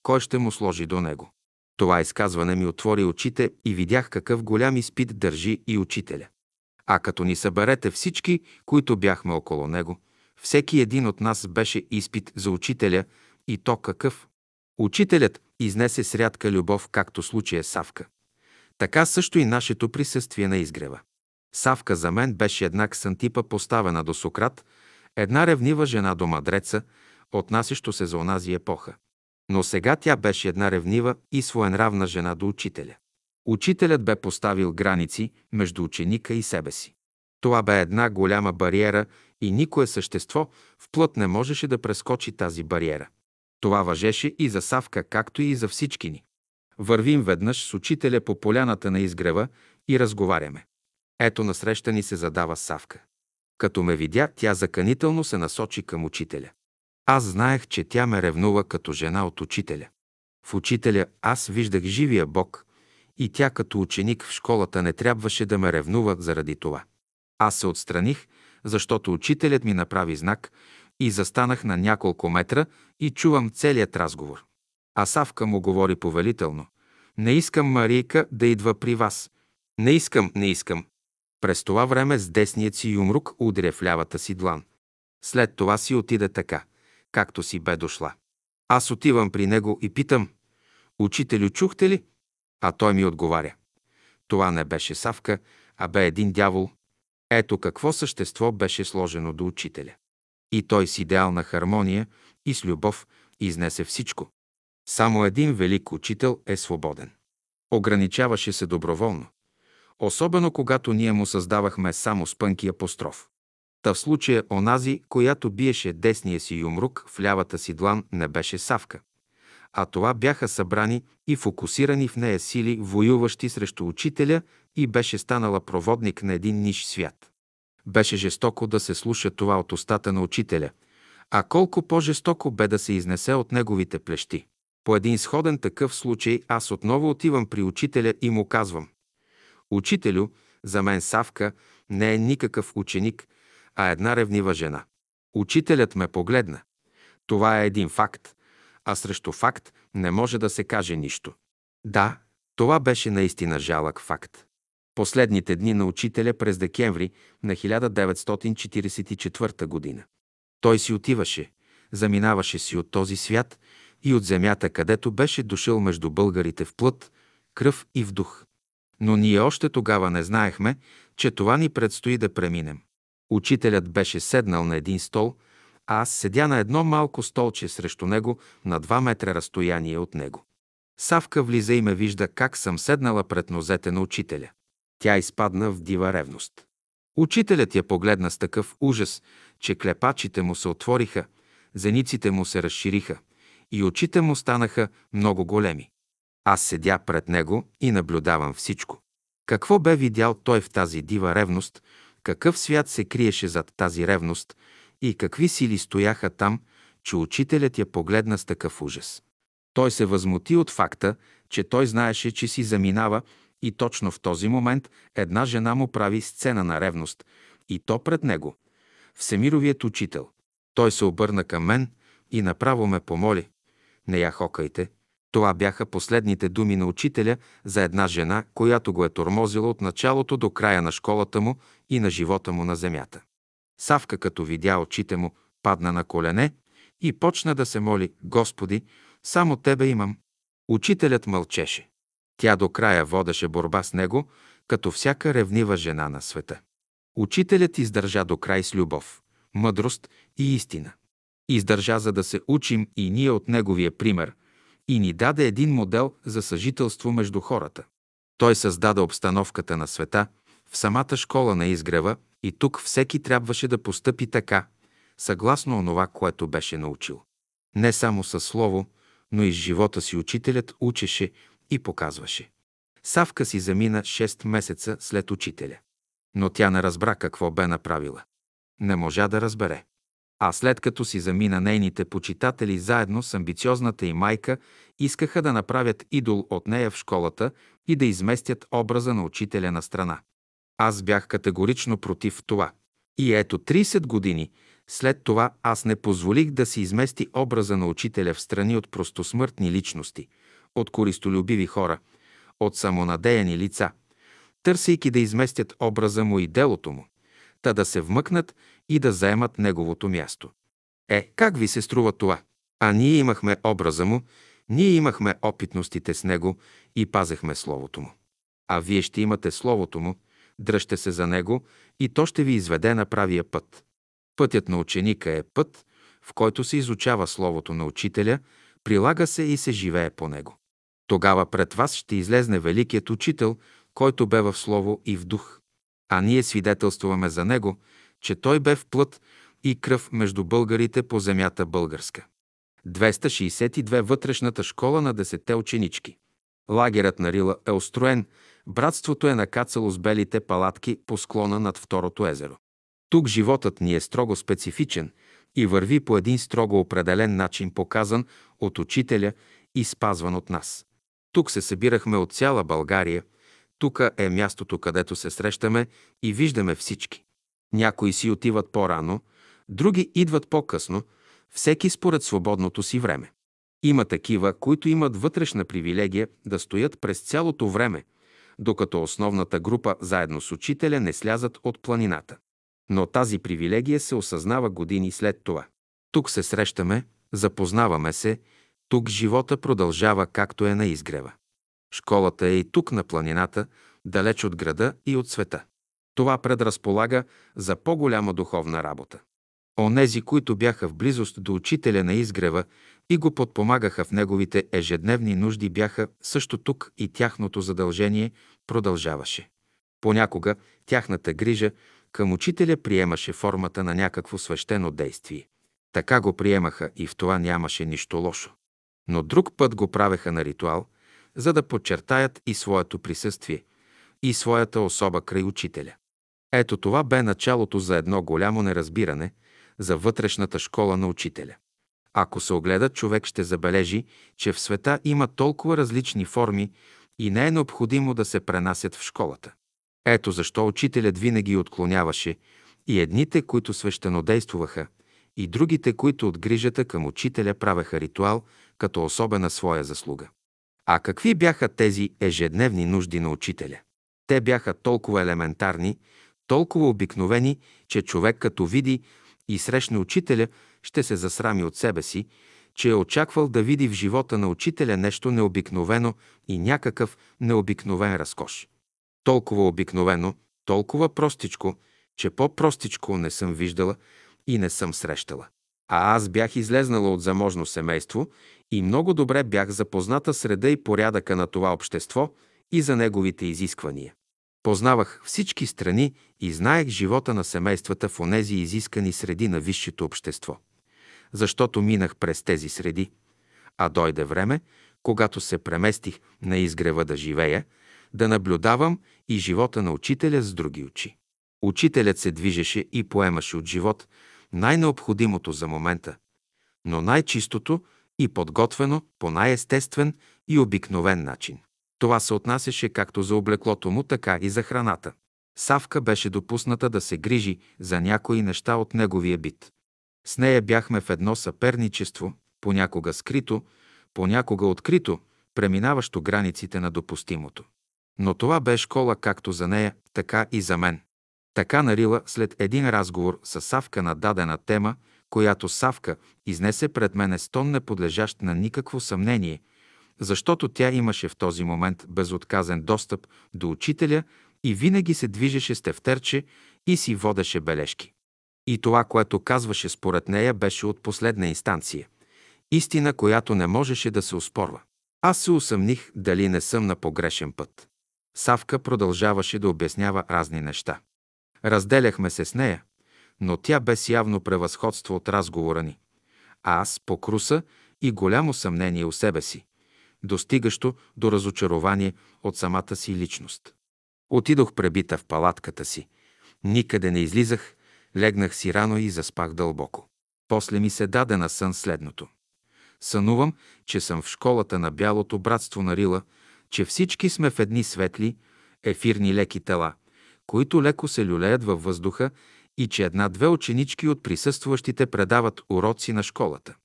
кой ще му сложи до него. Това изказване ми отвори очите и видях какъв голям изпит държи и учителя. А като ни съберете всички, които бяхме около него, всеки един от нас беше изпит за учителя и то какъв. Учителят изнесе с рядка любов, както случая Савка. Така също и нашето присъствие на изгрева. Савка за мен беше една ксантипа поставена до Сократ, една ревнива жена до мадреца, отнасящо се за онази епоха. Но сега тя беше една ревнива и своенравна жена до учителя. Учителят бе поставил граници между ученика и себе си. Това бе една голяма бариера и никое същество в плът не можеше да прескочи тази бариера. Това въжеше и за Савка, както и за всички ни. Вървим веднъж с учителя по поляната на изгрева и разговаряме. Ето насреща ни се задава Савка. Като ме видя, тя заканително се насочи към учителя. Аз знаех, че тя ме ревнува като жена от учителя. В учителя аз виждах живия Бог и тя като ученик в школата не трябваше да ме ревнува заради това. Аз се отстраних, защото учителят ми направи знак и застанах на няколко метра и чувам целият разговор. А Савка му говори повелително. Не искам Марийка да идва при вас. Не искам, не искам. През това време с десният си юмрук удря в лявата си длан. След това си отиде така, както си бе дошла. Аз отивам при него и питам, «Учителю, чухте ли?» А той ми отговаря, «Това не беше Савка, а бе един дявол». Ето какво същество беше сложено до учителя. И той с идеална хармония и с любов изнесе всичко. Само един велик учител е свободен. Ограничаваше се доброволно. Особено когато ние му създавахме само спънки апостроф. Та в случая онази, която биеше десния си юмрук в лявата си длан, не беше Савка. А това бяха събрани и фокусирани в нея сили, воюващи срещу учителя и беше станала проводник на един ниш свят. Беше жестоко да се слуша това от устата на учителя, а колко по-жестоко бе да се изнесе от неговите плещи. По един сходен такъв случай аз отново отивам при учителя и му казвам Учителю, за мен Савка не е никакъв ученик, а една ревнива жена. Учителят ме погледна. Това е един факт, а срещу факт не може да се каже нищо. Да, това беше наистина жалък факт. Последните дни на учителя през декември на 1944 година. Той си отиваше, заминаваше си от този свят и от земята, където беше дошъл между българите в плът, кръв и в дух. Но ние още тогава не знаехме, че това ни предстои да преминем. Учителят беше седнал на един стол, а аз седя на едно малко столче срещу него на два метра разстояние от него. Савка влиза и ме вижда как съм седнала пред нозете на учителя. Тя изпадна в дива ревност. Учителят я погледна с такъв ужас, че клепачите му се отвориха, зениците му се разшириха и очите му станаха много големи. Аз седя пред него и наблюдавам всичко. Какво бе видял той в тази дива ревност, какъв свят се криеше зад тази ревност и какви сили стояха там, че учителят я погледна с такъв ужас. Той се възмути от факта, че той знаеше, че си заминава и точно в този момент една жена му прави сцена на ревност и то пред него. Всемировият учител. Той се обърна към мен и направо ме помоли. Не я хокайте, това бяха последните думи на учителя за една жена, която го е тормозила от началото до края на школата му и на живота му на земята. Савка, като видя очите му, падна на колене и почна да се моли, Господи, само Тебе имам. Учителят мълчеше. Тя до края водеше борба с него, като всяка ревнива жена на света. Учителят издържа до край с любов, мъдрост и истина. Издържа, за да се учим и ние от неговия пример – и ни даде един модел за съжителство между хората. Той създаде обстановката на света в самата школа на изгрева и тук всеки трябваше да постъпи така, съгласно онова, което беше научил. Не само със слово, но и с живота си учителят учеше и показваше. Савка си замина 6 месеца след учителя. Но тя не разбра какво бе направила. Не можа да разбере. А след като си замина нейните почитатели заедно с амбициозната и майка, искаха да направят идол от нея в школата и да изместят образа на учителя на страна. Аз бях категорично против това. И ето 30 години след това аз не позволих да се измести образа на учителя в страни от простосмъртни личности, от користолюбиви хора, от самонадеяни лица, търсейки да изместят образа му и делото му, та да се вмъкнат и да заемат неговото място. Е, как ви се струва това? А ние имахме образа му, ние имахме опитностите с него и пазехме Словото му. А вие ще имате Словото му, дръжте се за него и то ще ви изведе на правия път. Пътят на ученика е път, в който се изучава Словото на учителя, прилага се и се живее по него. Тогава пред вас ще излезне великият учител, който бе в Слово и в дух. А ние свидетелствуваме за него, че той бе в плът и кръв между българите по земята българска. 262 вътрешната школа на десете ученички. Лагерът на Рила е устроен, братството е накацало с белите палатки по склона над второто езеро. Тук животът ни е строго специфичен и върви по един строго определен начин, показан от учителя и спазван от нас. Тук се събирахме от цяла България, тук е мястото, където се срещаме и виждаме всички. Някои си отиват по-рано, други идват по-късно, всеки според свободното си време. Има такива, които имат вътрешна привилегия да стоят през цялото време, докато основната група заедно с учителя не слязат от планината. Но тази привилегия се осъзнава години след това. Тук се срещаме, запознаваме се, тук живота продължава както е на изгрева. Школата е и тук на планината, далеч от града и от света. Това предразполага за по-голяма духовна работа. Онези, които бяха в близост до учителя на изгрева и го подпомагаха в неговите ежедневни нужди, бяха също тук и тяхното задължение продължаваше. Понякога тяхната грижа към учителя приемаше формата на някакво свещено действие. Така го приемаха и в това нямаше нищо лошо. Но друг път го правеха на ритуал, за да подчертаят и своето присъствие, и своята особа край учителя. Ето това бе началото за едно голямо неразбиране за вътрешната школа на учителя. Ако се огледа, човек ще забележи, че в света има толкова различни форми и не е необходимо да се пренасят в школата. Ето защо учителят винаги отклоняваше и едните, които свещенодействуваха, и другите, които от грижата към учителя правеха ритуал като особена своя заслуга. А какви бяха тези ежедневни нужди на учителя? Те бяха толкова елементарни, толкова обикновени, че човек като види и срещне учителя, ще се засрами от себе си, че е очаквал да види в живота на учителя нещо необикновено и някакъв необикновен разкош. Толкова обикновено, толкова простичко, че по-простичко не съм виждала и не съм срещала. А аз бях излезнала от заможно семейство и много добре бях запозната среда и порядъка на това общество и за неговите изисквания. Познавах всички страни и знаех живота на семействата в онези изискани среди на висшето общество. Защото минах през тези среди, а дойде време, когато се преместих на изгрева да живея, да наблюдавам и живота на учителя с други очи. Учителят се движеше и поемаше от живот най-необходимото за момента, но най-чистото и подготвено по най-естествен и обикновен начин. Това се отнасяше както за облеклото му, така и за храната. Савка беше допусната да се грижи за някои неща от неговия бит. С нея бяхме в едно съперничество, понякога скрито, понякога открито, преминаващо границите на допустимото. Но това бе школа както за нея, така и за мен. Така нарила след един разговор с Савка на дадена тема, която Савка изнесе пред мене стон не подлежащ на никакво съмнение – защото тя имаше в този момент безотказен достъп до учителя и винаги се движеше с тефтерче и си водеше бележки. И това, което казваше според нея, беше от последна инстанция. Истина, която не можеше да се успорва. Аз се усъмних дали не съм на погрешен път. Савка продължаваше да обяснява разни неща. Разделяхме се с нея, но тя без явно превъзходство от разговора ни. А аз покруса и голямо съмнение у себе си достигащо до разочарование от самата си личност. Отидох пребита в палатката си. Никъде не излизах, легнах си рано и заспах дълбоко. После ми се даде на сън следното. Сънувам, че съм в школата на Бялото братство на Рила, че всички сме в едни светли, ефирни леки тела, които леко се люлеят във въздуха и че една-две ученички от присъстващите предават уроци на школата.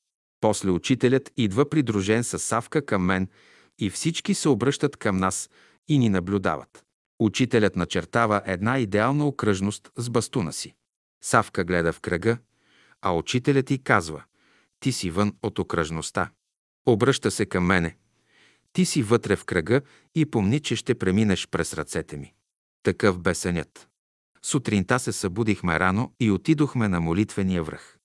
После учителят идва придружен с Савка към мен и всички се обръщат към нас и ни наблюдават. Учителят начертава една идеална окръжност с бастуна си. Савка гледа в кръга, а учителят ти казва «Ти си вън от окръжността». Обръща се към мене. Ти си вътре в кръга и помни, че ще преминеш през ръцете ми. Такъв бе сънят. Сутринта се събудихме рано и отидохме на молитвения връх.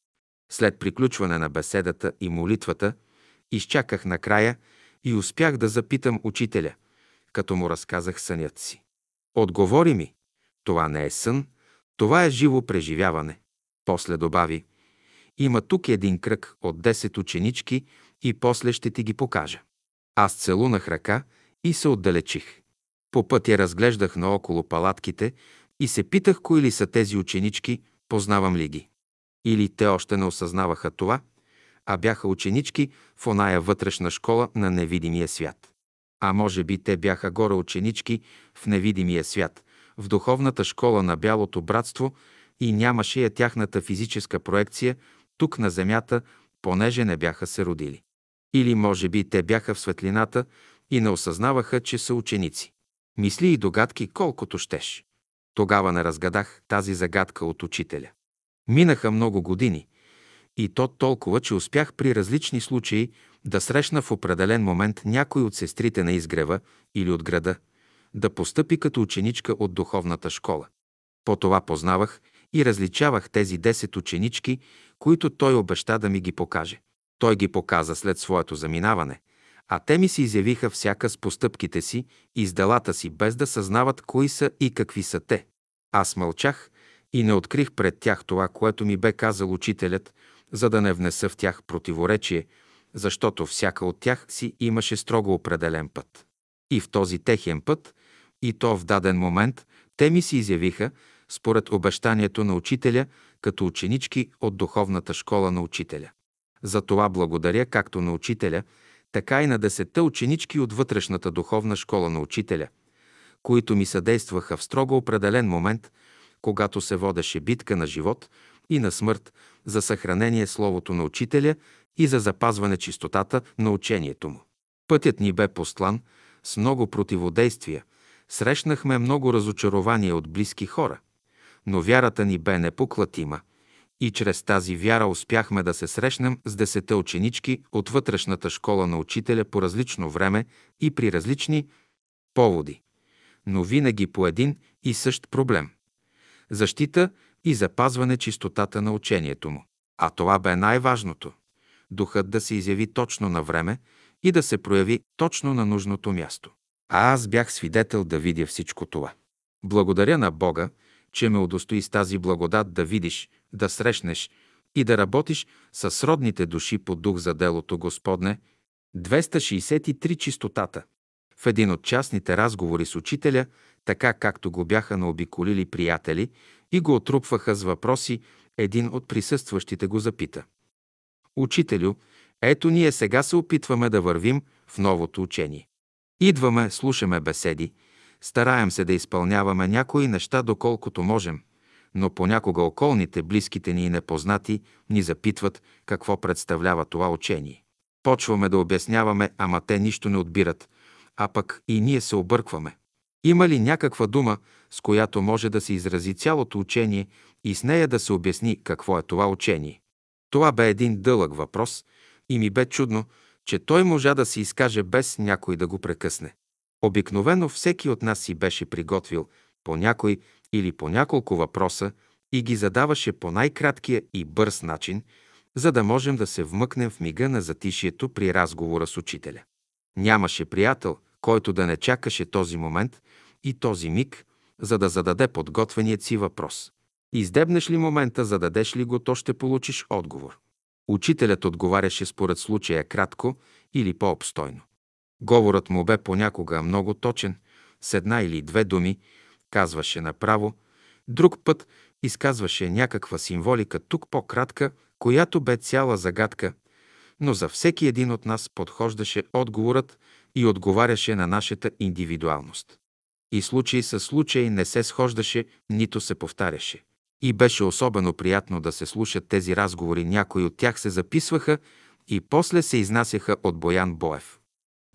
След приключване на беседата и молитвата, изчаках накрая и успях да запитам учителя, като му разказах сънят си. Отговори ми, Това не е сън, това е живо преживяване. После добави, има тук един кръг от 10 ученички и после ще ти ги покажа. Аз целунах ръка и се отдалечих. По пътя разглеждах наоколо палатките и се питах кои ли са тези ученички, познавам ли ги. Или те още не осъзнаваха това, а бяха ученички в оная вътрешна школа на невидимия свят. А може би те бяха горе ученички в невидимия свят, в духовната школа на Бялото братство и нямаше я тяхната физическа проекция тук на земята, понеже не бяха се родили. Или може би те бяха в светлината и не осъзнаваха, че са ученици. Мисли и догадки колкото щеш. Тогава не разгадах тази загадка от учителя. Минаха много години и то толкова, че успях при различни случаи да срещна в определен момент някой от сестрите на изгрева или от града, да постъпи като ученичка от духовната школа. По това познавах и различавах тези 10 ученички, които той обеща да ми ги покаже. Той ги показа след своето заминаване, а те ми се изявиха всяка с постъпките си и с делата си, без да съзнават кои са и какви са те. Аз мълчах и не открих пред тях това, което ми бе казал учителят, за да не внеса в тях противоречие, защото всяка от тях си имаше строго определен път. И в този техен път, и то в даден момент, те ми се изявиха, според обещанието на учителя, като ученички от духовната школа на учителя. За това благодаря както на учителя, така и на десетте ученички от вътрешната духовна школа на учителя, които ми съдействаха в строго определен момент, когато се водеше битка на живот и на смърт за съхранение Словото на учителя и за запазване чистотата на учението му. Пътят ни бе постлан с много противодействия, срещнахме много разочарования от близки хора, но вярата ни бе непоклатима и чрез тази вяра успяхме да се срещнем с десете ученички от вътрешната школа на учителя по различно време и при различни поводи, но винаги по един и същ проблем – защита и запазване чистотата на учението му. А това бе най-важното – духът да се изяви точно на време и да се прояви точно на нужното място. А аз бях свидетел да видя всичко това. Благодаря на Бога, че ме удостои с тази благодат да видиш, да срещнеш и да работиш с родните души по дух за делото Господне. 263 чистотата. В един от частните разговори с учителя, така както го бяха наобиколили приятели и го отрупваха с въпроси, един от присъстващите го запита. Учителю, ето ние сега се опитваме да вървим в новото учение. Идваме, слушаме беседи, Стараем се да изпълняваме някои неща доколкото можем, но понякога околните, близките ни и непознати ни запитват какво представлява това учение. Почваме да обясняваме, ама те нищо не отбират, а пък и ние се объркваме. Има ли някаква дума, с която може да се изрази цялото учение и с нея да се обясни какво е това учение? Това бе един дълъг въпрос и ми бе чудно, че той можа да се изкаже без някой да го прекъсне. Обикновено всеки от нас си беше приготвил по някой или по няколко въпроса и ги задаваше по най-краткия и бърз начин, за да можем да се вмъкнем в мига на затишието при разговора с учителя. Нямаше приятел, който да не чакаше този момент и този миг, за да зададе подготвеният си въпрос. Издебнеш ли момента, зададеш ли го, то ще получиш отговор. Учителят отговаряше според случая кратко или по-обстойно. Говорът му бе понякога много точен, с една или две думи, казваше направо, друг път изказваше някаква символика, тук по-кратка, която бе цяла загадка, но за всеки един от нас подхождаше отговорът и отговаряше на нашата индивидуалност. И случай със случай не се схождаше, нито се повтаряше. И беше особено приятно да се слушат тези разговори, някои от тях се записваха и после се изнасяха от Боян Боев.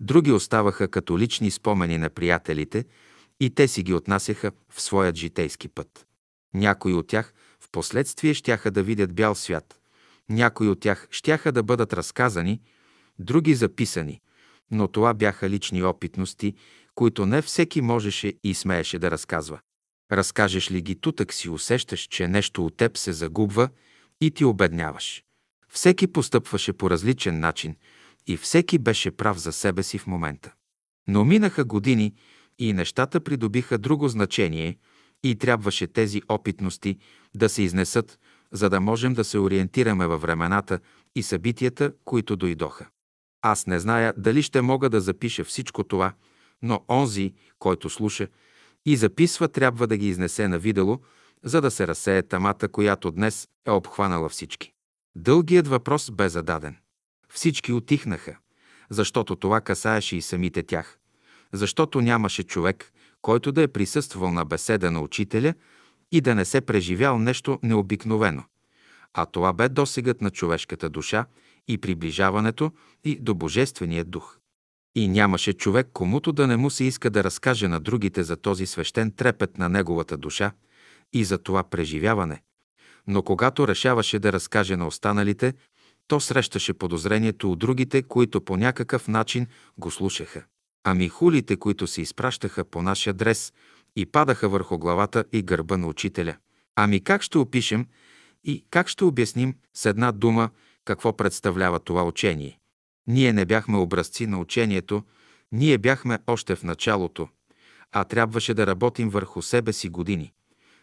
Други оставаха като лични спомени на приятелите и те си ги отнасяха в своят житейски път. Някои от тях в последствие щяха да видят бял свят. Някои от тях щяха да бъдат разказани, други записани, но това бяха лични опитности, които не всеки можеше и смееше да разказва. Разкажеш ли ги тутък си усещаш, че нещо от теб се загубва и ти обедняваш. Всеки постъпваше по различен начин – и всеки беше прав за себе си в момента. Но минаха години и нещата придобиха друго значение И трябваше тези опитности да се изнесат, за да можем да се ориентираме във времената и събитията, които дойдоха. Аз не зная дали ще мога да запиша всичко това, но онзи, който слуша и записва, трябва да ги изнесе на видело, за да се разсее тамата, която днес е обхванала всички. Дългият въпрос бе зададен. Всички отихнаха, защото това касаеше и самите тях, защото нямаше човек, който да е присъствал на беседа на учителя и да не се преживял нещо необикновено. А това бе досегът на човешката душа и приближаването и до Божествения дух. И нямаше човек, комуто да не му се иска да разкаже на другите за този свещен трепет на неговата душа и за това преживяване. Но когато решаваше да разкаже на останалите, то срещаше подозрението от другите, които по някакъв начин го слушаха. Ами хулите, които се изпращаха по наш адрес и падаха върху главата и гърба на учителя. Ами как ще опишем и как ще обясним с една дума какво представлява това учение? Ние не бяхме образци на учението, ние бяхме още в началото, а трябваше да работим върху себе си години,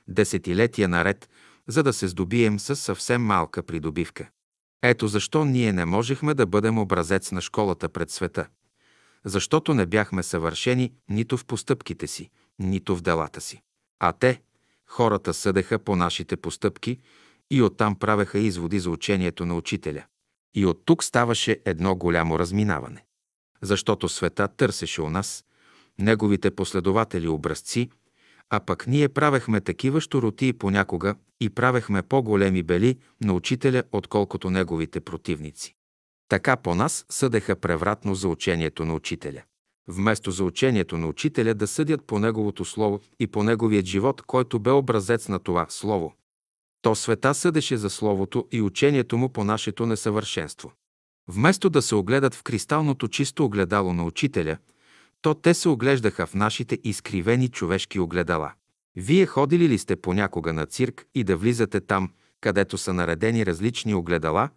десетилетия наред, за да се здобием с съвсем малка придобивка. Ето защо ние не можехме да бъдем образец на школата пред света. Защото не бяхме съвършени нито в постъпките си, нито в делата си. А те, хората, съдеха по нашите постъпки и оттам правеха изводи за учението на учителя. И от тук ставаше едно голямо разминаване. Защото света търсеше у нас неговите последователи образци, а пък ние правехме такива щуроти понякога и правехме по-големи бели на учителя, отколкото неговите противници. Така по нас съдеха превратно за учението на учителя. Вместо за учението на учителя да съдят по неговото слово и по неговият живот, който бе образец на това слово. То света съдеше за словото и учението му по нашето несъвършенство. Вместо да се огледат в кристалното чисто огледало на учителя, то те се оглеждаха в нашите изкривени човешки огледала. Вие ходили ли сте понякога на цирк и да влизате там, където са наредени различни огледала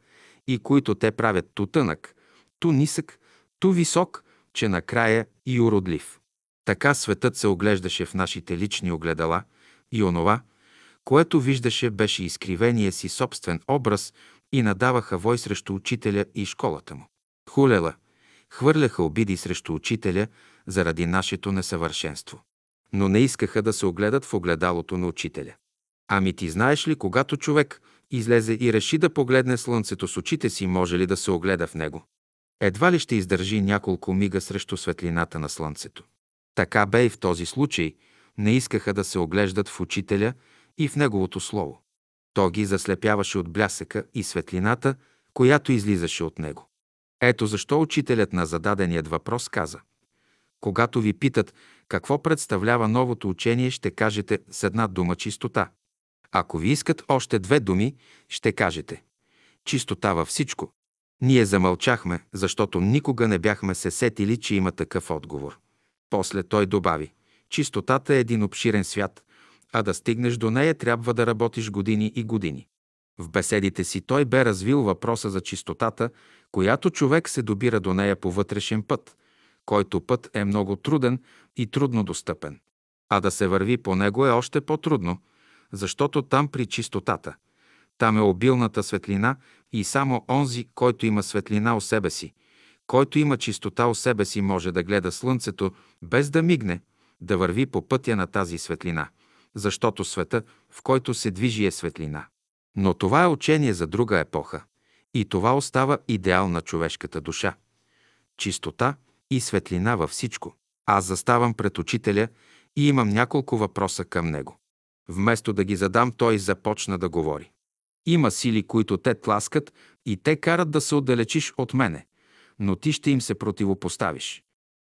и които те правят ту тънък, ту нисък, ту висок, че накрая и уродлив. Така светът се оглеждаше в нашите лични огледала и онова, което виждаше, беше изкривения си собствен образ и надаваха вой срещу учителя и школата му. Хулела, хвърляха обиди срещу учителя заради нашето несъвършенство. Но не искаха да се огледат в огледалото на учителя. Ами ти знаеш ли, когато човек излезе и реши да погледне слънцето с очите си, може ли да се огледа в него? Едва ли ще издържи няколко мига срещу светлината на слънцето. Така бе и в този случай. Не искаха да се оглеждат в учителя и в неговото слово. То ги заслепяваше от блясъка и светлината, която излизаше от него. Ето защо учителят на зададеният въпрос каза – когато ви питат какво представлява новото учение, ще кажете с една дума чистота. Ако ви искат още две думи, ще кажете чистота във всичко. Ние замълчахме, защото никога не бяхме се сетили, че има такъв отговор. После той добави чистотата е един обширен свят, а да стигнеш до нея трябва да работиш години и години. В беседите си той бе развил въпроса за чистотата, която човек се добира до нея по вътрешен път, който път е много труден и трудно достъпен. А да се върви по него е още по-трудно, защото там при чистотата, там е обилната светлина и само онзи, който има светлина у себе си, който има чистота у себе си, може да гледа слънцето без да мигне, да върви по пътя на тази светлина, защото света, в който се движи е светлина. Но това е учение за друга епоха и това остава идеал на човешката душа. Чистота – и светлина във всичко. Аз заставам пред учителя и имам няколко въпроса към него. Вместо да ги задам, той започна да говори. Има сили, които те тласкат и те карат да се отдалечиш от мене, но ти ще им се противопоставиш.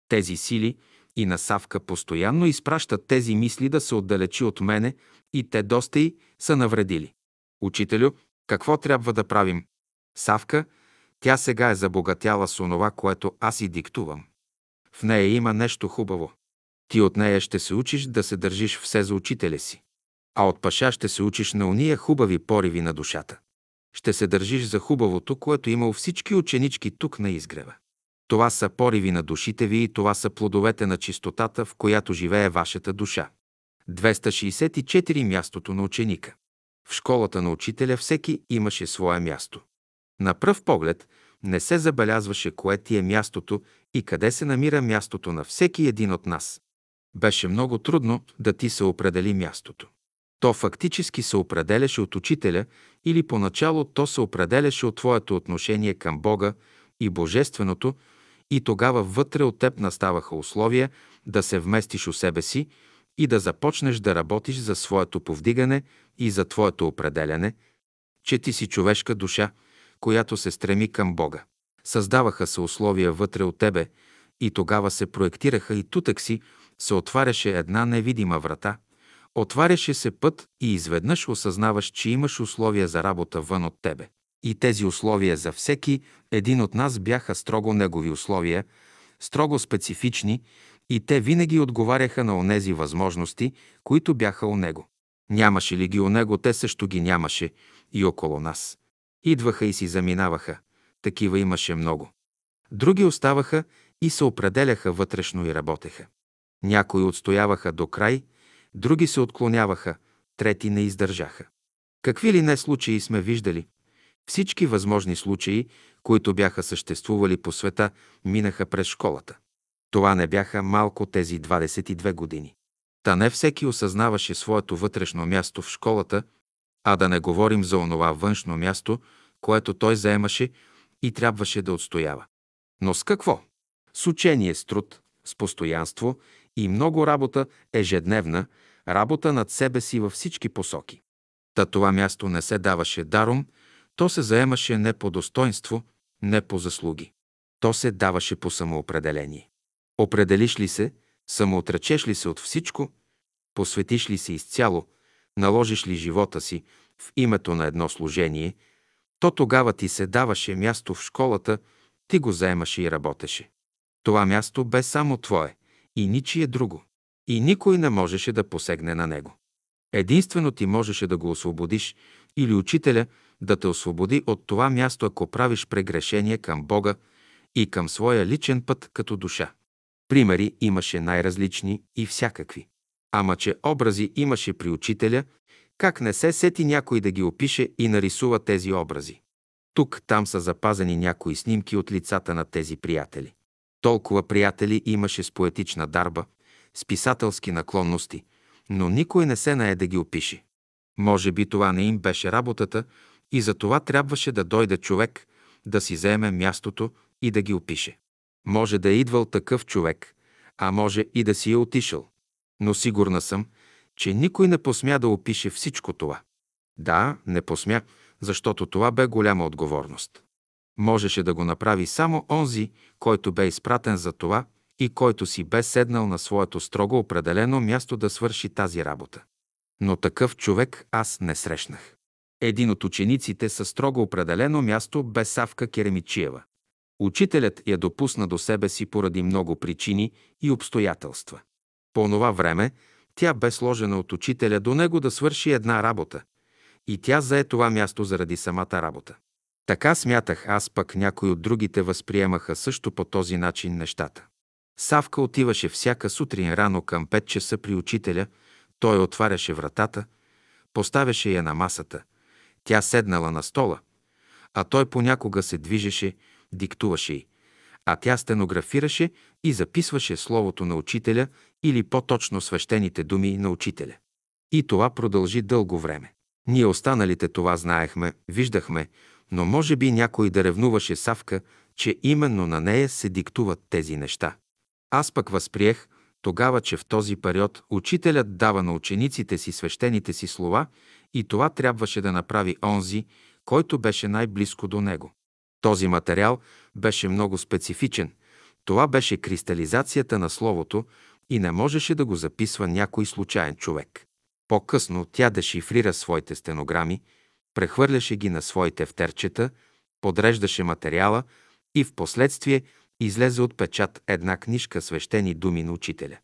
Тези сили и на Савка постоянно изпращат тези мисли да се отдалечи от мене и те доста и са навредили. Учителю, какво трябва да правим? Савка, тя сега е забогатяла с онова, което аз и диктувам. В нея има нещо хубаво. Ти от нея ще се учиш да се държиш все за учителя си. А от паша ще се учиш на уния хубави пориви на душата. Ще се държиш за хубавото, което има у всички ученички тук на изгрева. Това са пориви на душите ви и това са плодовете на чистотата, в която живее вашата душа. 264 мястото на ученика. В школата на учителя всеки имаше свое място. На пръв поглед не се забелязваше кое ти е мястото и къде се намира мястото на всеки един от нас. Беше много трудно да ти се определи мястото. То фактически се определяше от учителя или поначало то се определяше от твоето отношение към Бога и Божественото и тогава вътре от теб наставаха условия да се вместиш у себе си и да започнеш да работиш за своето повдигане и за твоето определяне, че ти си човешка душа, която се стреми към Бога. Създаваха се условия вътре от тебе и тогава се проектираха и тутък си се отваряше една невидима врата, отваряше се път и изведнъж осъзнаваш, че имаш условия за работа вън от тебе. И тези условия за всеки един от нас бяха строго негови условия, строго специфични и те винаги отговаряха на онези възможности, които бяха у него. Нямаше ли ги у него, те също ги нямаше и около нас. Идваха и си заминаваха. Такива имаше много. Други оставаха и се определяха вътрешно и работеха. Някои отстояваха до край, други се отклоняваха, трети не издържаха. Какви ли не случаи сме виждали? Всички възможни случаи, които бяха съществували по света, минаха през школата. Това не бяха малко тези 22 години. Та не всеки осъзнаваше своето вътрешно място в школата, а да не говорим за онова външно място, което той заемаше и трябваше да отстоява. Но с какво? С учение, с труд, с постоянство и много работа ежедневна, работа над себе си във всички посоки. Та това място не се даваше даром, то се заемаше не по достоинство, не по заслуги. То се даваше по самоопределение. Определиш ли се, самоотречеш ли се от всичко, посветиш ли се изцяло, наложиш ли живота си в името на едно служение, то тогава ти се даваше място в школата, ти го заемаше и работеше. Това място бе само твое и ничие друго. И никой не можеше да посегне на него. Единствено ти можеше да го освободиш или учителя да те освободи от това място, ако правиш прегрешение към Бога и към своя личен път като душа. Примери имаше най-различни и всякакви. Ама че образи имаше при учителя, как не се сети някой да ги опише и нарисува тези образи. Тук, там са запазени някои снимки от лицата на тези приятели. Толкова приятели имаше с поетична дарба, с писателски наклонности, но никой не се нае да ги опише. Може би това не им беше работата и за това трябваше да дойде човек, да си заеме мястото и да ги опише. Може да е идвал такъв човек, а може и да си е отишъл. Но сигурна съм, че никой не посмя да опише всичко това. Да, не посмя, защото това бе голяма отговорност. Можеше да го направи само онзи, който бе изпратен за това и който си бе седнал на своето строго определено място да свърши тази работа. Но такъв човек аз не срещнах. Един от учениците със строго определено място бе Савка Керемичиева. Учителят я допусна до себе си поради много причини и обстоятелства. По това време тя бе сложена от учителя до него да свърши една работа. И тя зае това място заради самата работа. Така смятах аз, пък някои от другите възприемаха също по този начин нещата. Савка отиваше всяка сутрин рано към 5 часа при учителя, той отваряше вратата, поставяше я на масата, тя седнала на стола, а той понякога се движеше, диктуваше й, а тя стенографираше и записваше словото на учителя или по-точно свещените думи на учителя. И това продължи дълго време. Ние останалите това знаехме, виждахме, но може би някой да ревнуваше Савка, че именно на нея се диктуват тези неща. Аз пък възприех тогава, че в този период учителят дава на учениците си свещените си слова и това трябваше да направи онзи, който беше най-близко до него. Този материал беше много специфичен. Това беше кристализацията на Словото и не можеше да го записва някой случайен човек. По-късно тя дешифрира своите стенограми, прехвърляше ги на своите втерчета, подреждаше материала и в последствие излезе от печат една книжка свещени думи на учителя.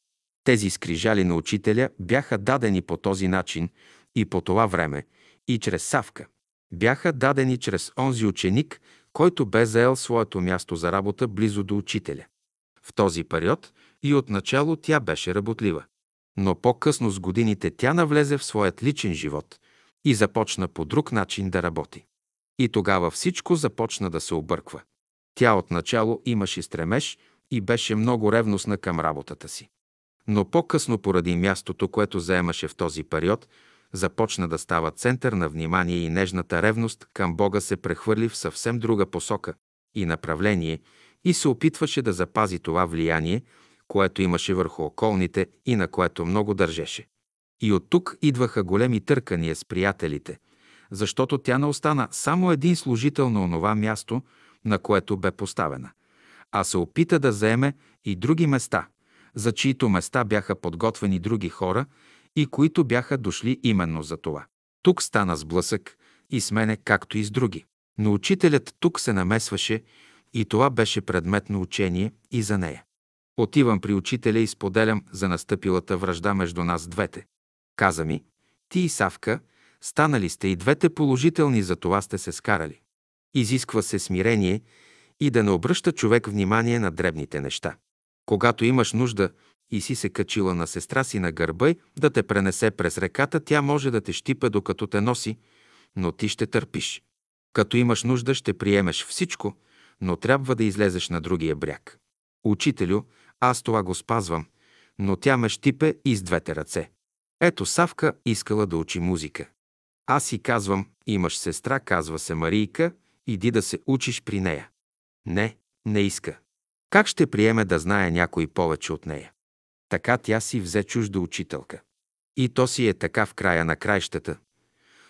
Тези скрижали на учителя бяха дадени по този начин и по това време, и чрез Савка. Бяха дадени чрез онзи ученик, който бе заел своето място за работа близо до учителя. В този период и отначало тя беше работлива. Но по-късно с годините тя навлезе в своят личен живот и започна по друг начин да работи. И тогава всичко започна да се обърква. Тя отначало имаше стремеж и беше много ревностна към работата си. Но по-късно, поради мястото, което заемаше в този период, започна да става център на внимание и нежната ревност към Бога се прехвърли в съвсем друга посока и направление и се опитваше да запази това влияние, което имаше върху околните и на което много държеше. И от тук идваха големи търкания с приятелите, защото тя не остана само един служител на онова място, на което бе поставена, а се опита да заеме и други места, за чието места бяха подготвени други хора и които бяха дошли именно за това. Тук стана сблъсък и с мене, както и с други. Но учителят тук се намесваше и това беше предмет на учение и за нея. Отивам при учителя и споделям за настъпилата връжда между нас двете. Каза ми, ти и Савка, станали сте и двете положителни, за това сте се скарали. Изисква се смирение и да не обръща човек внимание на дребните неща. Когато имаш нужда и си се качила на сестра си на гърба да те пренесе през реката, тя може да те щипе докато те носи, но ти ще търпиш. Като имаш нужда, ще приемеш всичко, но трябва да излезеш на другия бряг. Учителю, аз това го спазвам, но тя ме щипе и с двете ръце. Ето Савка искала да учи музика. Аз си казвам, имаш сестра, казва се Марийка, иди да се учиш при нея. Не, не иска. Как ще приеме да знае някой повече от нея? Така тя си взе чужда учителка. И то си е така в края на краищата.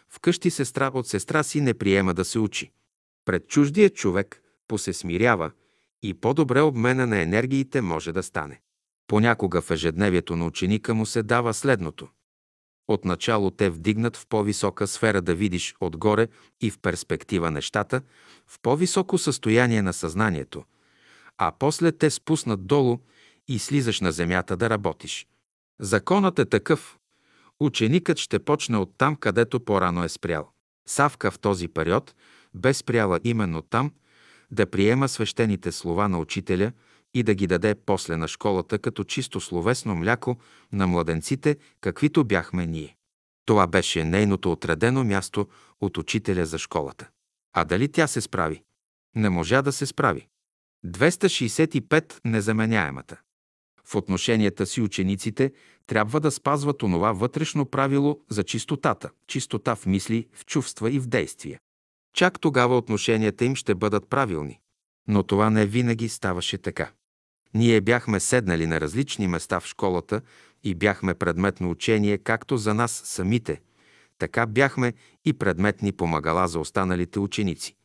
Вкъщи сестра от сестра си не приема да се учи. Пред чуждия човек посе смирява и по-добре обмена на енергиите може да стане. Понякога в ежедневието на ученика му се дава следното. Отначало те вдигнат в по-висока сфера да видиш отгоре и в перспектива нещата, в по-високо състояние на съзнанието, а после те спуснат долу и слизаш на земята да работиш. Законът е такъв. Ученикът ще почне от там, където по-рано е спрял. Савка в този период бе спряла именно там, да приема свещените слова на учителя и да ги даде после на школата като чисто словесно мляко на младенците, каквито бяхме ние. Това беше нейното отредено място от учителя за школата. А дали тя се справи? Не можа да се справи. 265 незаменяемата. В отношенията си учениците трябва да спазват онова вътрешно правило за чистотата, чистота в мисли, в чувства и в действия. Чак тогава отношенията им ще бъдат правилни. Но това не винаги ставаше така. Ние бяхме седнали на различни места в школата и бяхме предмет на учение както за нас самите, така бяхме и предметни помагала за останалите ученици.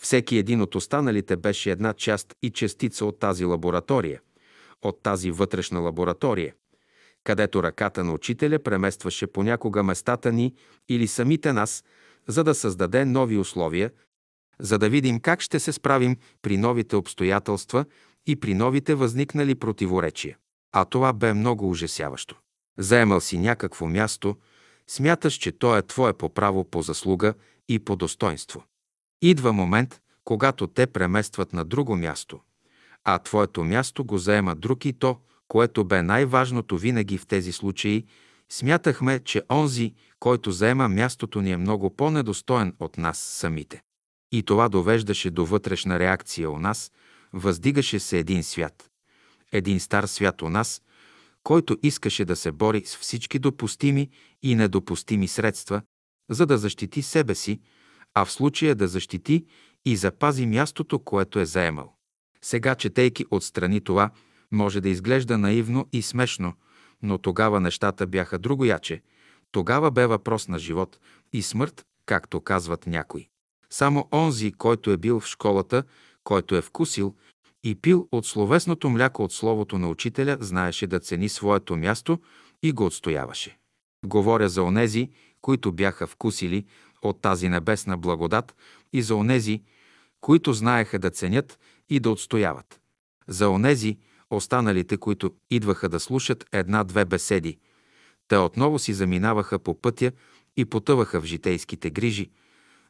Всеки един от останалите беше една част и частица от тази лаборатория, от тази вътрешна лаборатория, където ръката на учителя преместваше понякога местата ни или самите нас, за да създаде нови условия, за да видим как ще се справим при новите обстоятелства и при новите възникнали противоречия. А това бе много ужасяващо. Заемал си някакво място, смяташ, че то е твое по право, по заслуга и по достоинство. Идва момент, когато те преместват на друго място, а твоето място го заема друг и то, което бе най-важното винаги в тези случаи, смятахме, че онзи, който заема мястото ни е много по-недостоен от нас самите. И това довеждаше до вътрешна реакция у нас, въздигаше се един свят. Един стар свят у нас, който искаше да се бори с всички допустими и недопустими средства, за да защити себе си, а в случая да защити и запази мястото, което е заемал. Сега, четейки отстрани това, може да изглежда наивно и смешно, но тогава нещата бяха другояче. Тогава бе въпрос на живот и смърт, както казват някои. Само онзи, който е бил в школата, който е вкусил и пил от словесното мляко от словото на учителя, знаеше да цени своето място и го отстояваше. Говоря за онези, които бяха вкусили от тази небесна благодат и за онези, които знаеха да ценят и да отстояват. За онези, останалите, които идваха да слушат една-две беседи, те отново си заминаваха по пътя и потъваха в житейските грижи.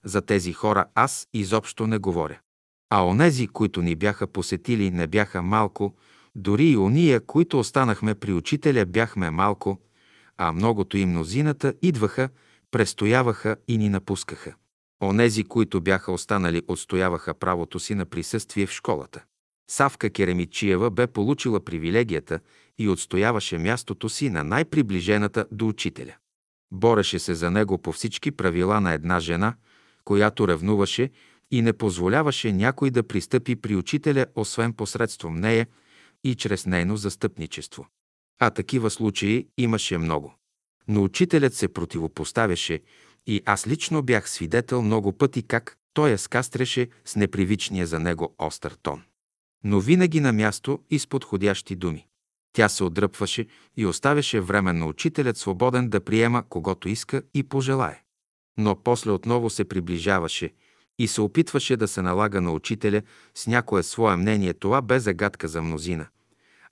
За тези хора аз изобщо не говоря. А онези, които ни бяха посетили, не бяха малко, Дори и уния, които останахме при учителя, бяхме малко, а многото и мнозината идваха, престояваха и ни напускаха. Онези, които бяха останали, отстояваха правото си на присъствие в школата. Савка Керемичиева бе получила привилегията и отстояваше мястото си на най-приближената до учителя. Бореше се за него по всички правила на една жена, която ревнуваше и не позволяваше някой да пристъпи при учителя, освен посредством нея и чрез нейно застъпничество. А такива случаи имаше много. Но учителят се противопоставяше и аз лично бях свидетел много пъти как той я скастреше с непривичния за него остър тон. Но винаги на място и с подходящи думи. Тя се отдръпваше и оставяше временно учителят свободен да приема когото иска и пожелае. Но после отново се приближаваше и се опитваше да се налага на учителя с някое свое мнение. Това бе загадка за мнозина.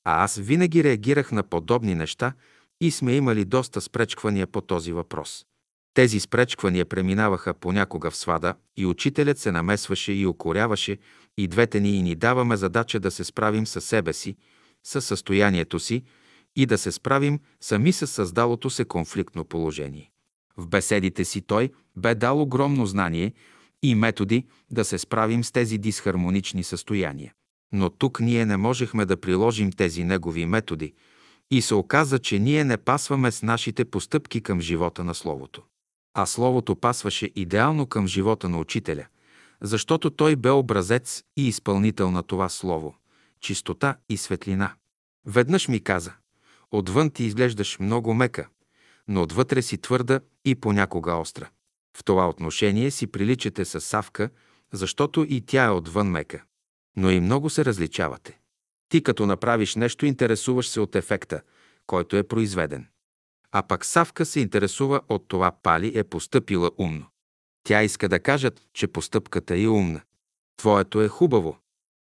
А аз винаги реагирах на подобни неща и сме имали доста спречквания по този въпрос. Тези спречквания преминаваха понякога в свада и учителят се намесваше и окоряваше и двете ни и ни даваме задача да се справим със себе си, със състоянието си и да се справим сами с създалото се конфликтно положение. В беседите си той бе дал огромно знание и методи да се справим с тези дисхармонични състояния. Но тук ние не можехме да приложим тези негови методи и се оказа, че ние не пасваме с нашите постъпки към живота на Словото. А Словото пасваше идеално към живота на учителя, защото той бе образец и изпълнител на това Слово – чистота и светлина. Веднъж ми каза, отвън ти изглеждаш много мека, но отвътре си твърда и понякога остра. В това отношение си приличате с Савка, защото и тя е отвън мека. Но и много се различавате. Ти като направиш нещо, интересуваш се от ефекта, който е произведен. А пък Савка се интересува от това Пали е постъпила умно. Тя иска да кажат, че постъпката е умна. Твоето е хубаво.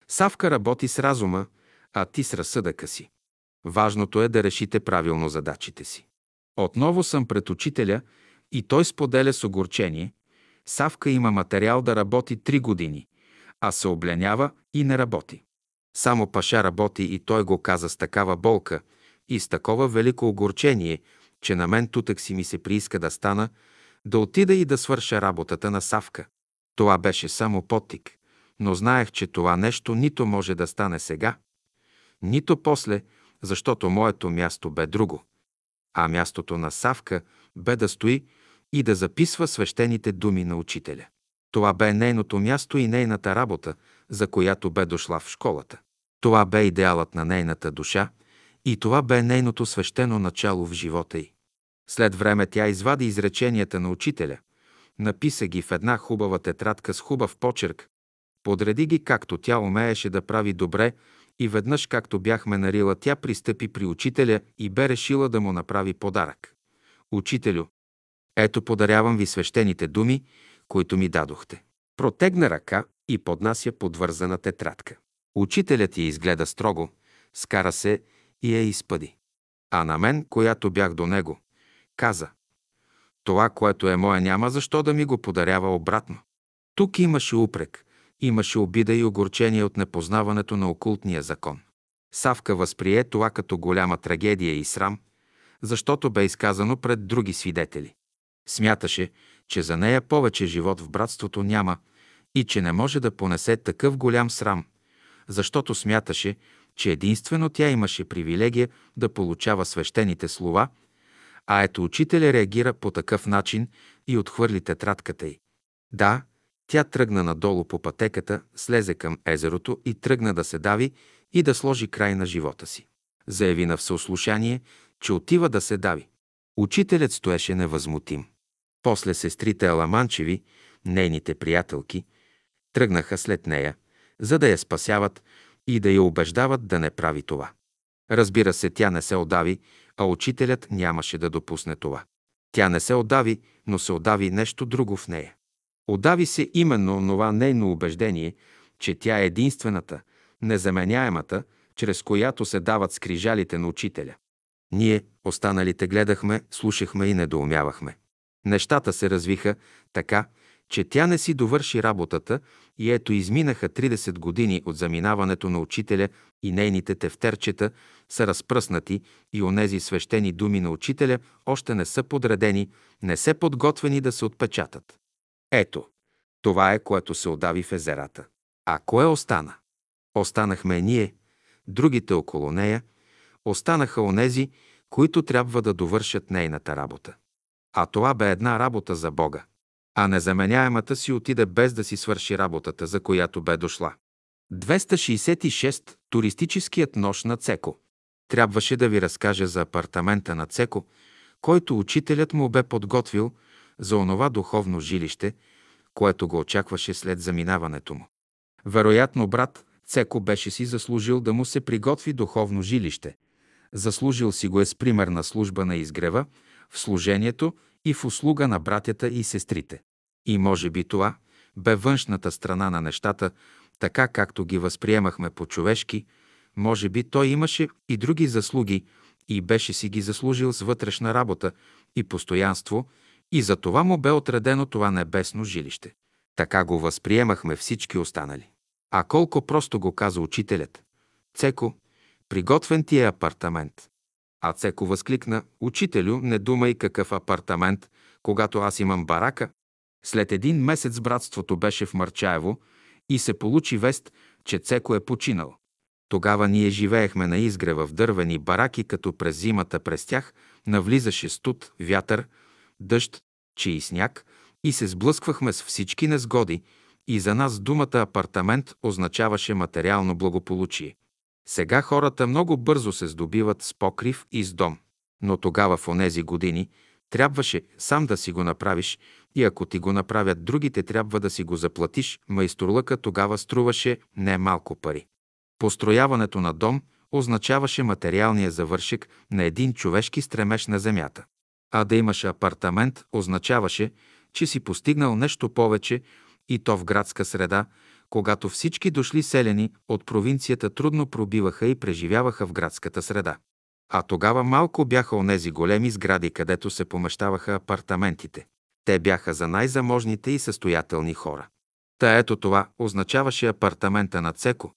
Савка работи с разума, а ти с разсъдъка си. Важното е да решите правилно задачите си. Отново съм пред учителя и той споделя с огорчение. Савка има материал да работи три години, а се обленява и не работи. Само Паша работи и той го каза с такава болка и с такова велико огорчение, че на мен тутък си ми се прииска да стана, да отида и да свърша работата на Савка. Това беше само потик, но знаех, че това нещо нито може да стане сега, нито после, защото моето място бе друго. А мястото на Савка бе да стои и да записва свещените думи на учителя. Това бе нейното място и нейната работа, за която бе дошла в школата. Това бе идеалът на нейната душа и това бе нейното свещено начало в живота й. След време тя извади изреченията на учителя, написа ги в една хубава тетрадка с хубав почерк, подреди ги както тя умееше да прави добре и веднъж, както бяхме нарила, тя пристъпи при учителя и бе решила да му направи подарък. Учителю, ето подарявам ви свещените думи, които ми дадохте. Протегна ръка и поднася подвързана тетрадка. Учителят я изгледа строго, скара се и я изпъди. А на мен, която бях до него, каза «Това, което е мое, няма защо да ми го подарява обратно». Тук имаше упрек, имаше обида и огорчение от непознаването на окултния закон. Савка възприе това като голяма трагедия и срам, защото бе изказано пред други свидетели. Смяташе, че за нея повече живот в братството няма и че не може да понесе такъв голям срам, защото смяташе, че единствено тя имаше привилегия да получава свещените слова, а ето учителя реагира по такъв начин и отхвърли тетрадката й. Да, тя тръгна надолу по пътеката, слезе към езерото и тръгна да се дави и да сложи край на живота си. Заяви на всеослушание, че отива да се дави. Учителят стоеше невъзмутим. После сестрите Аламанчеви, нейните приятелки, тръгнаха след нея, за да я спасяват и да я убеждават да не прави това. Разбира се, тя не се отдави, а учителят нямаше да допусне това. Тя не се отдави, но се отдави нещо друго в нея. Отдави се именно това нейно убеждение, че тя е единствената, незаменяемата, чрез която се дават скрижалите на учителя. Ние, останалите, гледахме, слушахме и недоумявахме. Нещата се развиха така, че тя не си довърши работата и ето изминаха 30 години от заминаването на учителя и нейните тефтерчета са разпръснати и онези свещени думи на учителя още не са подредени, не се подготвени да се отпечатат. Ето, това е, което се отдави в езерата. А кое остана? Останахме ние, другите около нея, останаха онези, които трябва да довършат нейната работа. А това бе една работа за Бога. А незаменяемата си отиде без да си свърши работата, за която бе дошла. 266. Туристическият нощ на Цеко. Трябваше да ви разкажа за апартамента на Цеко, който учителят му бе подготвил за онова духовно жилище, което го очакваше след заминаването му. Вероятно, брат Цеко беше си заслужил да му се приготви духовно жилище. Заслужил си го е с примерна служба на изгрева, в служението и в услуга на братята и сестрите. И може би това бе външната страна на нещата, така както ги възприемахме по-човешки, може би той имаше и други заслуги и беше си ги заслужил с вътрешна работа и постоянство, и за това му бе отредено това небесно жилище. Така го възприемахме всички останали. А колко просто го каза учителят. Цеко, приготвен ти е апартамент. А Цеко възкликна, учителю, не думай какъв апартамент, когато аз имам барака. След един месец братството беше в Марчаево и се получи вест, че Цеко е починал. Тогава ние живеехме на изгрева в дървени бараки, като през зимата през тях навлизаше студ, вятър, дъжд, че и сняг, и се сблъсквахме с всички незгоди, и за нас думата апартамент означаваше материално благополучие. Сега хората много бързо се здобиват с покрив и с дом. Но тогава в онези години трябваше сам да си го направиш и ако ти го направят другите, трябва да си го заплатиш. Майсторлъка тогава струваше не малко пари. Построяването на дом означаваше материалния завършек на един човешки стремеж на земята. А да имаш апартамент означаваше, че си постигнал нещо повече и то в градска среда, когато всички дошли селени от провинцията трудно пробиваха и преживяваха в градската среда. А тогава малко бяха онези големи сгради, където се помещаваха апартаментите. Те бяха за най-заможните и състоятелни хора. Та ето това означаваше апартамента на Цеко.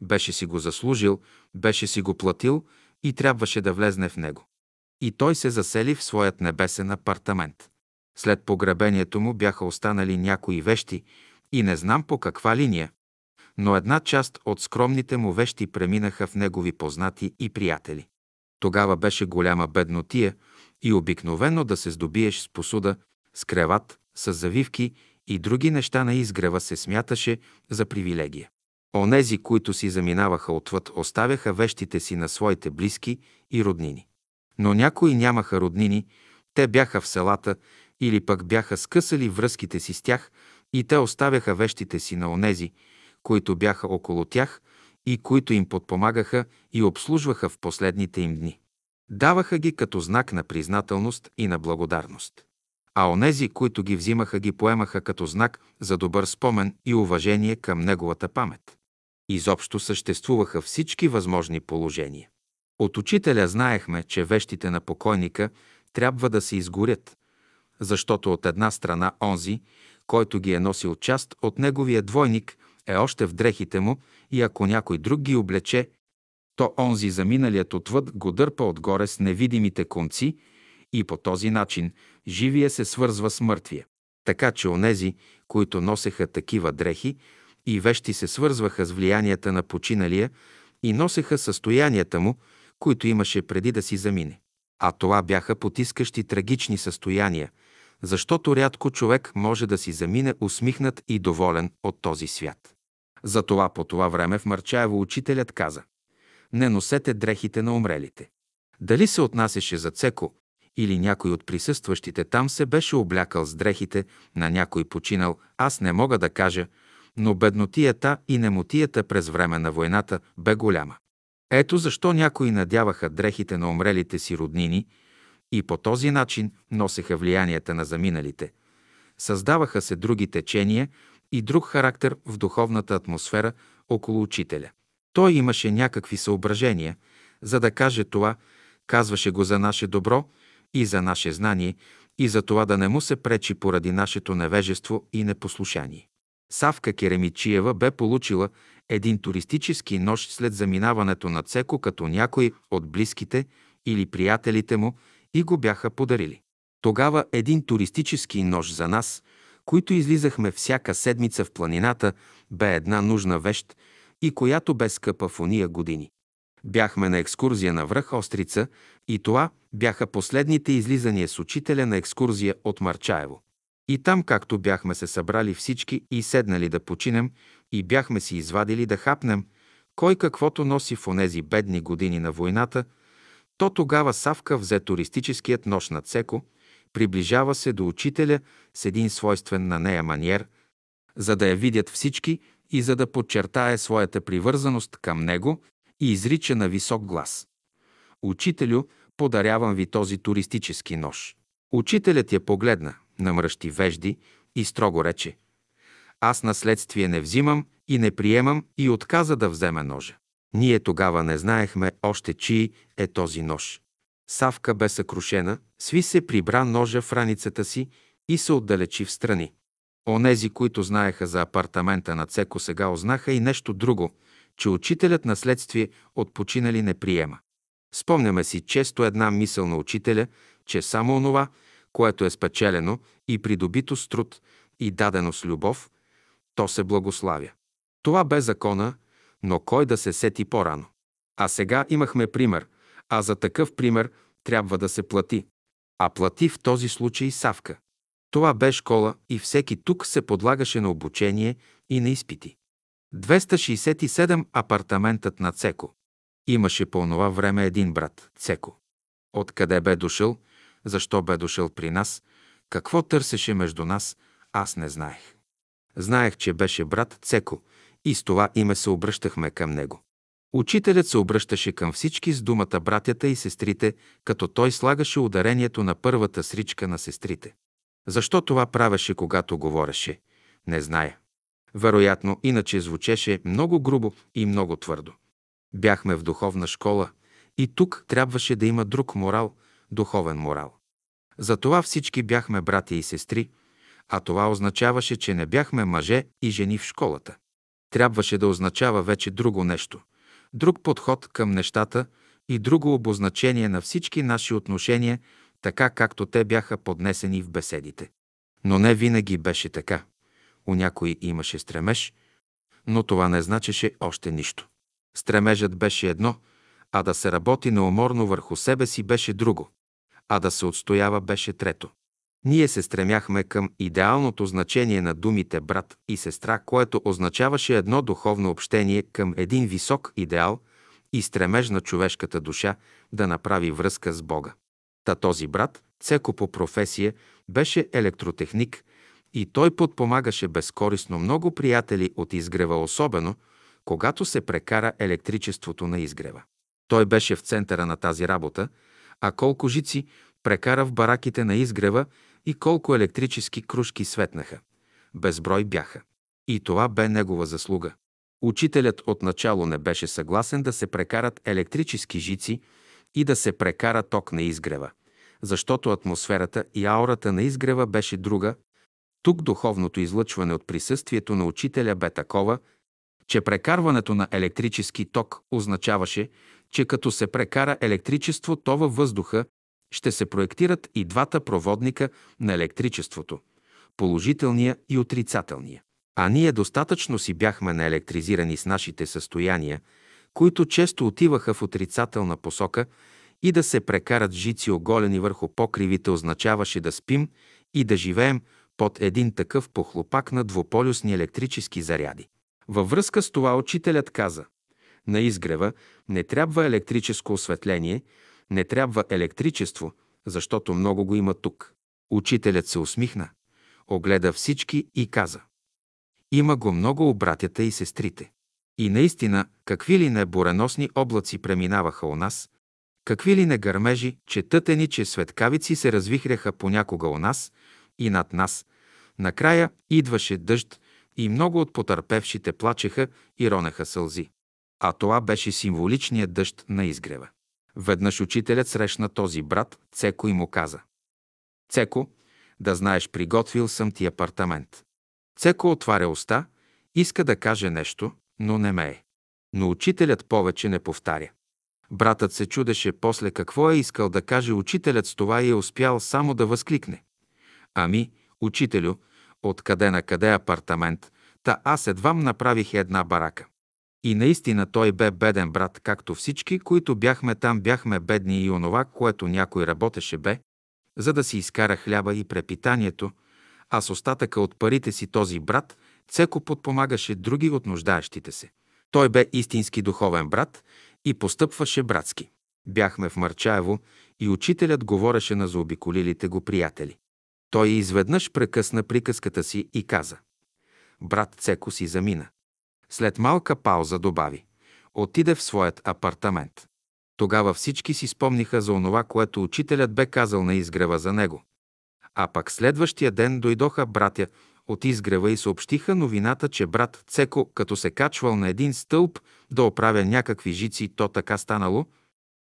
Беше си го заслужил, беше си го платил и трябваше да влезне в него. И той се засели в своят небесен апартамент. След погребението му бяха останали някои вещи и не знам по каква линия, но една част от скромните му вещи преминаха в негови познати и приятели. Тогава беше голяма беднотия и обикновено да се здобиеш с посуда, с креват, с завивки и други неща на изгрева се смяташе за привилегия. Онези, които си заминаваха отвъд, оставяха вещите си на своите близки и роднини. Но някои нямаха роднини, те бяха в селата или пък бяха скъсали връзките си с тях и те оставяха вещите си на онези, които бяха около тях и които им подпомагаха и обслужваха в последните им дни. Даваха ги като знак на признателност и на благодарност. А онези, които ги взимаха, ги поемаха като знак за добър спомен и уважение към неговата памет. Изобщо съществуваха всички възможни положения. От учителя знаехме, че вещите на покойника трябва да се изгорят, защото от една страна онзи, който ги е носил част от неговия двойник, е още в дрехите му и ако някой друг ги облече, то онзи заминалият отвъд го дърпа отгоре с невидимите конци и по този начин живия се свързва с мъртвия. Така че онези, които носеха такива дрехи и вещи се свързваха с влиянията на починалия и носеха състоянията му, които имаше преди да си замине. А това бяха потискащи трагични състояния, защото рядко човек може да си замине усмихнат и доволен от този свят. Затова по това време в Марчаево учителят каза «Не носете дрехите на умрелите». Дали се отнасяше за Цеко или някой от присъстващите там се беше облякал с дрехите на някой починал, аз не мога да кажа, но беднотията и немотията през време на войната бе голяма. Ето защо някои надяваха дрехите на умрелите си роднини и по този начин носеха влиянията на заминалите. Създаваха се други течения и друг характер в духовната атмосфера около учителя. Той имаше някакви съображения, за да каже това, казваше го за наше добро и за наше знание и за това да не му се пречи поради нашето невежество и непослушание. Савка Керемичиева бе получила един туристически нож след заминаването на Цеко като някой от близките или приятелите му и го бяха подарили. Тогава един туристически нож за нас, които излизахме всяка седмица в планината, бе една нужна вещ и която бе скъпа в уния години. Бяхме на екскурзия на връх Острица и това бяха последните излизания с учителя на екскурзия от Марчаево. И там, както бяхме се събрали всички и седнали да починем, и бяхме си извадили да хапнем, кой каквото носи в онези бедни години на войната, то тогава Савка взе туристическият нож на Цеко, приближава се до учителя с един свойствен на нея маниер, за да я видят всички и за да подчертае своята привързаност към него и изрича на висок глас. Учителю, подарявам ви този туристически нож. Учителят я погледна, намръщи вежди и строго рече. Аз наследствие не взимам и не приемам и отказа да вземе ножа. Ние тогава не знаехме още чий е този нож. Савка бе съкрушена, сви се прибра ножа в раницата си и се отдалечи в страни. Онези, които знаеха за апартамента на Цеко, сега ознаха и нещо друго, че учителят наследствие от починали не приема. Спомняме си често една мисъл на учителя, че само онова, което е спечелено и придобито с труд и дадено с любов, то се благославя. Това бе закона, но кой да се сети по-рано? А сега имахме пример, а за такъв пример трябва да се плати. А плати в този случай Савка. Това бе школа и всеки тук се подлагаше на обучение и на изпити. 267 апартаментът на Цеко. Имаше по това време един брат, Цеко. Откъде бе дошъл, защо бе дошъл при нас, какво търсеше между нас, аз не знаех. Знаех, че беше брат Цеко и с това име се обръщахме към него. Учителят се обръщаше към всички с думата братята и сестрите, като той слагаше ударението на първата сричка на сестрите. Защо това правеше, когато говореше? Не зная. Вероятно, иначе звучеше много грубо и много твърдо. Бяхме в духовна школа и тук трябваше да има друг морал, духовен морал. Затова всички бяхме братя и сестри, а това означаваше, че не бяхме мъже и жени в школата. Трябваше да означава вече друго нещо, друг подход към нещата и друго обозначение на всички наши отношения, така както те бяха поднесени в беседите. Но не винаги беше така. У някои имаше стремеж, но това не значеше още нищо. Стремежът беше едно, а да се работи неуморно върху себе си беше друго, а да се отстоява беше трето. Ние се стремяхме към идеалното значение на думите брат и сестра, което означаваше едно духовно общение към един висок идеал и стремеж на човешката душа да направи връзка с Бога. Та този брат, Цеко по професия, беше електротехник и той подпомагаше безкорисно много приятели от изгрева, особено когато се прекара електричеството на изгрева. Той беше в центъра на тази работа, а колко жици прекара в бараките на изгрева и колко електрически кружки светнаха. Безброй бяха. И това бе негова заслуга. Учителят отначало не беше съгласен да се прекарат електрически жици и да се прекара ток на изгрева, защото атмосферата и аурата на изгрева беше друга. Тук духовното излъчване от присъствието на учителя бе такова, че прекарването на електрически ток означаваше, че като се прекара електричество, то във въздуха ще се проектират и двата проводника на електричеството – положителния и отрицателния. А ние достатъчно си бяхме наелектризирани с нашите състояния, които често отиваха в отрицателна посока и да се прекарат жици оголени върху покривите означаваше да спим и да живеем под един такъв похлопак на двуполюсни електрически заряди. Във връзка с това учителят каза – на изгрева не трябва електрическо осветление, не трябва електричество, защото много го има тук. Учителят се усмихна, огледа всички и каза. Има го много у братята и сестрите. И наистина, какви ли не буреносни облаци преминаваха у нас, какви ли не гърмежи, че тътени, че светкавици се развихряха понякога у нас и над нас. Накрая идваше дъжд и много от потърпевшите плачеха и ронеха сълзи. А това беше символичният дъжд на изгрева. Веднъж учителят срещна този брат, Цеко и му каза. Цеко, да знаеш, приготвил съм ти апартамент. Цеко отваря уста, иска да каже нещо, но не ме е. Но учителят повече не повтаря. Братът се чудеше после какво е искал да каже учителят с това и е успял само да възкликне. Ами, учителю, откъде на къде апартамент, та аз едвам направих една барака. И наистина той бе беден брат, както всички, които бяхме там, бяхме бедни и онова, което някой работеше бе, за да си изкара хляба и препитанието, а с остатъка от парите си този брат Цеко подпомагаше други от нуждаещите се. Той бе истински духовен брат и постъпваше братски. Бяхме в Марчаево и учителят говореше на заобиколилите го приятели. Той изведнъж прекъсна приказката си и каза. Брат Цеко си замина. След малка пауза добави. Отиде в своят апартамент. Тогава всички си спомниха за онова, което учителят бе казал на изгрева за него. А пък следващия ден дойдоха братя от изгрева и съобщиха новината, че брат Цеко, като се качвал на един стълб да оправя някакви жици, то така станало,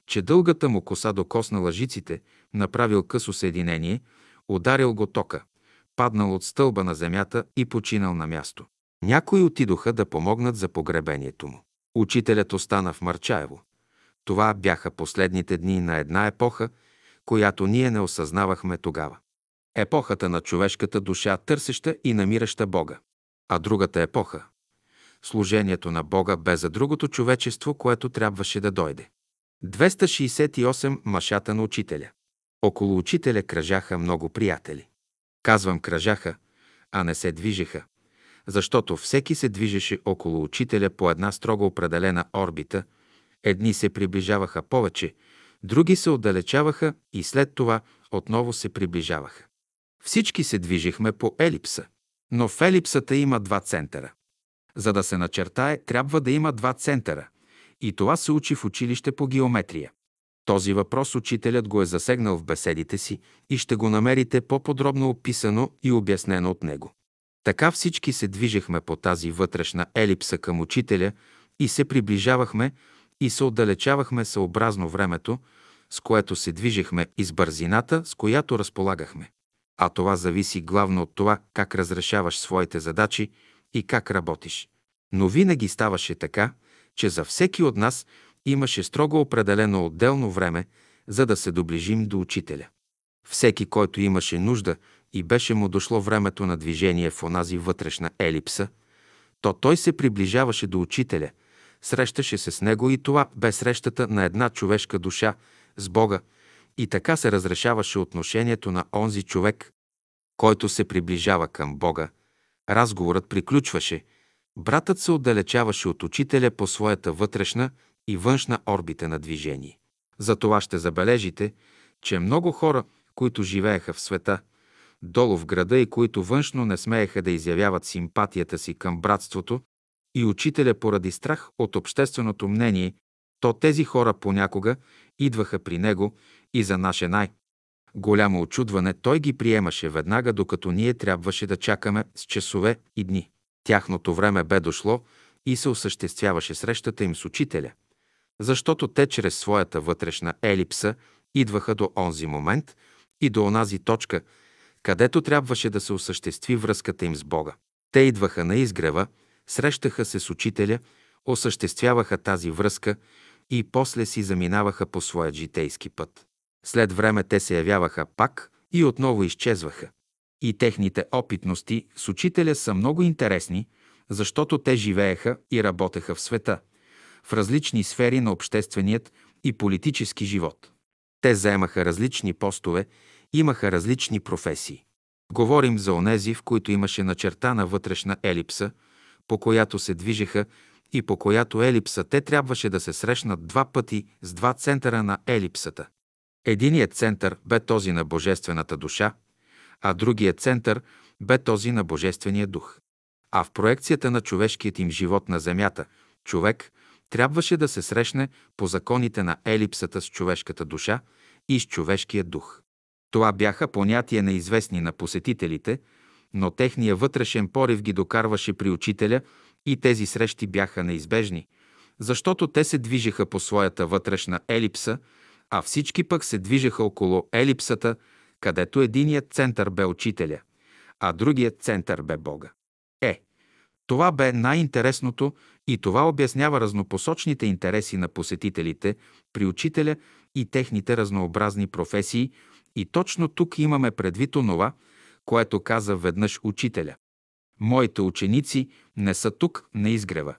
че дългата му коса докоснала жиците, направил късо съединение, ударил го тока, паднал от стълба на земята и починал на място. Някои отидоха да помогнат за погребението му. Учителят остана в Марчаево. Това бяха последните дни на една епоха, която ние не осъзнавахме тогава. Епохата на човешката душа, търсеща и намираща Бога. А другата епоха – служението на Бога бе за другото човечество, което трябваше да дойде. 268 Машата на учителя. Около учителя кръжаха много приятели. Казвам кръжаха, а не се движеха, защото всеки се движеше около учителя по една строго определена орбита. Едни се приближаваха повече, други се отдалечаваха и след това отново се приближаваха. Всички се движихме по елипса, но в елипсата има два центъра. За да се начертае, трябва да има два центъра. И това се учи в училище по геометрия. Този въпрос учителят го е засегнал в беседите си и ще го намерите по-подробно описано и обяснено от него. Така всички се движехме по тази вътрешна елипса към учителя и се приближавахме и се отдалечавахме съобразно времето, с което се движехме и с бързината, с която разполагахме. А това зависи главно от това как разрешаваш своите задачи и как работиш. Но винаги ставаше така, че за всеки от нас имаше строго определено отделно време, за да се доближим до учителя. Всеки, който имаше нужда и беше му дошло времето на движение в онази вътрешна елипса, то той се приближаваше до учителя, срещаше се с него и това бе срещата на една човешка душа с Бога и така се разрешаваше отношението на онзи човек, който се приближава към Бога. Разговорът приключваше, братът се отдалечаваше от учителя по своята вътрешна и външна орбита на движение. Затова ще забележите, че много хора, които живееха в света, долу в града и които външно не смееха да изявяват симпатията си към братството и учителя поради страх от общественото мнение, то тези хора понякога идваха при него и за наше най- голямо очудване той ги приемаше веднага, докато ние трябваше да чакаме с часове и дни. Тяхното време бе дошло и се осъществяваше срещата им с учителя, защото те чрез своята вътрешна елипса идваха до онзи момент и до онази точка, където трябваше да се осъществи връзката им с Бога. Те идваха на изгрева, срещаха се с учителя, осъществяваха тази връзка и после си заминаваха по своя житейски път. След време те се явяваха пак и отново изчезваха. И техните опитности с учителя са много интересни, защото те живееха и работеха в света, в различни сфери на общественият и политически живот. Те заемаха различни постове, имаха различни професии. Говорим за онези, в които имаше начертана вътрешна елипса, по която се движеха и по която елипса те трябваше да се срещнат два пъти с два центъра на елипсата. Единият център бе този на Божествената душа, а другият център бе този на Божествения дух. А в проекцията на човешкият им живот на Земята, човек трябваше да се срещне по законите на елипсата с човешката душа и с човешкия дух. Това бяха понятия неизвестни на посетителите, но техния вътрешен порив ги докарваше при учителя и тези срещи бяха неизбежни, защото те се движеха по своята вътрешна елипса, а всички пък се движеха около елипсата, където единият център бе учителя, а другият център бе Бога. Е, това бе най-интересното и това обяснява разнопосочните интереси на посетителите при учителя и техните разнообразни професии и точно тук имаме предвид онова, което каза веднъж учителя. Моите ученици не са тук на изгрева,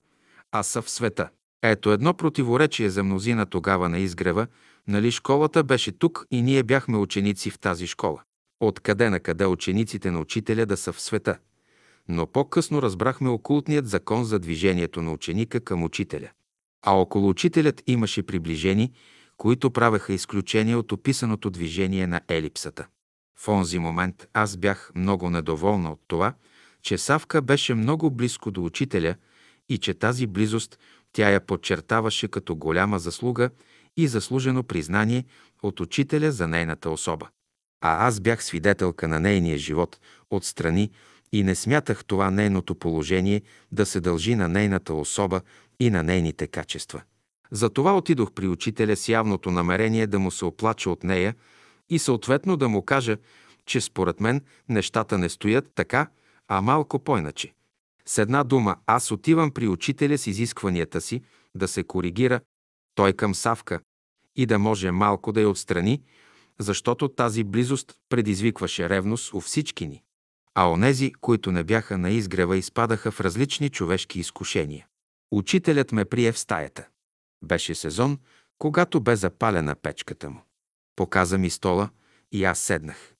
а са в света. Ето едно противоречие за мнозина тогава на изгрева, нали школата беше тук и ние бяхме ученици в тази школа. Откъде на къде учениците на учителя да са в света? Но по-късно разбрахме окултният закон за движението на ученика към учителя. А около учителят имаше приближени, които правеха изключение от описаното движение на елипсата. В онзи момент аз бях много недоволна от това, че Савка беше много близко до учителя и че тази близост тя я подчертаваше като голяма заслуга и заслужено признание от учителя за нейната особа. А аз бях свидетелка на нейния живот отстрани и не смятах това нейното положение да се дължи на нейната особа и на нейните качества. Затова отидох при учителя с явното намерение да му се оплача от нея и съответно да му кажа, че според мен нещата не стоят така, а малко по-иначе. С една дума, аз отивам при учителя с изискванията си да се коригира той към Савка и да може малко да я отстрани, защото тази близост предизвикваше ревност у всички ни. А онези, които не бяха на изгрева, изпадаха в различни човешки изкушения. Учителят ме прие в стаята. Беше сезон, когато бе запалена печката му. Показа ми стола и аз седнах.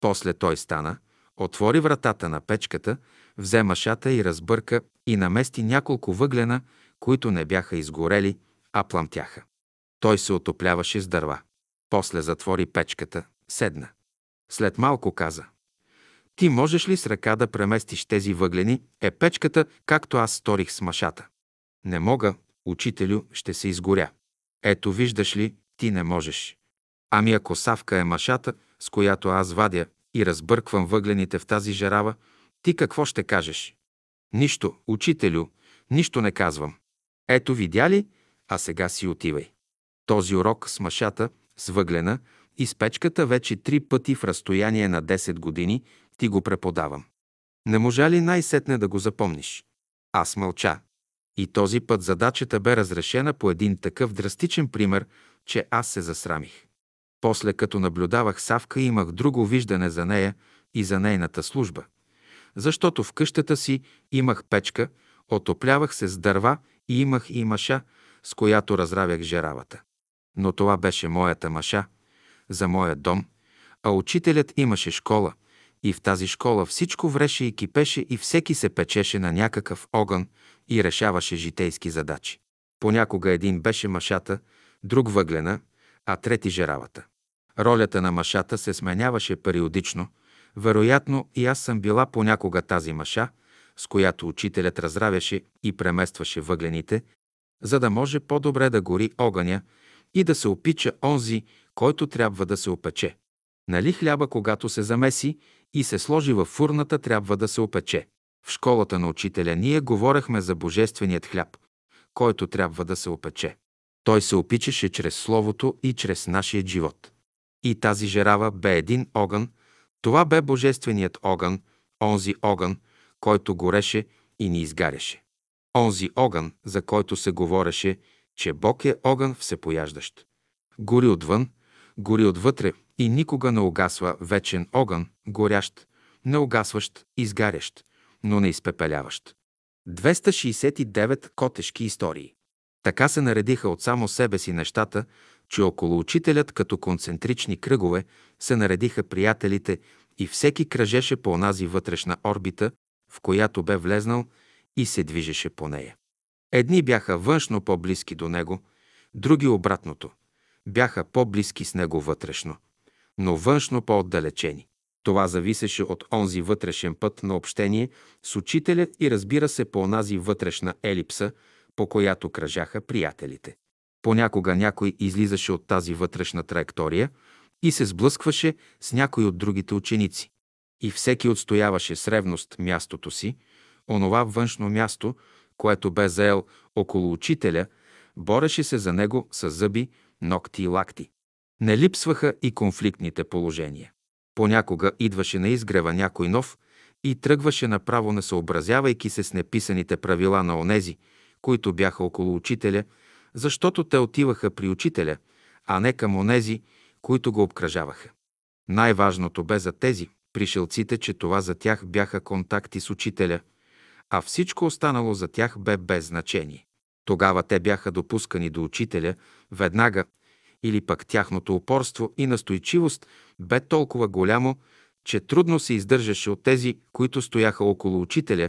После той стана, отвори вратата на печката, взе машата и разбърка и намести няколко въглена, които не бяха изгорели, а пламтяха. Той се отопляваше с дърва. После затвори печката, седна. След малко каза. Ти можеш ли с ръка да преместиш тези въглени, е печката, както аз сторих с машата? Не мога, учителю, ще се изгоря. Ето виждаш ли, ти не можеш. Ами ако савка е машата, с която аз вадя и разбърквам въглените в тази жарава, ти какво ще кажеш? Нищо, учителю, нищо не казвам. Ето видя ли, а сега си отивай. Този урок с машата, с въглена и с печката вече три пъти в разстояние на 10 години ти го преподавам. Не можа ли най-сетне да го запомниш? Аз мълча. И този път задачата бе разрешена по един такъв драстичен пример, че аз се засрамих. После, като наблюдавах Савка, имах друго виждане за нея и за нейната служба. Защото в къщата си имах печка, отоплявах се с дърва и имах и маша, с която разравях жеравата. Но това беше моята маша, за моя дом, а учителят имаше школа, и в тази школа всичко вреше и кипеше и всеки се печеше на някакъв огън и решаваше житейски задачи. Понякога един беше машата, друг въглена, а трети жеравата. Ролята на машата се сменяваше периодично. Вероятно и аз съм била понякога тази маша, с която учителят разравяше и преместваше въглените, за да може по-добре да гори огъня и да се опича онзи, който трябва да се опече. Нали хляба, когато се замеси и се сложи във фурната, трябва да се опече. В школата на учителя ние говорехме за божественият хляб, който трябва да се опече. Той се опичаше чрез Словото и чрез нашия живот. И тази жерава бе един огън, това бе божественият огън, онзи огън, който гореше и ни изгаряше. Онзи огън, за който се говореше, че Бог е огън всепояждащ. Гори отвън, гори отвътре и никога не угасва вечен огън, горящ, неугасващ, изгарящ, но не изпепеляващ. 269 котешки истории. Така се наредиха от само себе си нещата, че около учителят като концентрични кръгове се наредиха приятелите и всеки кръжеше по онази вътрешна орбита, в която бе влезнал и се движеше по нея. Едни бяха външно по-близки до него, други обратното. Бяха по-близки с него вътрешно, но външно по-отдалечени. Това зависеше от онзи вътрешен път на общение с учителя и разбира се по онази вътрешна елипса, по която кръжаха приятелите. Понякога някой излизаше от тази вътрешна траектория и се сблъскваше с някой от другите ученици. И всеки отстояваше с ревност мястото си, онова външно място, което бе заел около учителя, бореше се за него с зъби, ногти и лакти. Не липсваха и конфликтните положения. Понякога идваше на изгрева някой нов и тръгваше направо, не съобразявайки се с неписаните правила на онези, които бяха около учителя, защото те отиваха при учителя, а не към онези, които го обкръжаваха. Най-важното бе за тези, пришелците, че това за тях бяха контакти с учителя, а всичко останало за тях бе без значение. Тогава те бяха допускани до учителя веднага, или пък тяхното упорство и настойчивост бе толкова голямо, че трудно се издържаше от тези, които стояха около учителя,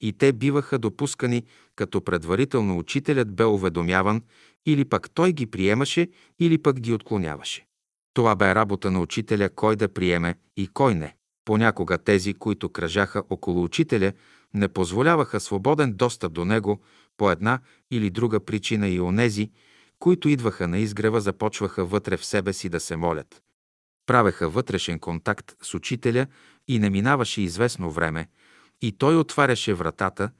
и те биваха допускани, като предварително учителят бе уведомяван, или пък той ги приемаше, или пък ги отклоняваше. Това бе работа на учителя кой да приеме и кой не. Понякога тези, които кръжаха около учителя, не позволяваха свободен достъп до него по една или друга причина и онези, които идваха на изгрева, започваха вътре в себе си да се молят. Правеха вътрешен контакт с учителя и не минаваше известно време, и той отваряше вратата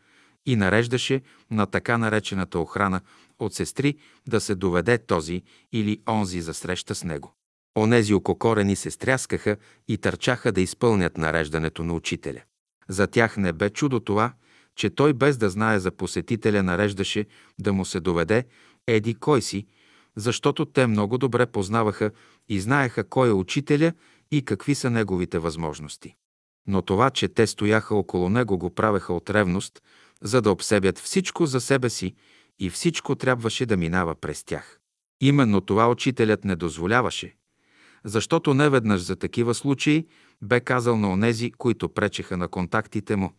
и нареждаше на така наречената охрана от сестри да се доведе този или онзи за среща с него. Онези ококорени се стряскаха и търчаха да изпълнят нареждането на учителя. За тях не бе чудо това, че той без да знае за посетителя нареждаше да му се доведе еди кой си, защото те много добре познаваха и знаеха кой е учителя и какви са неговите възможности. Но това, че те стояха около него, го правеха от ревност, за да обсебят всичко за себе си и всичко трябваше да минава през тях. Именно това учителят не дозволяваше, защото неведнъж за такива случаи бе казал на онези, които пречеха на контактите му.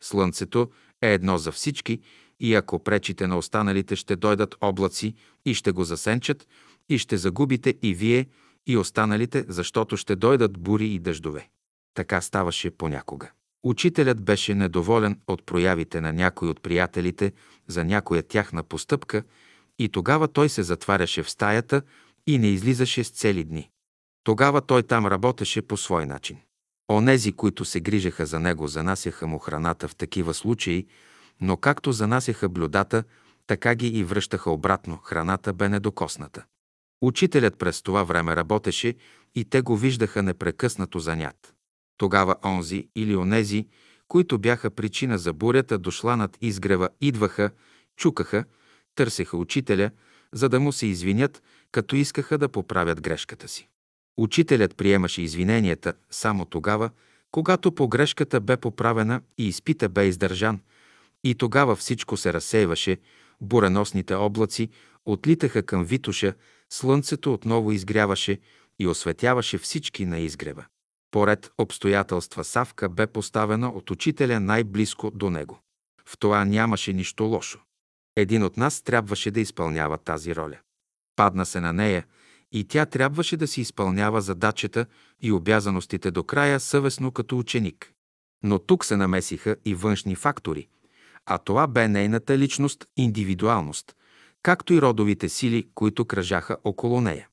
Слънцето е едно за всички и ако пречите на останалите, ще дойдат облаци и ще го засенчат и ще загубите и вие, и останалите, защото ще дойдат бури и дъждове. Така ставаше понякога. Учителят беше недоволен от проявите на някой от приятелите за някоя тяхна постъпка и тогава той се затваряше в стаята и не излизаше с цели дни. Тогава той там работеше по свой начин. Онези, които се грижаха за него, занасяха му храната в такива случаи, но както занасяха блюдата, така ги и връщаха обратно, храната бе недокосната. Учителят през това време работеше и те го виждаха непрекъснато занят. Тогава онзи или онези, които бяха причина за бурята, дошла над изгрева, идваха, чукаха, търсеха учителя, за да му се извинят, като искаха да поправят грешката си. Учителят приемаше извиненията само тогава, когато погрешката бе поправена и изпита бе издържан, и тогава всичко се разсейваше, буреносните облаци отлитаха към Витуша, слънцето отново изгряваше и осветяваше всички на изгрева. Поред обстоятелства Савка бе поставена от учителя най-близко до него. В това нямаше нищо лошо. Един от нас трябваше да изпълнява тази роля. Падна се на нея и тя трябваше да си изпълнява задачата и обязаностите до края съвестно като ученик. Но тук се намесиха и външни фактори, а това бе нейната личност, индивидуалност, както и родовите сили, които кръжаха около нея.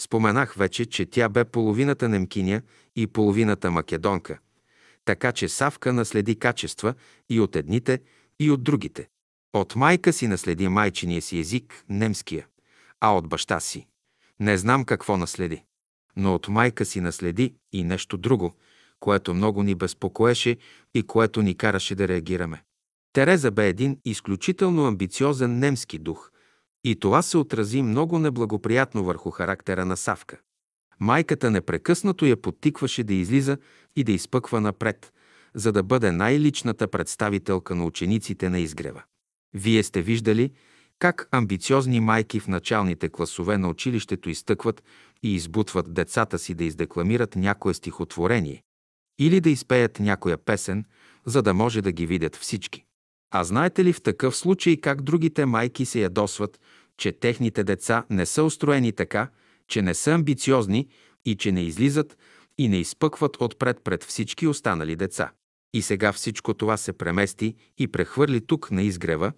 Споменах вече, че тя бе половината немкиня и половината македонка, така че Савка наследи качества и от едните, и от другите. От майка си наследи майчиния си език, немския, а от баща си. Не знам какво наследи. Но от майка си наследи и нещо друго, което много ни безпокоеше и което ни караше да реагираме. Тереза бе един изключително амбициозен немски дух и това се отрази много неблагоприятно върху характера на Савка. Майката непрекъснато я подтикваше да излиза и да изпъква напред, за да бъде най-личната представителка на учениците на изгрева. Вие сте виждали как амбициозни майки в началните класове на училището изтъкват и избутват децата си да издекламират някое стихотворение или да изпеят някоя песен, за да може да ги видят всички. А знаете ли в такъв случай как другите майки се ядосват, че техните деца не са устроени така, че не са амбициозни и че не излизат и не изпъкват отпред пред всички останали деца. И сега всичко това се премести и прехвърли тук на изгрева,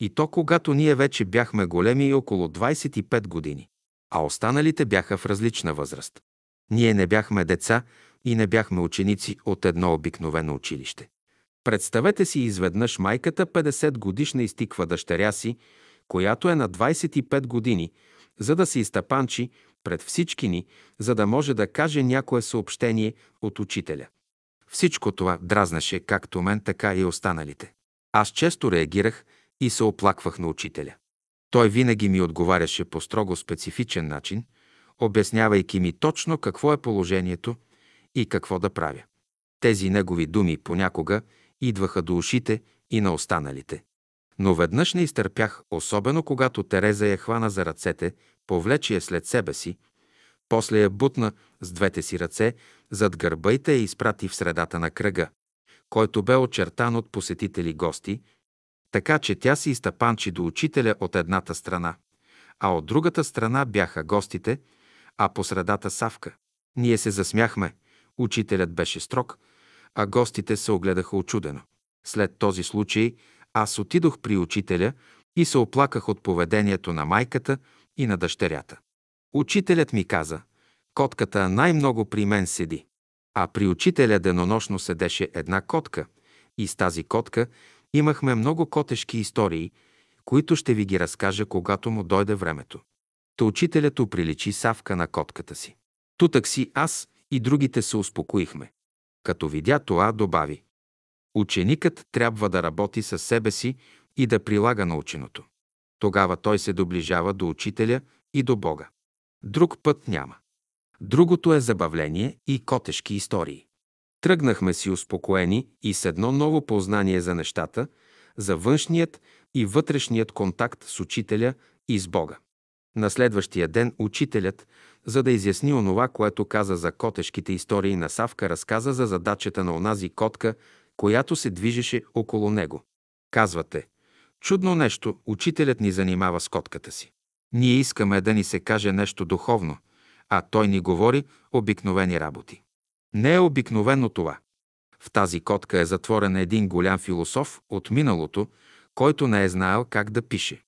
и то когато ние вече бяхме големи около 25 години, а останалите бяха в различна възраст. Ние не бяхме деца и не бяхме ученици от едно обикновено училище. Представете си изведнъж майката 50 годишна изтиква дъщеря си, която е на 25 години, за да се изтъпанчи пред всички ни, за да може да каже някое съобщение от учителя. Всичко това дразнаше както мен, така и останалите. Аз често реагирах и се оплаквах на учителя. Той винаги ми отговаряше по строго специфичен начин, обяснявайки ми точно какво е положението и какво да правя. Тези негови думи понякога идваха до ушите и на останалите. Но веднъж не изтърпях, особено когато Тереза я хвана за ръцете, повлече я след себе си, после я бутна с двете си ръце зад гърба и те я изпрати в средата на кръга, който бе очертан от посетители гости, така че тя си изтъпанчи до учителя от едната страна, а от другата страна бяха гостите, а по средата Савка. Ние се засмяхме, учителят беше строг, а гостите се огледаха очудено. След този случай аз отидох при учителя и се оплаках от поведението на майката и на дъщерята. Учителят ми каза, котката най-много при мен седи. А при учителя денонощно седеше една котка и с тази котка имахме много котешки истории, които ще ви ги разкажа, когато му дойде времето. Та учителят оприличи Савка на котката си. Тутък си аз и другите се успокоихме. Като видя това, добави. Ученикът трябва да работи със себе си и да прилага наученото. Тогава той се доближава до учителя и до Бога. Друг път няма. Другото е забавление и котешки истории. Тръгнахме си успокоени и с едно ново познание за нещата, за външният и вътрешният контакт с учителя и с Бога. На следващия ден учителят, за да изясни онова, което каза за котешките истории на Савка, разказа за задачата на онази котка, която се движеше около него. Казвате, чудно нещо, учителят ни занимава с котката си. Ние искаме да ни се каже нещо духовно, а той ни говори обикновени работи. Не е обикновено това. В тази котка е затворен един голям философ от миналото, който не е знаел как да пише.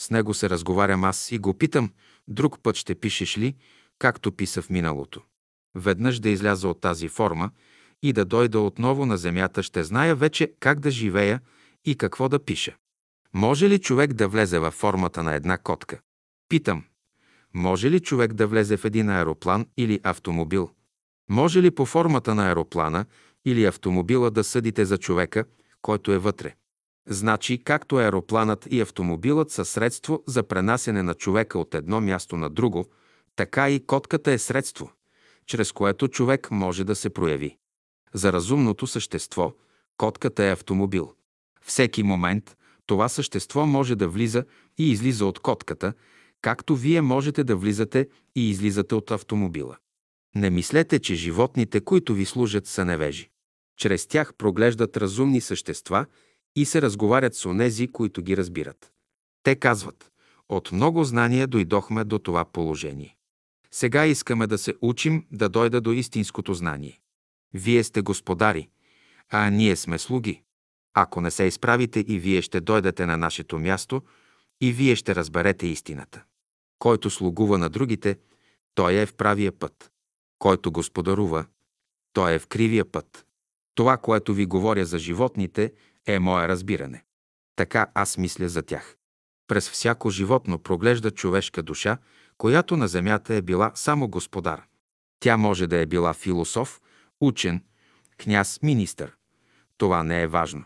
С него се разговарям аз и го питам, друг път ще пишеш ли, както писа в миналото. Веднъж да изляза от тази форма и да дойда отново на земята, ще зная вече как да живея и какво да пиша. Може ли човек да влезе във формата на една котка? Питам. Може ли човек да влезе в един аероплан или автомобил? Може ли по формата на аероплана или автомобила да съдите за човека, който е вътре? Значи, както аеропланът и автомобилът са средство за пренасене на човека от едно място на друго, така и котката е средство, чрез което човек може да се прояви. За разумното същество котката е автомобил. Всеки момент това същество може да влиза и излиза от котката, както вие можете да влизате и излизате от автомобила. Не мислете, че животните, които ви служат, са невежи. Чрез тях проглеждат разумни същества и се разговарят с онези, които ги разбират. Те казват, от много знания дойдохме до това положение. Сега искаме да се учим да дойда до истинското знание. Вие сте господари, а ние сме слуги. Ако не се изправите и вие ще дойдете на нашето място, и вие ще разберете истината. Който слугува на другите, той е в правия път. Който господарува, той е в кривия път. Това, което ви говоря за животните, е мое разбиране. Така аз мисля за тях. През всяко животно проглежда човешка душа, която на земята е била само господар. Тя може да е била философ, учен, княз, министър. Това не е важно.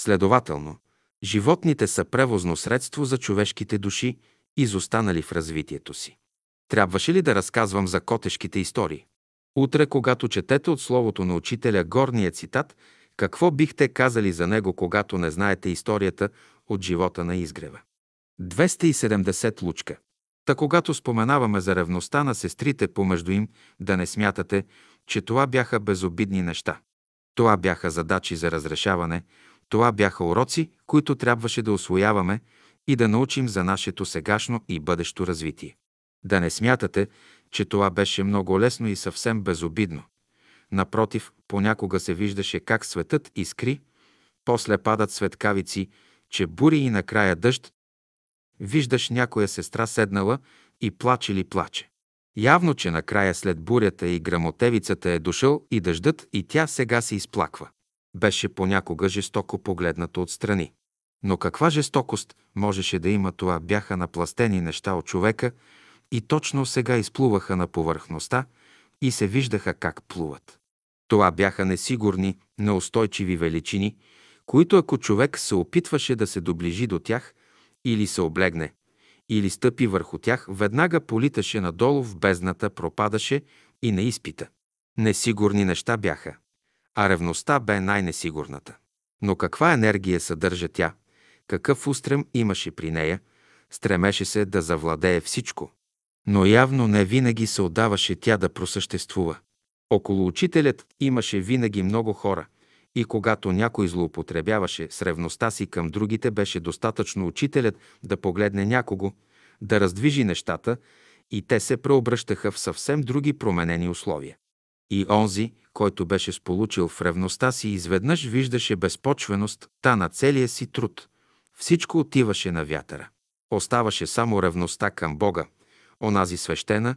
Следователно, животните са превозно средство за човешките души, изостанали в развитието си. Трябваше ли да разказвам за котешките истории? Утре, когато четете от словото на учителя горния цитат, какво бихте казали за него, когато не знаете историята от живота на изгрева? 270 лучка. Та когато споменаваме за ревността на сестрите помежду им, да не смятате, че това бяха безобидни неща. Това бяха задачи за разрешаване, това бяха уроци, които трябваше да освояваме и да научим за нашето сегашно и бъдещо развитие. Да не смятате, че това беше много лесно и съвсем безобидно. Напротив, понякога се виждаше как светът искри, после падат светкавици, че бури и накрая дъжд. Виждаш някоя сестра седнала и плаче ли плаче. Явно, че накрая след бурята и грамотевицата е дошъл и дъждът и тя сега се изплаква. Беше понякога жестоко погледнато отстрани. Но каква жестокост можеше да има това? Бяха напластени неща от човека и точно сега изплуваха на повърхността и се виждаха как плуват. Това бяха несигурни, неустойчиви величини, които ако човек се опитваше да се доближи до тях или се облегне, или стъпи върху тях, веднага политаше надолу в бездната, пропадаше и не изпита. Несигурни неща бяха, а ревността бе най-несигурната. Но каква енергия съдържа тя, какъв устрем имаше при нея, стремеше се да завладее всичко. Но явно не винаги се отдаваше тя да просъществува. Около учителят имаше винаги много хора и когато някой злоупотребяваше с ревността си към другите, беше достатъчно учителят да погледне някого, да раздвижи нещата и те се преобръщаха в съвсем други променени условия. И онзи, който беше сполучил в ревността си, изведнъж виждаше безпочвеност та на целия си труд. Всичко отиваше на вятъра. Оставаше само ревността към Бога, онази свещена,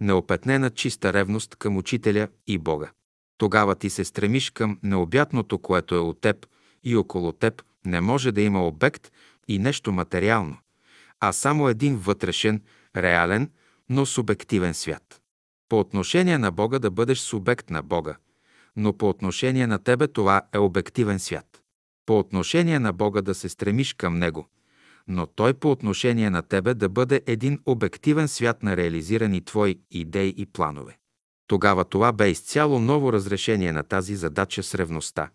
неопетнена чиста ревност към Учителя и Бога. Тогава ти се стремиш към необятното, което е от теб и около теб не може да има обект и нещо материално, а само един вътрешен, реален, но субективен свят. По отношение на Бога да бъдеш субект на Бога, но по отношение на тебе това е обективен свят. По отношение на Бога да се стремиш към Него, но Той по отношение на тебе да бъде един обективен свят на реализирани твои идеи и планове. Тогава това бе изцяло ново разрешение на тази задача с ревността.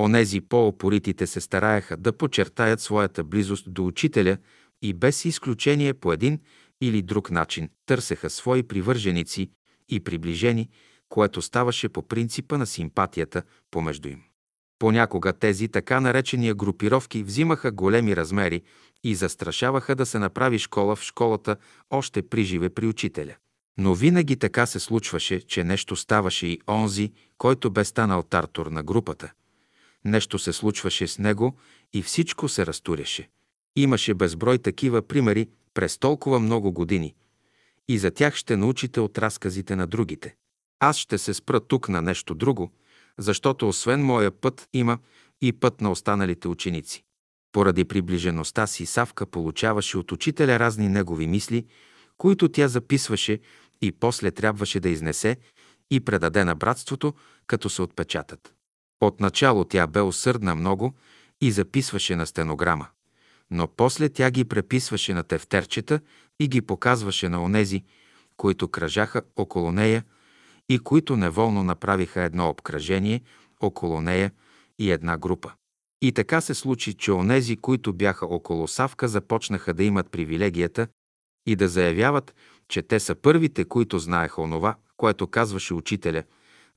Онези по-опоритите се стараеха да подчертаят своята близост до учителя и без изключение по един или друг начин търсеха свои привърженици и приближени, което ставаше по принципа на симпатията помежду им. Понякога тези така наречения групировки взимаха големи размери и застрашаваха да се направи школа в школата още при живе при учителя. Но винаги така се случваше, че нещо ставаше и онзи, който бе станал тартор на групата. Нещо се случваше с него и всичко се разтуряше. Имаше безброй такива примери през толкова много години. И за тях ще научите от разказите на другите. Аз ще се спра тук на нещо друго, защото освен моя път има и път на останалите ученици. Поради приближеността си Савка получаваше от учителя разни негови мисли, които тя записваше и после трябваше да изнесе и предаде на братството, като се отпечатат. Отначало тя бе усърдна много и записваше на стенограма, но после тя ги преписваше на тефтерчета и ги показваше на онези, които кръжаха около нея и които неволно направиха едно обкръжение около нея и една група. И така се случи, че онези, които бяха около Савка, започнаха да имат привилегията и да заявяват, че те са първите, които знаеха онова, което казваше учителя,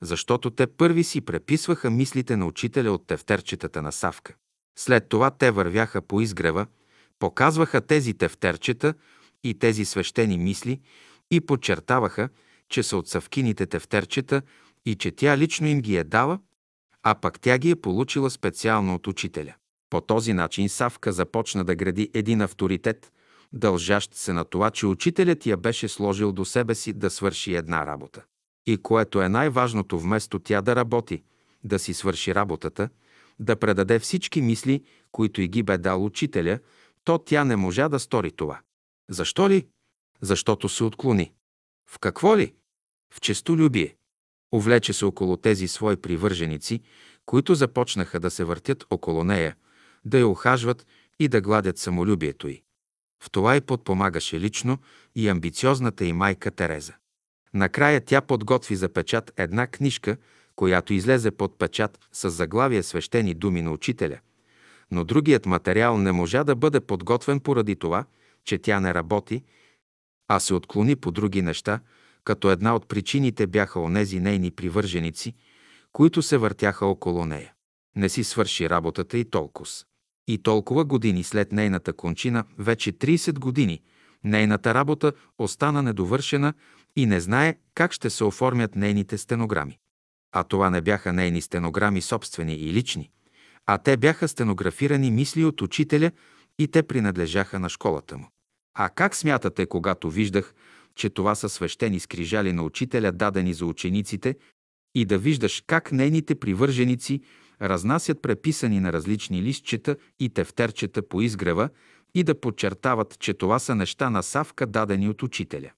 защото те първи си преписваха мислите на учителя от тефтерчетата на Савка. След това те вървяха по изгрева, показваха тези тефтерчета и тези свещени мисли и подчертаваха, че са от Савкините тефтерчета и че тя лично им ги е дала, а пък тя ги е получила специално от учителя. По този начин Савка започна да гради един авторитет, дължащ се на това, че учителят я беше сложил до себе си да свърши една работа. И което е най-важното, вместо тя да работи, да си свърши работата, да предаде всички мисли, които и ги бе дал учителя, то тя не можа да стори това. Защо ли? Защото се отклони. В какво ли? В честолюбие. Увлече се около тези свои привърженици, които започнаха да се въртят около нея, да я охажват и да гладят самолюбието й. В това и подпомагаше лично и амбициозната и майка Тереза. Накрая тя подготви за печат една книжка, която излезе под печат с заглавие свещени думи на учителя. Но другият материал не можа да бъде подготвен поради това, че тя не работи, а се отклони по други неща, като една от причините бяха онези нейни привърженици, които се въртяха около нея. Не си свърши работата и толкова. И толкова години след нейната кончина, вече 30 години, нейната работа остана недовършена и не знае как ще се оформят нейните стенограми. А това не бяха нейни стенограми собствени и лични, а те бяха стенографирани мисли от учителя и те принадлежаха на школата му. А как смятате, когато виждах, че това са свещени скрижали на учителя, дадени за учениците, и да виждаш как нейните привърженици разнасят преписани на различни листчета и тефтерчета по изгрева и да подчертават, че това са неща на Савка, дадени от учителя.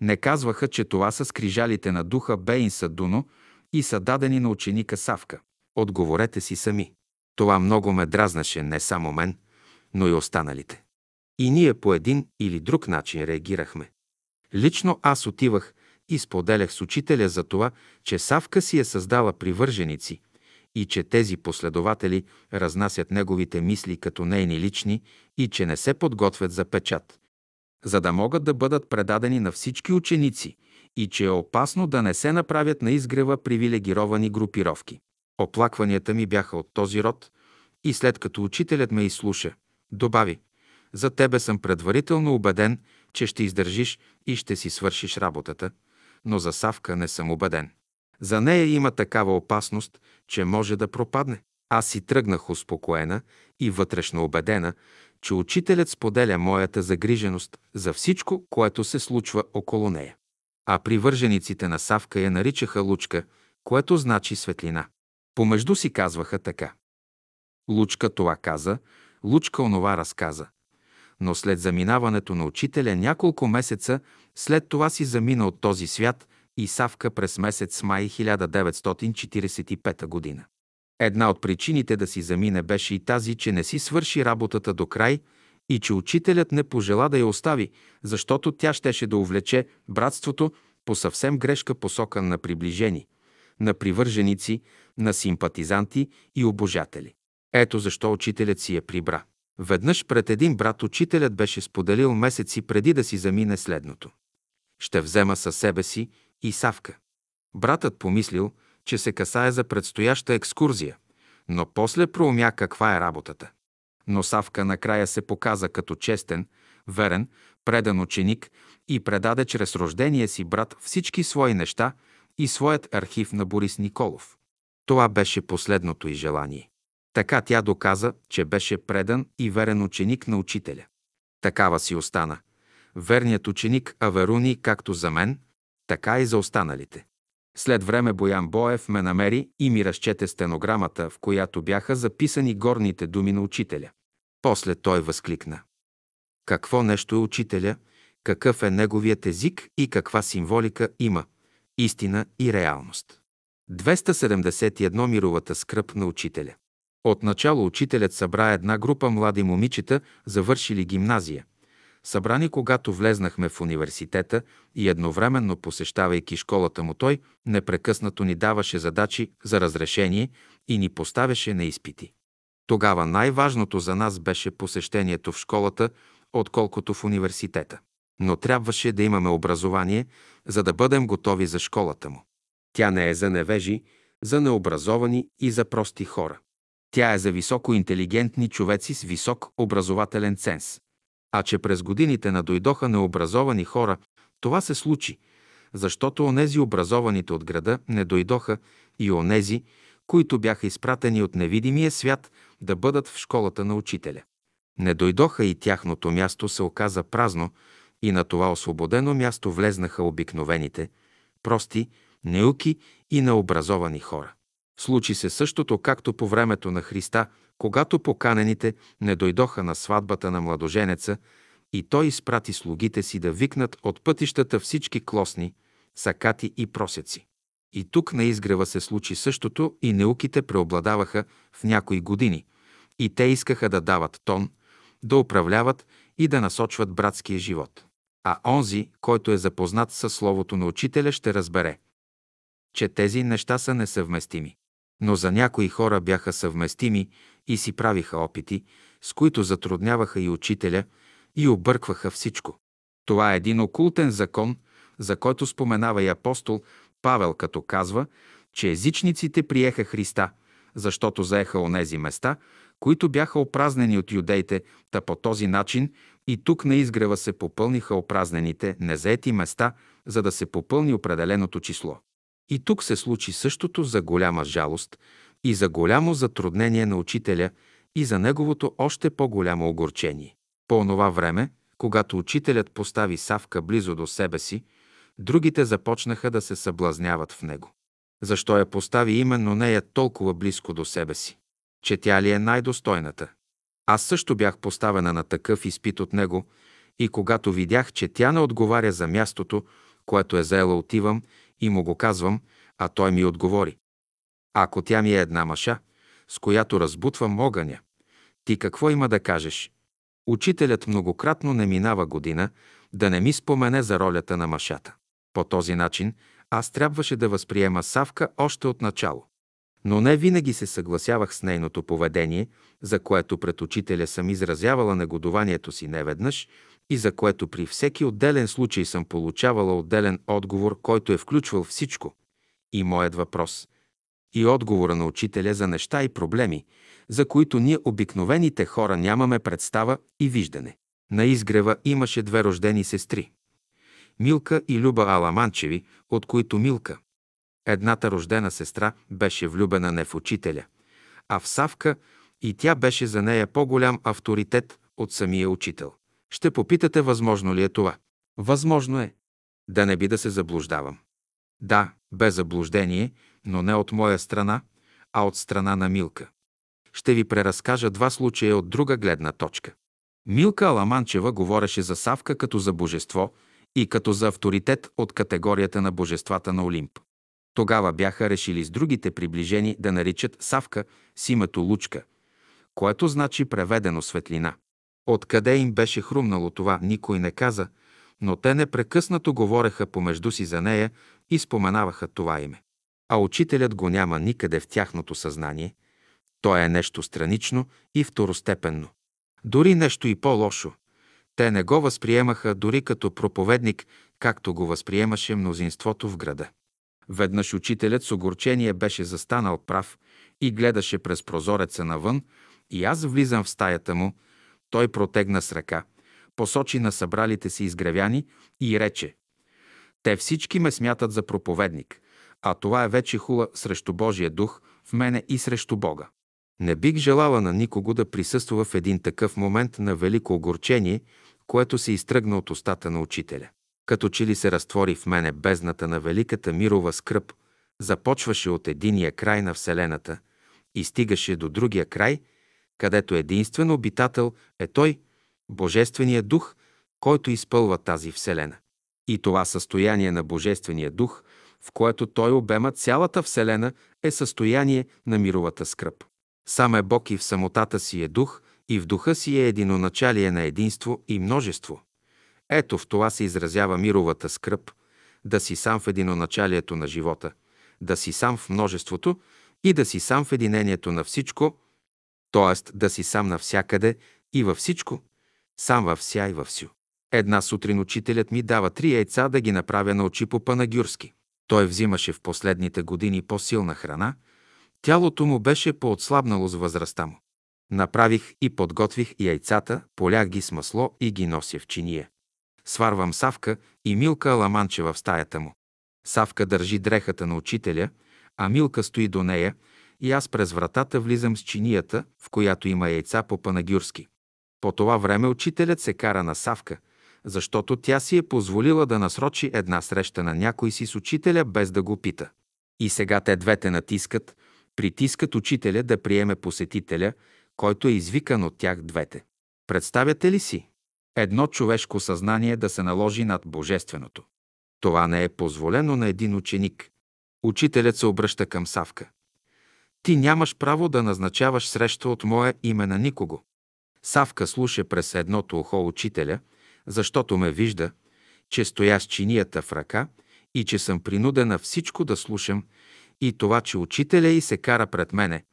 Не казваха, че това са скрижалите на духа Бейн Садуно и са дадени на ученика Савка. Отговорете си сами. Това много ме дразнаше не само мен, но и останалите. И ние по един или друг начин реагирахме. Лично аз отивах и споделях с учителя за това, че Савка си е създала привърженици и че тези последователи разнасят неговите мисли като нейни лични и че не се подготвят за печат, за да могат да бъдат предадени на всички ученици и че е опасно да не се направят на изгрева привилегировани групировки. Оплакванията ми бяха от този род и след като учителят ме изслуша, добави «За тебе съм предварително убеден, че ще издържиш и ще си свършиш работата, но за Савка не съм убеден. За нея има такава опасност, че може да пропадне. Аз си тръгнах успокоена и вътрешно убедена, че учителят споделя моята загриженост за всичко, което се случва около нея. А привържениците на Савка я наричаха Лучка, което значи светлина. Помежду си казваха така. Лучка това каза, Лучка онова разказа. Но след заминаването на учителя няколко месеца след това си замина от този свят и Савка през месец май 1945 година. Една от причините да си замине беше и тази, че не си свърши работата до край и че учителят не пожела да я остави, защото тя щеше да увлече братството по съвсем грешка посока на приближени, на привърженици, на симпатизанти и обожатели. Ето защо учителят си я прибра. Веднъж пред един брат учителят беше споделил месеци преди да си замине следното. Ще взема със себе си и Савка. Братът помислил, че се касае за предстояща екскурзия, но после проумя каква е работата. Но Савка накрая се показа като честен, верен, предан ученик и предаде чрез рождения си брат всички свои неща и своят архив на Борис Николов. Това беше последното й желание. Така тя доказа, че беше предан и верен ученик на учителя. Такава си остана. Верният ученик Аверуни както за мен, така и за останалите. След време Боян Боев ме намери и ми разчете стенограмата, в която бяха записани горните думи на учителя. После той възкликна. Какво нещо е учителя, какъв е неговият език и каква символика има, истина и реалност. 271 мировата скръп на учителя. Отначало учителят събра една група млади момичета, завършили гимназия – събрани когато влезнахме в университета и едновременно посещавайки школата му той, непрекъснато ни даваше задачи за разрешение и ни поставяше на изпити. Тогава най-важното за нас беше посещението в школата, отколкото в университета. Но трябваше да имаме образование, за да бъдем готови за школата му. Тя не е за невежи, за необразовани и за прости хора. Тя е за високо интелигентни човеци с висок образователен ценз. А че през годините надойдоха необразовани хора, това се случи, защото онези образованите от града не дойдоха и онези, които бяха изпратени от невидимия свят да бъдат в школата на учителя. Не дойдоха и тяхното място се оказа празно и на това освободено място влезнаха обикновените, прости, неуки и необразовани хора. Случи се същото, както по времето на Христа, когато поканените не дойдоха на сватбата на младоженеца и той изпрати слугите си да викнат от пътищата всички клосни, сакати и просеци. И тук на изгрева се случи същото и неуките преобладаваха в някои години. И те искаха да дават тон, да управляват и да насочват братския живот. А онзи, който е запознат със словото на учителя, ще разбере, че тези неща са несъвместими но за някои хора бяха съвместими и си правиха опити, с които затрудняваха и учителя и объркваха всичко. Това е един окултен закон, за който споменава и апостол Павел, като казва, че езичниците приеха Христа, защото заеха онези места, които бяха опразнени от юдеите, та по този начин и тук на изгрева се попълниха опразнените, незаети места, за да се попълни определеното число. И тук се случи същото за голяма жалост и за голямо затруднение на учителя и за неговото още по-голямо огорчение. По онова време, когато учителят постави Савка близо до себе си, другите започнаха да се съблазняват в него. Защо я постави именно нея толкова близко до себе си? Че тя ли е най-достойната? Аз също бях поставена на такъв изпит от него и когато видях, че тя не отговаря за мястото, което е заела отивам и му го казвам, а той ми отговори. Ако тя ми е една маша, с която разбутвам огъня, ти какво има да кажеш? Учителят многократно не минава година да не ми спомене за ролята на машата. По този начин аз трябваше да възприема Савка още от начало. Но не винаги се съгласявах с нейното поведение, за което пред учителя съм изразявала негодованието си неведнъж и за което при всеки отделен случай съм получавала отделен отговор, който е включвал всичко. И моят въпрос. И отговора на учителя за неща и проблеми, за които ние обикновените хора нямаме представа и виждане. На изгрева имаше две рождени сестри. Милка и Люба Аламанчеви, от които Милка. Едната рождена сестра беше влюбена не в учителя, а в Савка и тя беше за нея по-голям авторитет от самия учител. Ще попитате, възможно ли е това? Възможно е. Да не би да се заблуждавам. Да, без заблуждение, но не от моя страна, а от страна на Милка. Ще ви преразкажа два случая от друга гледна точка. Милка Аламанчева говореше за Савка като за божество и като за авторитет от категорията на божествата на Олимп. Тогава бяха решили с другите приближени да наричат Савка с името Лучка, което значи преведено светлина. Откъде им беше хрумнало това, никой не каза, но те непрекъснато говореха помежду си за нея и споменаваха това име. А учителят го няма никъде в тяхното съзнание. То е нещо странично и второстепенно. Дори нещо и по-лошо. Те не го възприемаха дори като проповедник, както го възприемаше мнозинството в града. Веднъж учителят с огорчение беше застанал прав и гледаше през прозореца навън, и аз влизам в стаята му, той протегна с ръка, посочи на събралите си изгревяни и рече «Те всички ме смятат за проповедник, а това е вече хула срещу Божия дух в мене и срещу Бога. Не бих желала на никого да присъства в един такъв момент на велико огорчение, което се изтръгна от устата на учителя. Като че ли се разтвори в мене бездната на великата мирова скръп, започваше от единия край на Вселената и стигаше до другия край, където единствен обитател е Той, Божествения дух, който изпълва тази Вселена. И това състояние на Божествения дух, в което Той обема цялата Вселена, е състояние на мировата скръп. Сам е Бог и в самотата си е дух, и в духа си е единоначалие на единство и множество. Ето в това се изразява мировата скръп, да си сам в единоначалието на живота, да си сам в множеството и да си сам в единението на всичко, т.е. да си сам навсякъде и във всичко, сам във вся и във всю. Една сутрин учителят ми дава три яйца да ги направя на очи по панагюрски. Той взимаше в последните години по-силна храна, тялото му беше поотслабнало с възрастта му. Направих и подготвих яйцата, полях ги с масло и ги нося в чиния. Сварвам Савка и Милка Аламанчева в стаята му. Савка държи дрехата на учителя, а Милка стои до нея и аз през вратата влизам с чинията, в която има яйца по панагюрски. По това време учителят се кара на Савка, защото тя си е позволила да насрочи една среща на някой си с учителя, без да го пита. И сега те двете натискат, притискат учителя да приеме посетителя, който е извикан от тях двете. Представяте ли си? Едно човешко съзнание да се наложи над Божественото. Това не е позволено на един ученик. Учителят се обръща към Савка. Ти нямаш право да назначаваш среща от мое име на никого. Савка слуша през едното ухо учителя, защото ме вижда, че стоя с чинията в ръка и че съм принудена всичко да слушам и това, че учителя и се кара пред мене,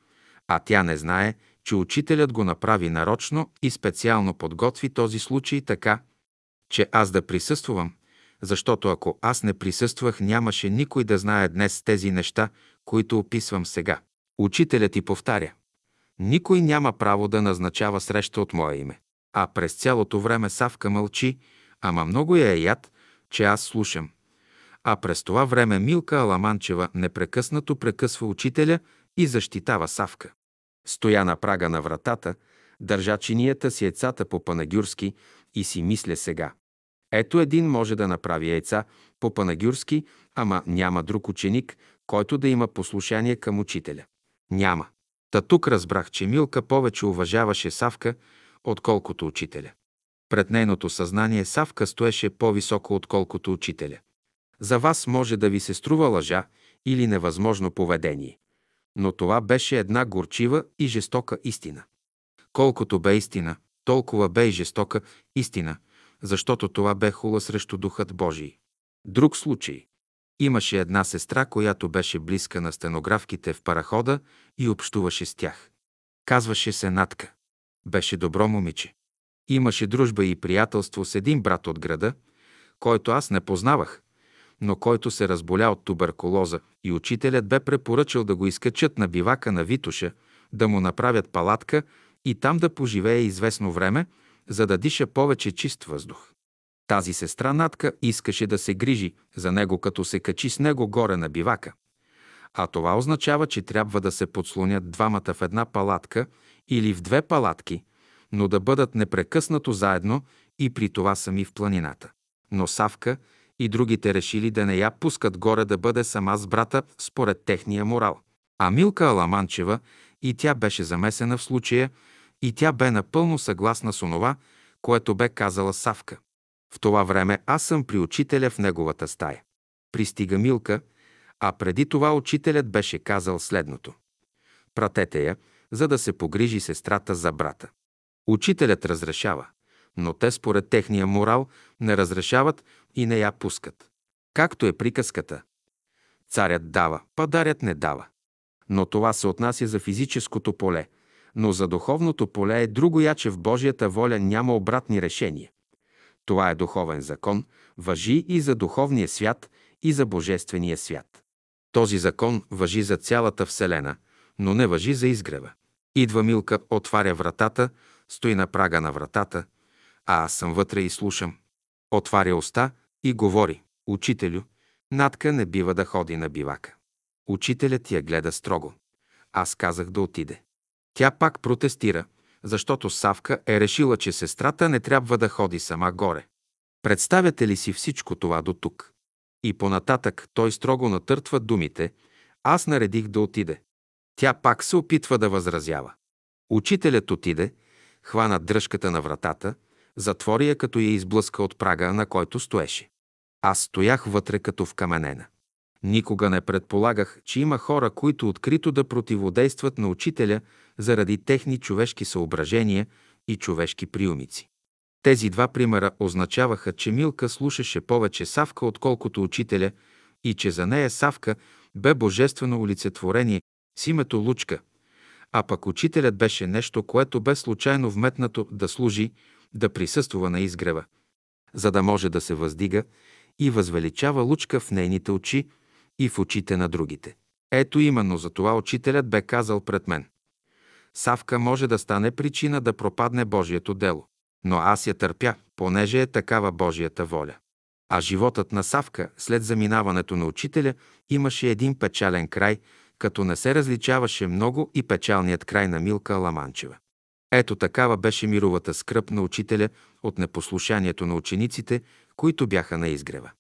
а тя не знае, че учителят го направи нарочно и специално подготви този случай така, че аз да присъствам, защото ако аз не присъствах, нямаше никой да знае днес тези неща, които описвам сега. Учителят ти повтаря. Никой няма право да назначава среща от мое име. А през цялото време Савка мълчи, ама много я е яд, че аз слушам. А през това време Милка Аламанчева непрекъснато прекъсва учителя и защитава Савка. Стоя на прага на вратата, държа чинията с яйцата по панагюрски и си мисля сега. Ето един може да направи яйца по панагюрски, ама няма друг ученик, който да има послушание към учителя. Няма. Та тук разбрах, че Милка повече уважаваше Савка, отколкото учителя. Пред нейното съзнание Савка стоеше по-високо, отколкото учителя. За вас може да ви се струва лъжа или невъзможно поведение. Но това беше една горчива и жестока истина. Колкото бе истина, толкова бе и жестока истина, защото това бе хула срещу Духът Божий. Друг случай. Имаше една сестра, която беше близка на стенографките в парахода и общуваше с тях. Казваше се Натка. Беше добро момиче. Имаше дружба и приятелство с един брат от града, който аз не познавах, но който се разболя от туберкулоза и учителят бе препоръчал да го изкачат на бивака на Витуша, да му направят палатка и там да поживее известно време, за да диша повече чист въздух. Тази сестра Натка искаше да се грижи за него, като се качи с него горе на бивака. А това означава, че трябва да се подслонят двамата в една палатка или в две палатки, но да бъдат непрекъснато заедно и при това сами в планината. Но Савка и другите решили да не я пускат горе да бъде сама с брата според техния морал. А Милка Аламанчева и тя беше замесена в случая и тя бе напълно съгласна с онова, което бе казала Савка. В това време аз съм при учителя в неговата стая. Пристига Милка, а преди това учителят беше казал следното. Пратете я, за да се погрижи сестрата за брата. Учителят разрешава, но те според техния морал не разрешават и не я пускат. Както е приказката. Царят дава, падарят не дава. Но това се отнася за физическото поле, но за духовното поле е друго яче в Божията воля няма обратни решения. Това е духовен закон, въжи и за духовния свят, и за божествения свят. Този закон въжи за цялата Вселена, но не въжи за изгрева. Идва Милка, отваря вратата, стои на прага на вратата, а аз съм вътре и слушам. Отваря уста и говори. Учителю, Натка не бива да ходи на бивака. Учителят я гледа строго. Аз казах да отиде. Тя пак протестира, защото Савка е решила, че сестрата не трябва да ходи сама горе. Представяте ли си всичко това до тук? И понататък той строго натъртва думите, аз наредих да отиде. Тя пак се опитва да възразява. Учителят отиде, хвана дръжката на вратата, затвори я, като я изблъска от прага, на който стоеше. Аз стоях вътре като вкаменена. Никога не предполагах, че има хора, които открито да противодействат на учителя заради техни човешки съображения и човешки приумици. Тези два примера означаваха, че Милка слушаше повече Савка, отколкото учителя, и че за нея Савка бе божествено олицетворение с името Лучка, а пък учителят беше нещо, което бе случайно вметнато да служи, да присъствува на изгрева, за да може да се въздига и възвеличава Лучка в нейните очи и в очите на другите. Ето именно за това учителят бе казал пред мен. Савка може да стане причина да пропадне Божието дело. Но аз я търпя, понеже е такава Божията воля. А животът на Савка след заминаването на учителя имаше един печален край, като не се различаваше много и печалният край на Милка Ламанчева. Ето такава беше мировата скръп на учителя от непослушанието на учениците, които бяха на изгрева.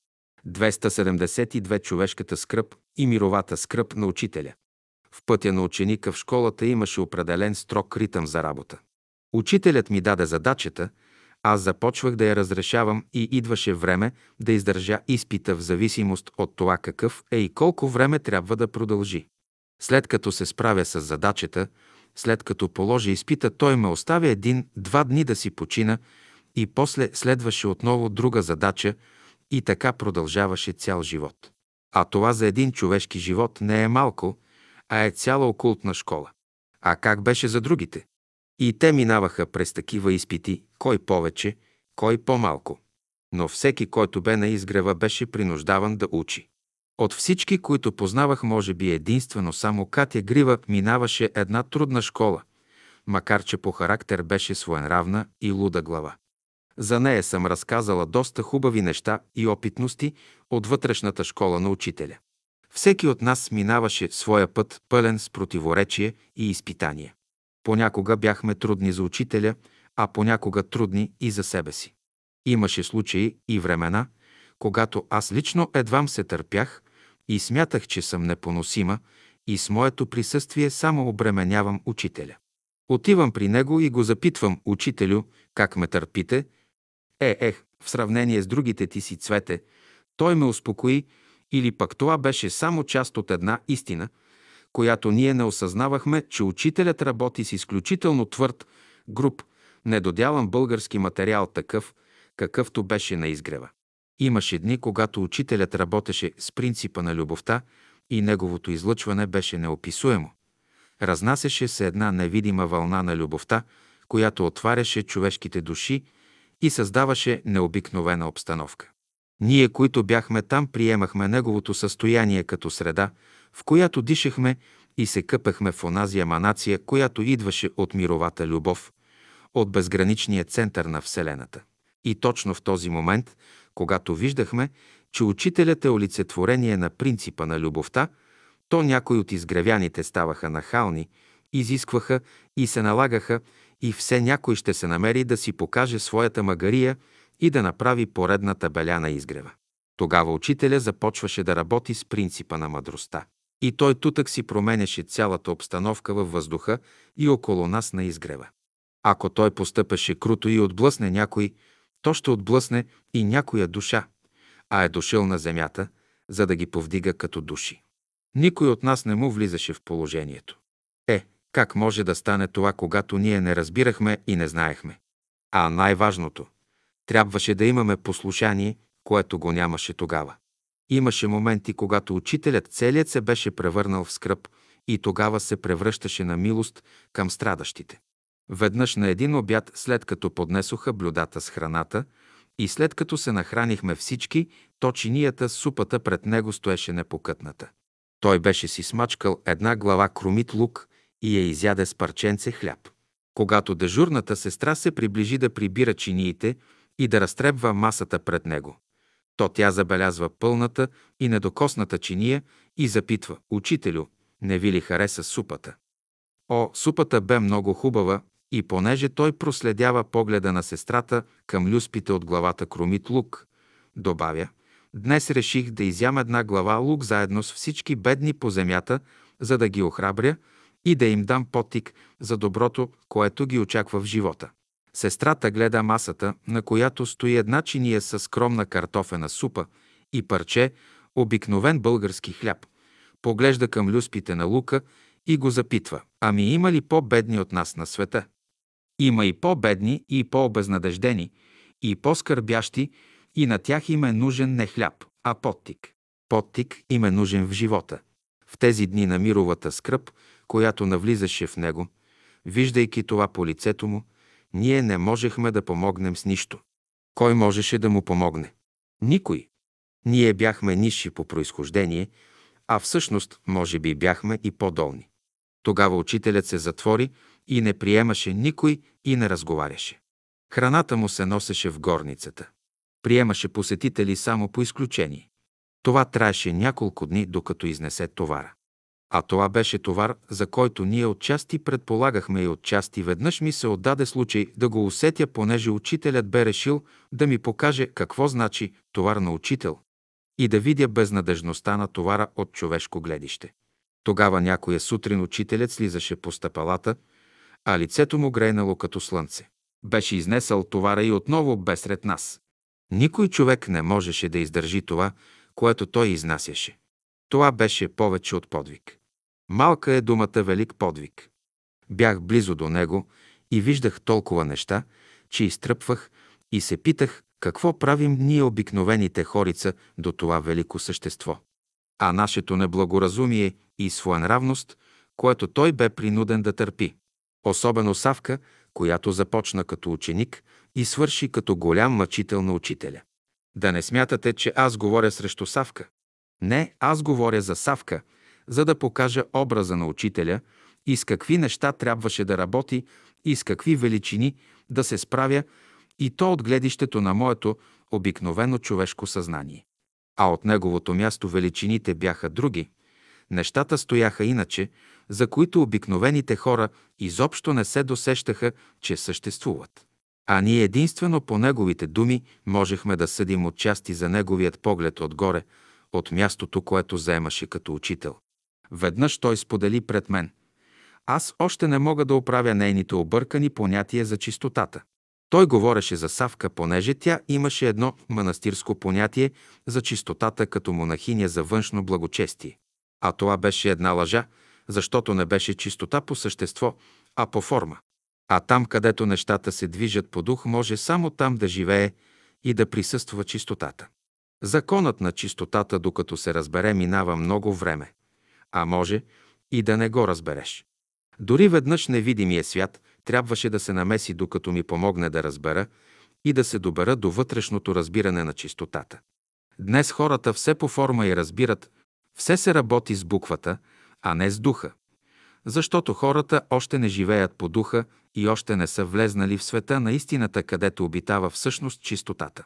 272 човешката скръп и мировата скръп на учителя. В пътя на ученика в школата имаше определен строг ритъм за работа. Учителят ми даде задачата, аз започвах да я разрешавам и идваше време да издържа изпита в зависимост от това какъв е и колко време трябва да продължи. След като се справя с задачата, след като положи изпита, той ме оставя един-два дни да си почина и после следваше отново друга задача и така продължаваше цял живот. А това за един човешки живот не е малко, а е цяла окултна школа. А как беше за другите? И те минаваха през такива изпити, кой повече, кой по-малко. Но всеки, който бе на изгрева, беше принуждаван да учи. От всички, които познавах, може би единствено само Катя Грива минаваше една трудна школа, макар че по характер беше своенравна и луда глава. За нея съм разказала доста хубави неща и опитности от вътрешната школа на учителя. Всеки от нас минаваше своя път пълен с противоречие и изпитания. Понякога бяхме трудни за учителя, а понякога трудни и за себе си. Имаше случаи и времена, когато аз лично едвам се търпях и смятах, че съм непоносима и с моето присъствие само обременявам учителя. Отивам при него и го запитвам, учителю, как ме търпите? Е, ех, в сравнение с другите ти си цвете, Той ме успокои или пък това беше само част от една истина, която ние не осъзнавахме, че учителят работи с изключително твърд, груб, недодялан български материал такъв, какъвто беше на изгрева. Имаше дни, когато учителят работеше с принципа на любовта и неговото излъчване беше неописуемо. Разнасяше се една невидима вълна на любовта, която отваряше човешките души и създаваше необикновена обстановка. Ние, които бяхме там, приемахме неговото състояние като среда, в която дишахме и се къпехме в онази еманация, която идваше от мировата любов, от безграничния център на Вселената. И точно в този момент, когато виждахме, че учителят е олицетворение на принципа на любовта, то някои от изгревяните ставаха нахални, изискваха и се налагаха и все някой ще се намери да си покаже своята магария и да направи поредната беля на изгрева. Тогава учителя започваше да работи с принципа на мъдростта. И той тутък си променяше цялата обстановка във въздуха и около нас на изгрева. Ако той постъпеше круто и отблъсне някой, то ще отблъсне и някоя душа, а е дошъл на земята, за да ги повдига като души. Никой от нас не му влизаше в положението. Как може да стане това, когато ние не разбирахме и не знаехме? А най-важното, трябваше да имаме послушание, което го нямаше тогава. Имаше моменти, когато учителят целият се беше превърнал в скръп и тогава се превръщаше на милост към страдащите. Веднъж на един обяд, след като поднесоха блюдата с храната и след като се нахранихме всички, то чинията с супата пред него стоеше непокътната. Той беше си смачкал една глава кромит лук и я изяде с парченце хляб. Когато дежурната сестра се приближи да прибира чиниите и да разтребва масата пред него, то тя забелязва пълната и недокосната чиния и запитва «Учителю, не ви ли хареса супата?» О, супата бе много хубава и понеже той проследява погледа на сестрата към люспите от главата Кромит Лук, добавя «Днес реших да изям една глава лук заедно с всички бедни по земята, за да ги охрабря и да им дам потик за доброто, което ги очаква в живота». Сестрата гледа масата, на която стои една чиния с скромна картофена супа и парче, обикновен български хляб. Поглежда към люспите на Лука и го запитва. Ами има ли по-бедни от нас на света? Има и по-бедни, и по-обезнадеждени, и по-скърбящи, и на тях им е нужен не хляб, а подтик. Подтик им е нужен в живота. В тези дни на мировата скръп, която навлизаше в него, виждайки това по лицето му, ние не можехме да помогнем с нищо. Кой можеше да му помогне? Никой. Ние бяхме нисши по происхождение, а всъщност, може би, бяхме и по-долни. Тогава учителят се затвори и не приемаше никой и не разговаряше. Храната му се носеше в горницата. Приемаше посетители само по изключение. Това траеше няколко дни, докато изнесе товара. А това беше товар, за който ние отчасти предполагахме и отчасти веднъж ми се отдаде случай да го усетя, понеже учителят бе решил да ми покаже какво значи товар на учител и да видя безнадежността на товара от човешко гледище. Тогава някоя сутрин учителят слизаше по стъпалата, а лицето му грейнало като слънце. Беше изнесъл товара и отново бе сред нас. Никой човек не можеше да издържи това, което той изнасяше. Това беше повече от подвиг. Малка е думата велик подвиг. Бях близо до него и виждах толкова неща, че изтръпвах и се питах какво правим ние обикновените хорица до това велико същество. А нашето неблагоразумие и своенравност, което той бе принуден да търпи. Особено Савка, която започна като ученик и свърши като голям мъчител на учителя. Да не смятате, че аз говоря срещу Савка. Не, аз говоря за Савка, за да покажа образа на учителя и с какви неща трябваше да работи и с какви величини да се справя и то от гледището на моето обикновено човешко съзнание. А от неговото място величините бяха други, нещата стояха иначе, за които обикновените хора изобщо не се досещаха, че съществуват. А ние единствено по неговите думи можехме да съдим отчасти за неговият поглед отгоре, от мястото, което заемаше като учител. Веднъж той сподели пред мен. Аз още не мога да оправя нейните объркани понятия за чистотата. Той говореше за Савка, понеже тя имаше едно манастирско понятие за чистотата като монахиня за външно благочестие. А това беше една лъжа, защото не беше чистота по същество, а по форма. А там, където нещата се движат по дух, може само там да живее и да присъства чистотата. Законът на чистотата, докато се разбере, минава много време, а може и да не го разбереш. Дори веднъж невидимия свят трябваше да се намеси, докато ми помогне да разбера и да се добера до вътрешното разбиране на чистотата. Днес хората все по форма и разбират, все се работи с буквата, а не с духа. Защото хората още не живеят по духа и още не са влезнали в света на истината, където обитава всъщност чистотата.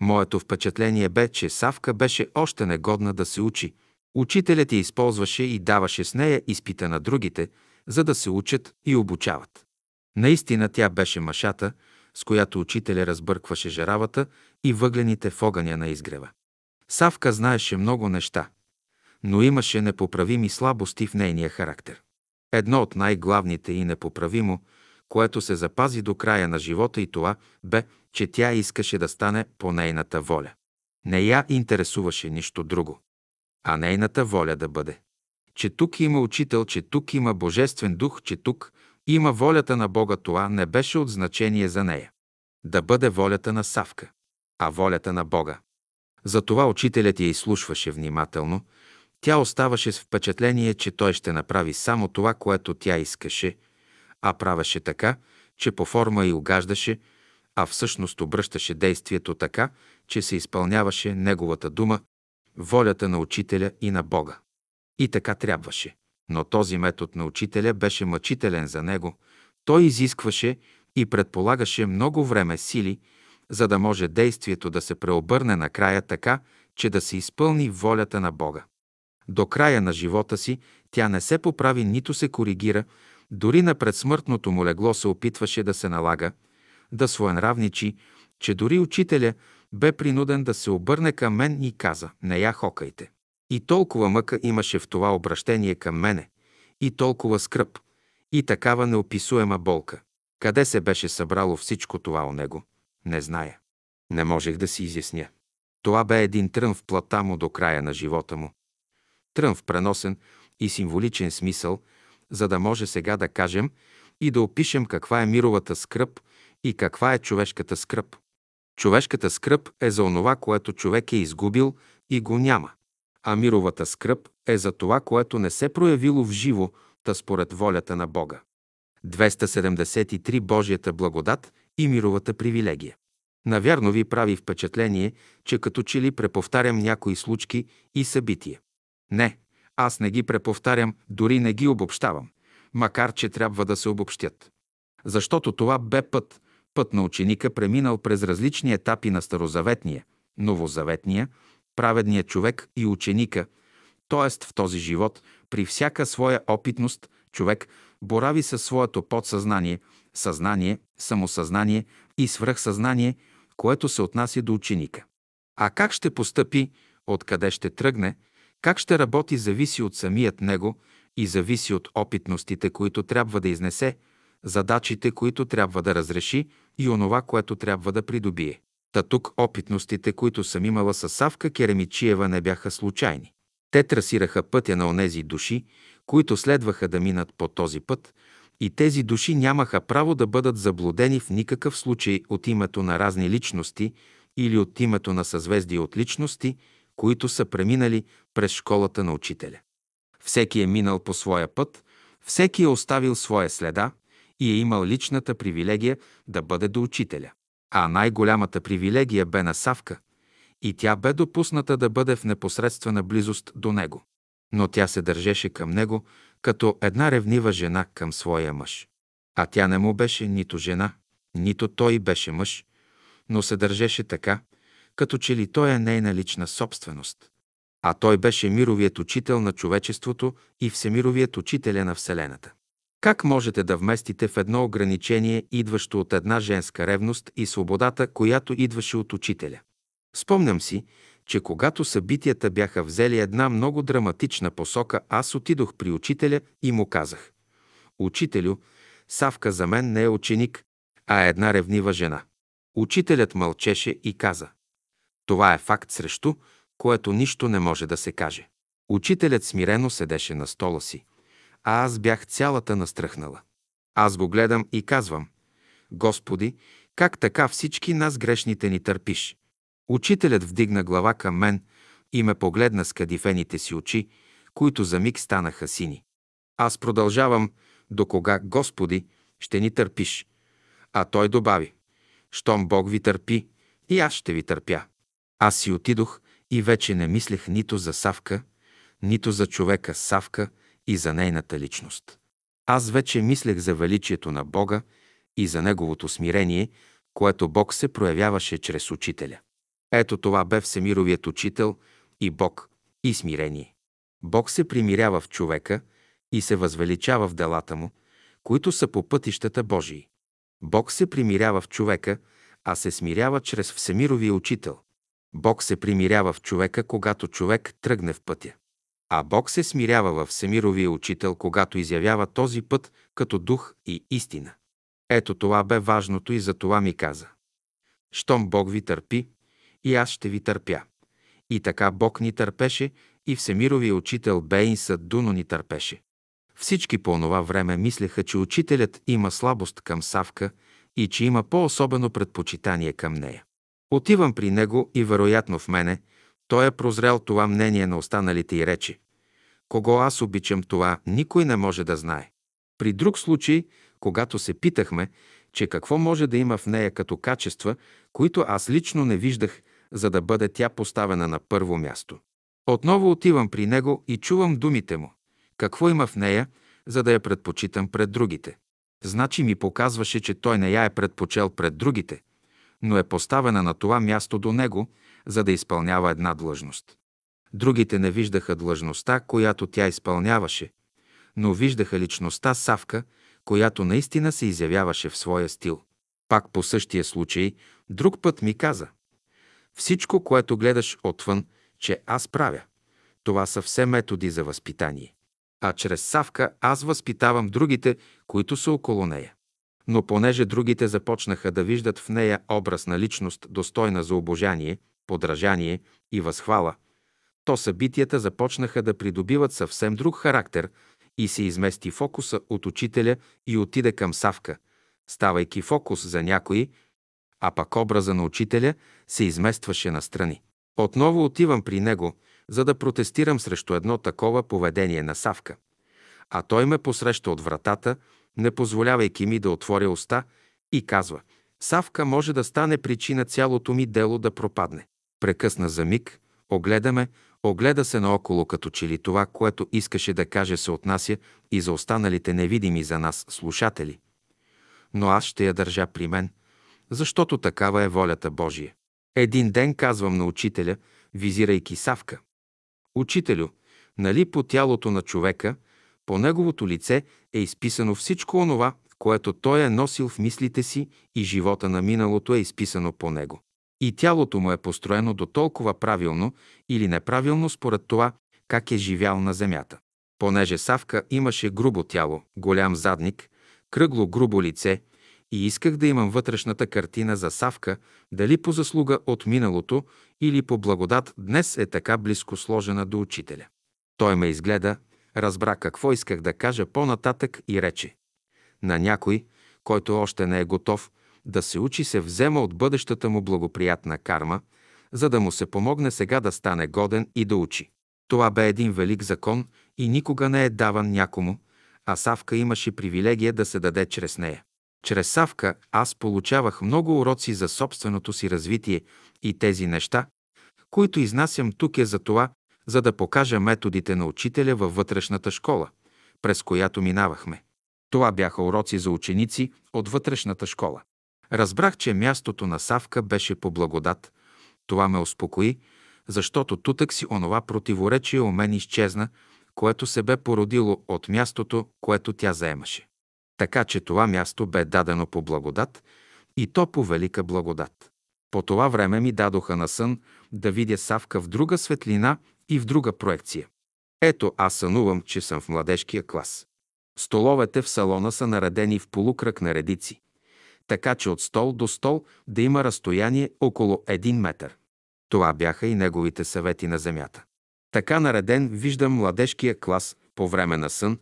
Моето впечатление бе, че Савка беше още негодна да се учи. Учителят я използваше и даваше с нея изпита на другите, за да се учат и обучават. Наистина тя беше машата, с която учителя разбъркваше жаравата и въглените в огъня на изгрева. Савка знаеше много неща, но имаше непоправими слабости в нейния характер. Едно от най-главните и непоправимо, което се запази до края на живота и това бе, че тя искаше да стане по нейната воля. Не я интересуваше нищо друго, а нейната воля да бъде. Че тук има учител, че тук има божествен дух, че тук има волята на Бога, това не беше от значение за нея. Да бъде волята на Савка, а волята на Бога. Затова учителят я изслушваше внимателно, тя оставаше с впечатление, че той ще направи само това, което тя искаше, а правеше така, че по форма и угаждаше, а всъщност обръщаше действието така, че се изпълняваше неговата дума, волята на учителя и на Бога. И така трябваше. Но този метод на учителя беше мъчителен за него. Той изискваше и предполагаше много време сили, за да може действието да се преобърне накрая така, че да се изпълни волята на Бога. До края на живота си тя не се поправи, нито се коригира, дори на предсмъртното му легло се опитваше да се налага, да своенравничи, че дори учителя бе принуден да се обърне към мен и каза «Не я хокайте». И толкова мъка имаше в това обращение към мене, и толкова скръп, и такава неописуема болка. Къде се беше събрало всичко това у него? Не зная. Не можех да си изясня. Това бе един трън в плата му до края на живота му. Трън в преносен и символичен смисъл, за да може сега да кажем и да опишем каква е мировата скръп и каква е човешката скръп. Човешката скръп е за онова, което човек е изгубил и го няма а мировата скръп е за това, което не се проявило в живо, та според волята на Бога. 273 Божията благодат и мировата привилегия. Навярно ви прави впечатление, че като че ли преповтарям някои случки и събития. Не, аз не ги преповтарям, дори не ги обобщавам, макар че трябва да се обобщят. Защото това бе път, път на ученика преминал през различни етапи на Старозаветния, Новозаветния, праведния човек и ученика, т.е. в този живот, при всяка своя опитност, човек борави със своето подсъзнание, съзнание, самосъзнание и свръхсъзнание, което се отнася до ученика. А как ще постъпи, откъде ще тръгне, как ще работи, зависи от самият него и зависи от опитностите, които трябва да изнесе, задачите, които трябва да разреши и онова, което трябва да придобие. Та тук опитностите, които съм имала с Савка Керемичиева, не бяха случайни. Те трасираха пътя на онези души, които следваха да минат по този път, и тези души нямаха право да бъдат заблудени в никакъв случай от името на разни личности или от името на съзвездия от личности, които са преминали през школата на учителя. Всеки е минал по своя път, всеки е оставил своя следа и е имал личната привилегия да бъде до учителя. А най-голямата привилегия бе на Савка и тя бе допусната да бъде в непосредствена близост до него. Но тя се държеше към него като една ревнива жена към своя мъж. А тя не му беше нито жена, нито той беше мъж, но се държеше така, като че ли той е нейна лична собственост. А той беше мировият учител на човечеството и всемировият учителя на Вселената. Как можете да вместите в едно ограничение, идващо от една женска ревност и свободата, която идваше от учителя? Спомням си, че когато събитията бяха взели една много драматична посока, аз отидох при учителя и му казах: Учителю, Савка за мен не е ученик, а е една ревнива жена. Учителят мълчеше и каза. Това е факт срещу, което нищо не може да се каже. Учителят смирено седеше на стола си, а аз бях цялата настръхнала. Аз го гледам и казвам, Господи, как така всички нас грешните ни търпиш? Учителят вдигна глава към мен и ме погледна с кадифените си очи, които за миг станаха сини. Аз продължавам, до кога, Господи, ще ни търпиш? А той добави, щом Бог ви търпи, и аз ще ви търпя. Аз си отидох и вече не мислех нито за Савка, нито за човека Савка и за нейната личност. Аз вече мислех за величието на Бога и за Неговото смирение, което Бог се проявяваше чрез учителя. Ето това бе Всемировият учител и Бог и смирение. Бог се примирява в човека и се възвеличава в делата му, които са по пътищата Божии. Бог се примирява в човека, а се смирява чрез Всемировия учител. Бог се примирява в човека, когато човек тръгне в пътя. А Бог се смирява в Всемировия учител, когато изявява този път като дух и истина. Ето това бе важното и за това ми каза. Щом Бог ви търпи, и аз ще ви търпя. И така Бог ни търпеше и Всемировия учител Бейн Дуно ни търпеше. Всички по онова време мислеха, че учителят има слабост към Савка и че има по-особено предпочитание към нея. Отивам при него и вероятно в мене той е прозрел това мнение на останалите и рече. Кого аз обичам това, никой не може да знае. При друг случай, когато се питахме, че какво може да има в нея като качества, които аз лично не виждах, за да бъде тя поставена на първо място. Отново отивам при него и чувам думите му. Какво има в нея, за да я предпочитам пред другите? Значи ми показваше, че той не я е предпочел пред другите, но е поставена на това място до него, за да изпълнява една длъжност. Другите не виждаха длъжността, която тя изпълняваше, но виждаха личността Савка, която наистина се изявяваше в своя стил. Пак по същия случай, друг път ми каза Всичко, което гледаш отвън, че аз правя, това са все методи за възпитание. А чрез Савка аз възпитавам другите, които са около нея. Но понеже другите започнаха да виждат в нея образ на личност, достойна за обожание, подражание и възхвала, то събитията започнаха да придобиват съвсем друг характер и се измести фокуса от учителя и отиде към Савка, ставайки фокус за някои, а пък образа на учителя се изместваше настрани. Отново отивам при него, за да протестирам срещу едно такова поведение на Савка. А той ме посреща от вратата, не позволявайки ми да отворя уста и казва «Савка може да стане причина цялото ми дело да пропадне». Прекъсна за миг, огледа ме, огледа се наоколо, като че ли това, което искаше да каже, се отнася и за останалите невидими за нас слушатели. Но аз ще я държа при мен, защото такава е волята Божия. Един ден казвам на учителя, визирайки Савка. Учителю, нали по тялото на човека, по неговото лице е изписано всичко онова, което той е носил в мислите си и живота на миналото е изписано по него. И тялото му е построено до толкова правилно или неправилно според това, как е живял на земята. Понеже Савка имаше грубо тяло, голям задник, кръгло грубо лице и исках да имам вътрешната картина за Савка, дали по заслуга от миналото или по благодат днес е така близко сложена до учителя. Той ме изгледа, разбра какво исках да кажа по-нататък и рече. На някой, който още не е готов да се учи, се взема от бъдещата му благоприятна карма, за да му се помогне сега да стане годен и да учи. Това бе един велик закон и никога не е даван някому, а Савка имаше привилегия да се даде чрез нея. Чрез Савка аз получавах много уроци за собственото си развитие и тези неща, които изнасям тук е за това, за да покажа методите на учителя във вътрешната школа, през която минавахме. Това бяха уроци за ученици от вътрешната школа. Разбрах, че мястото на Савка беше по благодат. Това ме успокои, защото тутък си онова противоречие у мен изчезна, което се бе породило от мястото, което тя заемаше. Така че това място бе дадено по благодат и то по велика благодат. По това време ми дадоха на сън да видя Савка в друга светлина и в друга проекция. Ето аз сънувам, че съм в младежкия клас. Столовете в салона са наредени в полукръг на редици. така че от стол до стол да има разстояние около един метър. Това бяха и неговите съвети на земята. Така нареден виждам младежкия клас по време на сън,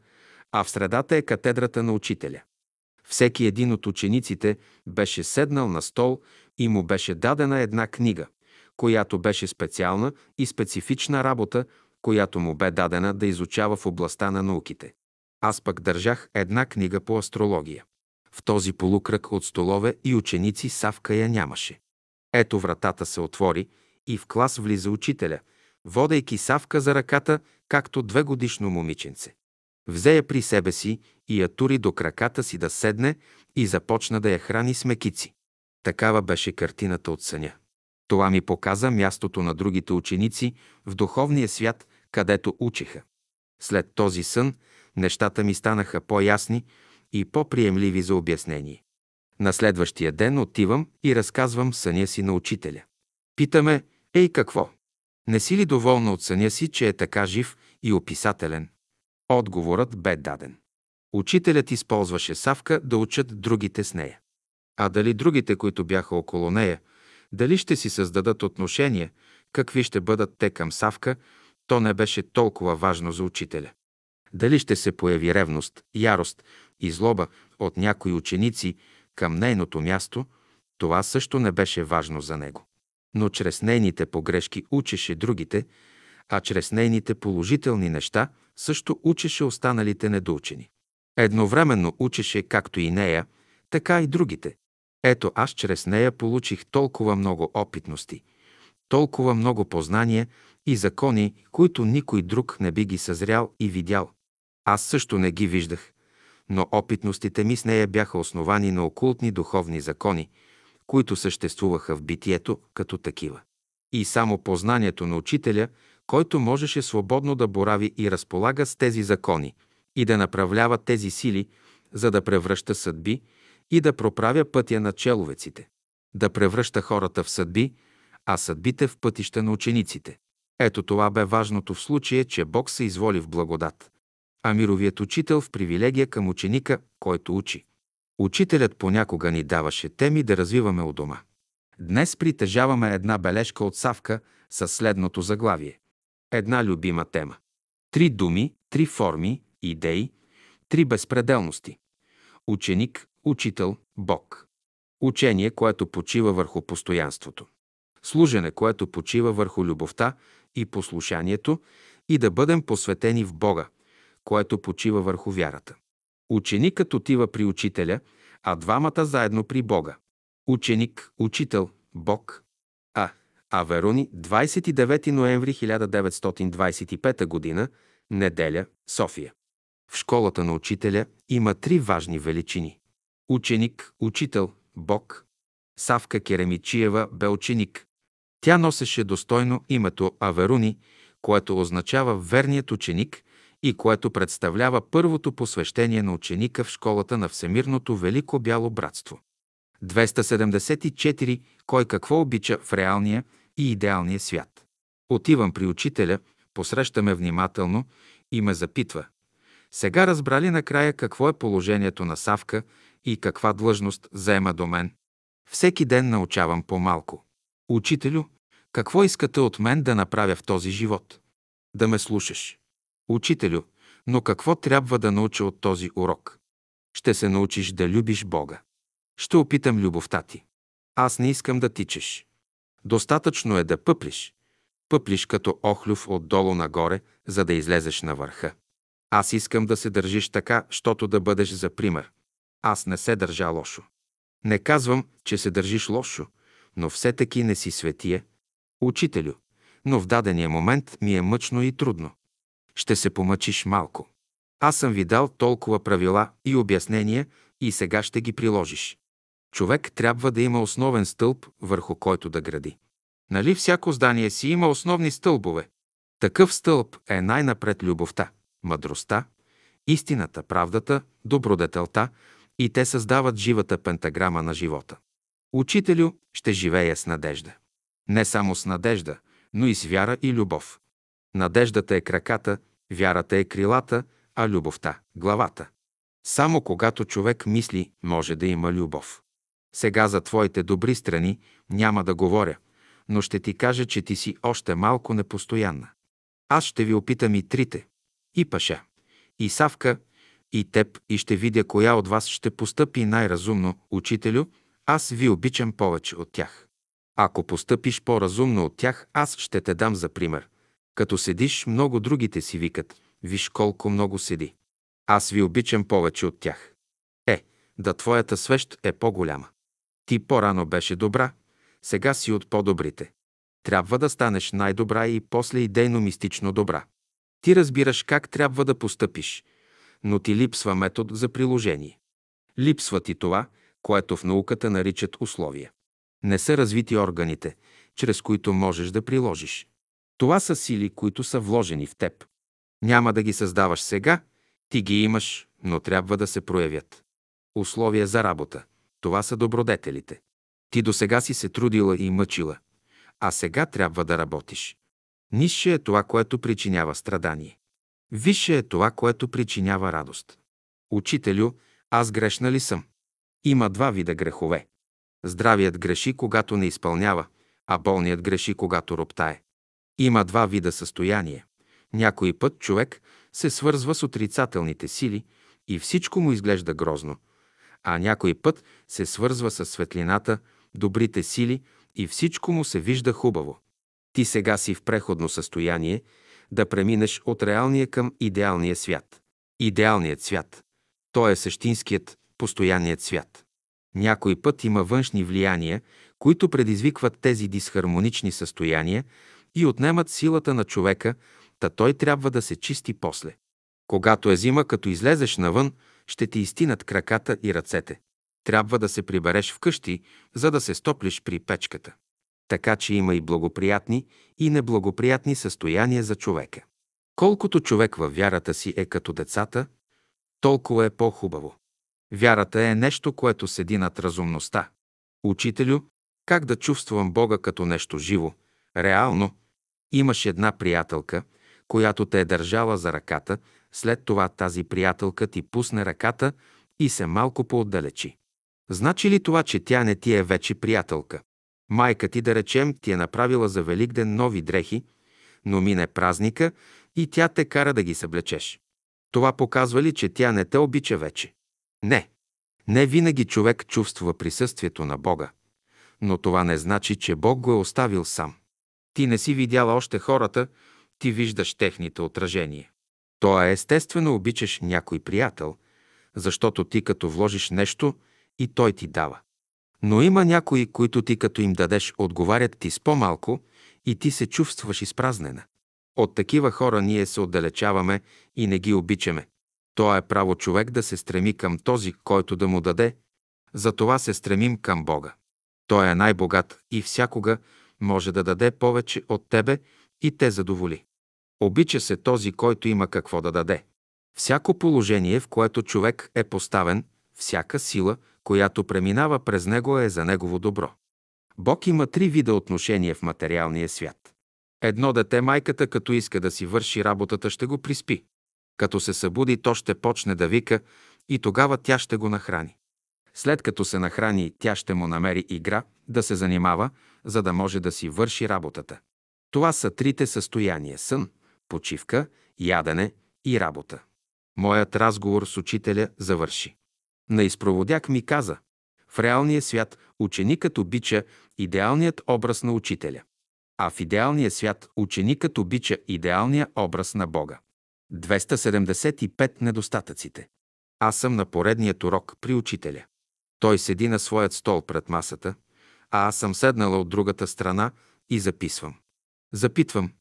а в средата е катедрата на учителя. Всеки един от учениците беше седнал на стол и му беше дадена една книга, която беше специална и специфична работа, която му бе дадена да изучава в областта на науките. Аз пък държах една книга по астрология. В този полукръг от столове и ученици Савка я нямаше. Ето вратата се отвори и в клас влиза учителя, водейки Савка за ръката, както две годишно момиченце. Взе я при себе си и я тури до краката си да седне и започна да я храни с мекици. Такава беше картината от съня. Това ми показа мястото на другите ученици в духовния свят, където учиха. След този сън нещата ми станаха по-ясни и по-приемливи за обяснение. На следващия ден отивам и разказвам съня си на учителя. Питаме, ей какво? Не си ли доволна от съня си, че е така жив и описателен? Отговорът бе даден. Учителят използваше Савка да учат другите с нея. А дали другите, които бяха около нея, дали ще си създадат отношения, какви ще бъдат те към Савка, то не беше толкова важно за учителя. Дали ще се появи ревност, ярост и злоба от някои ученици към нейното място, това също не беше важно за него. Но чрез нейните погрешки учеше другите, а чрез нейните положителни неща също учеше останалите недоучени. Едновременно учеше както и нея, така и другите. Ето аз чрез нея получих толкова много опитности, толкова много познания и закони, които никой друг не би ги съзрял и видял. Аз също не ги виждах, но опитностите ми с нея бяха основани на окултни духовни закони, които съществуваха в битието като такива. И само познанието на учителя, който можеше свободно да борави и разполага с тези закони и да направлява тези сили, за да превръща съдби и да проправя пътя на человеците, да превръща хората в съдби, а съдбите в пътища на учениците. Ето това бе важното в случая, че Бог се изволи в благодат, а мировият учител в привилегия към ученика, който учи. Учителят понякога ни даваше теми да развиваме у дома. Днес притежаваме една бележка от Савка със следното заглавие. Една любима тема. Три думи, три форми, идеи, три безпределности. Ученик, учител, Бог. Учение, което почива върху постоянството. Служене, което почива върху любовта и послушанието и да бъдем посветени в Бога, което почива върху вярата. Ученикът отива при учителя, а двамата заедно при Бога. Ученик, учител, Бог. А. Аверони, 29 ноември 1925 г., неделя, София. В школата на учителя има три важни величини. Ученик, учител, Бог. Савка Керемичиева бе ученик. Тя носеше достойно името Аверуни, което означава верният ученик и което представлява първото посвещение на ученика в школата на Всемирното Велико Бяло Братство. 274. Кой какво обича в реалния и идеалния свят. Отивам при учителя, посрещаме внимателно и ме запитва. Сега разбрали накрая какво е положението на Савка и каква длъжност заема до мен. Всеки ден научавам по-малко. Учителю, какво искате от мен да направя в този живот? Да ме слушаш. Учителю, но какво трябва да науча от този урок? Ще се научиш да любиш Бога. Ще опитам любовта ти. Аз не искам да тичеш. Достатъчно е да пъплиш. Пъплиш като охлюв отдолу нагоре, за да излезеш на върха. Аз искам да се държиш така, щото да бъдеш за пример. Аз не се държа лошо. Не казвам, че се държиш лошо, но все таки не си светие. Учителю, но в дадения момент ми е мъчно и трудно. Ще се помъчиш малко. Аз съм ви дал толкова правила и обяснения и сега ще ги приложиш. Човек трябва да има основен стълб, върху който да гради. Нали всяко здание си има основни стълбове? Такъв стълб е най-напред любовта, мъдростта, истината, правдата, добродетелта и те създават живата пентаграма на живота. Учителю ще живея с надежда. Не само с надежда, но и с вяра и любов. Надеждата е краката, вярата е крилата, а любовта – главата. Само когато човек мисли, може да има любов. Сега за твоите добри страни няма да говоря, но ще ти кажа, че ти си още малко непостоянна. Аз ще ви опитам и трите. И Паша, и Савка, и теб, и ще видя коя от вас ще постъпи най-разумно, учителю, аз ви обичам повече от тях. Ако постъпиш по-разумно от тях, аз ще те дам за пример. Като седиш, много другите си викат, виж колко много седи. Аз ви обичам повече от тях. Е, да твоята свещ е по-голяма. Ти по-рано беше добра, сега си от по-добрите. Трябва да станеш най-добра и после идейно-мистично добра. Ти разбираш как трябва да постъпиш, но ти липсва метод за приложение. Липсва ти това, което в науката наричат условия. Не са развити органите, чрез които можеш да приложиш. Това са сили, които са вложени в теб. Няма да ги създаваш сега, ти ги имаш, но трябва да се проявят. Условия за работа. Това са добродетелите. Ти до сега си се трудила и мъчила, а сега трябва да работиш. Нисше е това, което причинява страдание. Висше е това, което причинява радост. Учителю, аз грешна ли съм? Има два вида грехове. Здравият греши, когато не изпълнява, а болният греши, когато роптае. Има два вида състояние. Някой път човек се свързва с отрицателните сили и всичко му изглежда грозно, а някой път се свързва с светлината, добрите сили и всичко му се вижда хубаво. Ти сега си в преходно състояние да преминеш от реалния към идеалния свят. Идеалният свят. Той е същинският, постоянният свят. Някой път има външни влияния, които предизвикват тези дисхармонични състояния и отнемат силата на човека, та той трябва да се чисти после. Когато е зима, като излезеш навън, ще ти изтинат краката и ръцете. Трябва да се прибереш вкъщи, за да се стоплиш при печката. Така че има и благоприятни, и неблагоприятни състояния за човека. Колкото човек във вярата си е като децата, толкова е по-хубаво. Вярата е нещо, което седи над разумността. Учителю, как да чувствам Бога като нещо живо, реално? Имаш една приятелка, която те е държала за ръката, след това тази приятелка ти пусне ръката и се малко поотдалечи. Значи ли това, че тя не ти е вече приятелка? Майка ти, да речем, ти е направила за Великден нови дрехи, но мине празника и тя те кара да ги съблечеш. Това показва ли, че тя не те обича вече? Не. Не винаги човек чувства присъствието на Бога, но това не значи, че Бог го е оставил сам. Ти не си видяла още хората, ти виждаш техните отражения. То е естествено обичаш някой приятел, защото ти като вложиш нещо и той ти дава. Но има някои, които ти като им дадеш, отговарят ти с по-малко и ти се чувстваш изпразнена. От такива хора ние се отдалечаваме и не ги обичаме. То е право човек да се стреми към този, който да му даде. Затова се стремим към Бога. Той е най-богат и всякога може да даде повече от тебе и те задоволи. Обича се този, който има какво да даде. Всяко положение, в което човек е поставен, всяка сила, която преминава през него, е за негово добро. Бог има три вида отношения в материалния свят. Едно дете майката, като иска да си върши работата, ще го приспи. Като се събуди, то ще почне да вика и тогава тя ще го нахрани. След като се нахрани, тя ще му намери игра да се занимава, за да може да си върши работата. Това са трите състояния – сън, почивка, ядене и работа. Моят разговор с учителя завърши. На изпроводяк ми каза, в реалния свят ученикът обича идеалният образ на учителя, а в идеалния свят ученикът обича идеалния образ на Бога. 275 недостатъците. Аз съм на поредният урок при учителя. Той седи на своят стол пред масата, а аз съм седнала от другата страна и записвам. Запитвам.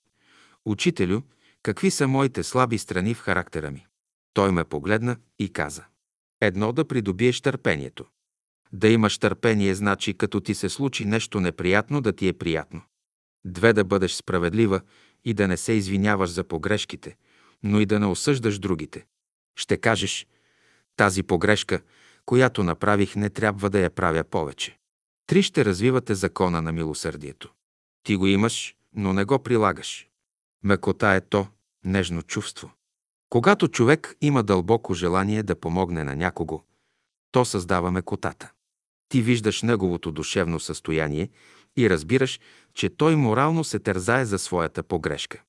Учителю, какви са моите слаби страни в характера ми? Той ме погледна и каза. Едно да придобиеш търпението. Да имаш търпение значи като ти се случи нещо неприятно да ти е приятно. Две да бъдеш справедлива и да не се извиняваш за погрешките, но и да не осъждаш другите. Ще кажеш, тази погрешка, която направих, не трябва да я правя повече. Три ще развивате закона на милосърдието. Ти го имаш, но не го прилагаш. Мекота е то, нежно чувство. Когато човек има дълбоко желание да помогне на някого, то създава мекотата. Ти виждаш неговото душевно състояние и разбираш, че той морално се тързае за своята погрешка.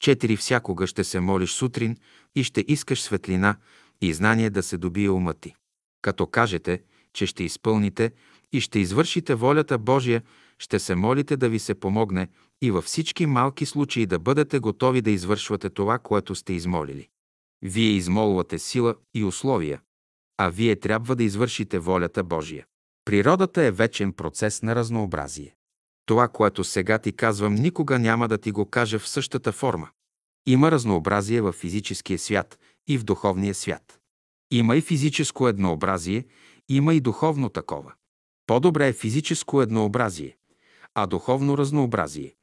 Четири всякога ще се молиш сутрин и ще искаш светлина и знание да се добие ума ти. Като кажете, че ще изпълните и ще извършите волята Божия, ще се молите да ви се помогне и във всички малки случаи да бъдете готови да извършвате това, което сте измолили. Вие измолвате сила и условия, а вие трябва да извършите волята Божия. Природата е вечен процес на разнообразие. Това, което сега ти казвам, никога няма да ти го кажа в същата форма. Има разнообразие в физическия свят и в духовния свят. Има и физическо еднообразие, има и духовно такова. По-добре е физическо еднообразие, а духовно разнообразие.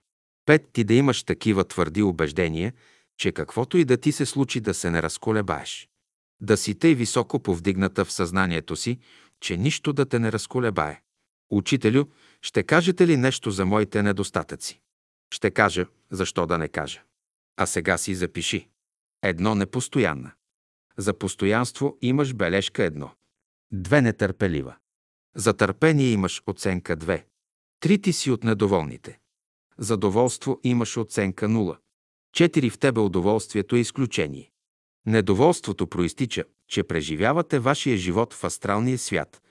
Пет ти да имаш такива твърди убеждения, че каквото и да ти се случи да се не разколебаеш. Да си тъй високо повдигната в съзнанието си, че нищо да те не разколебае. Учителю, ще кажете ли нещо за моите недостатъци? Ще кажа, защо да не кажа. А сега си запиши. Едно непостоянна. За постоянство имаш бележка едно. Две нетърпелива. За търпение имаш оценка две. Три ти си от недоволните. За доволство имаш оценка нула. Четири в тебе удоволствието е изключение. Недоволството проистича, че преживявате вашия живот в астралния свят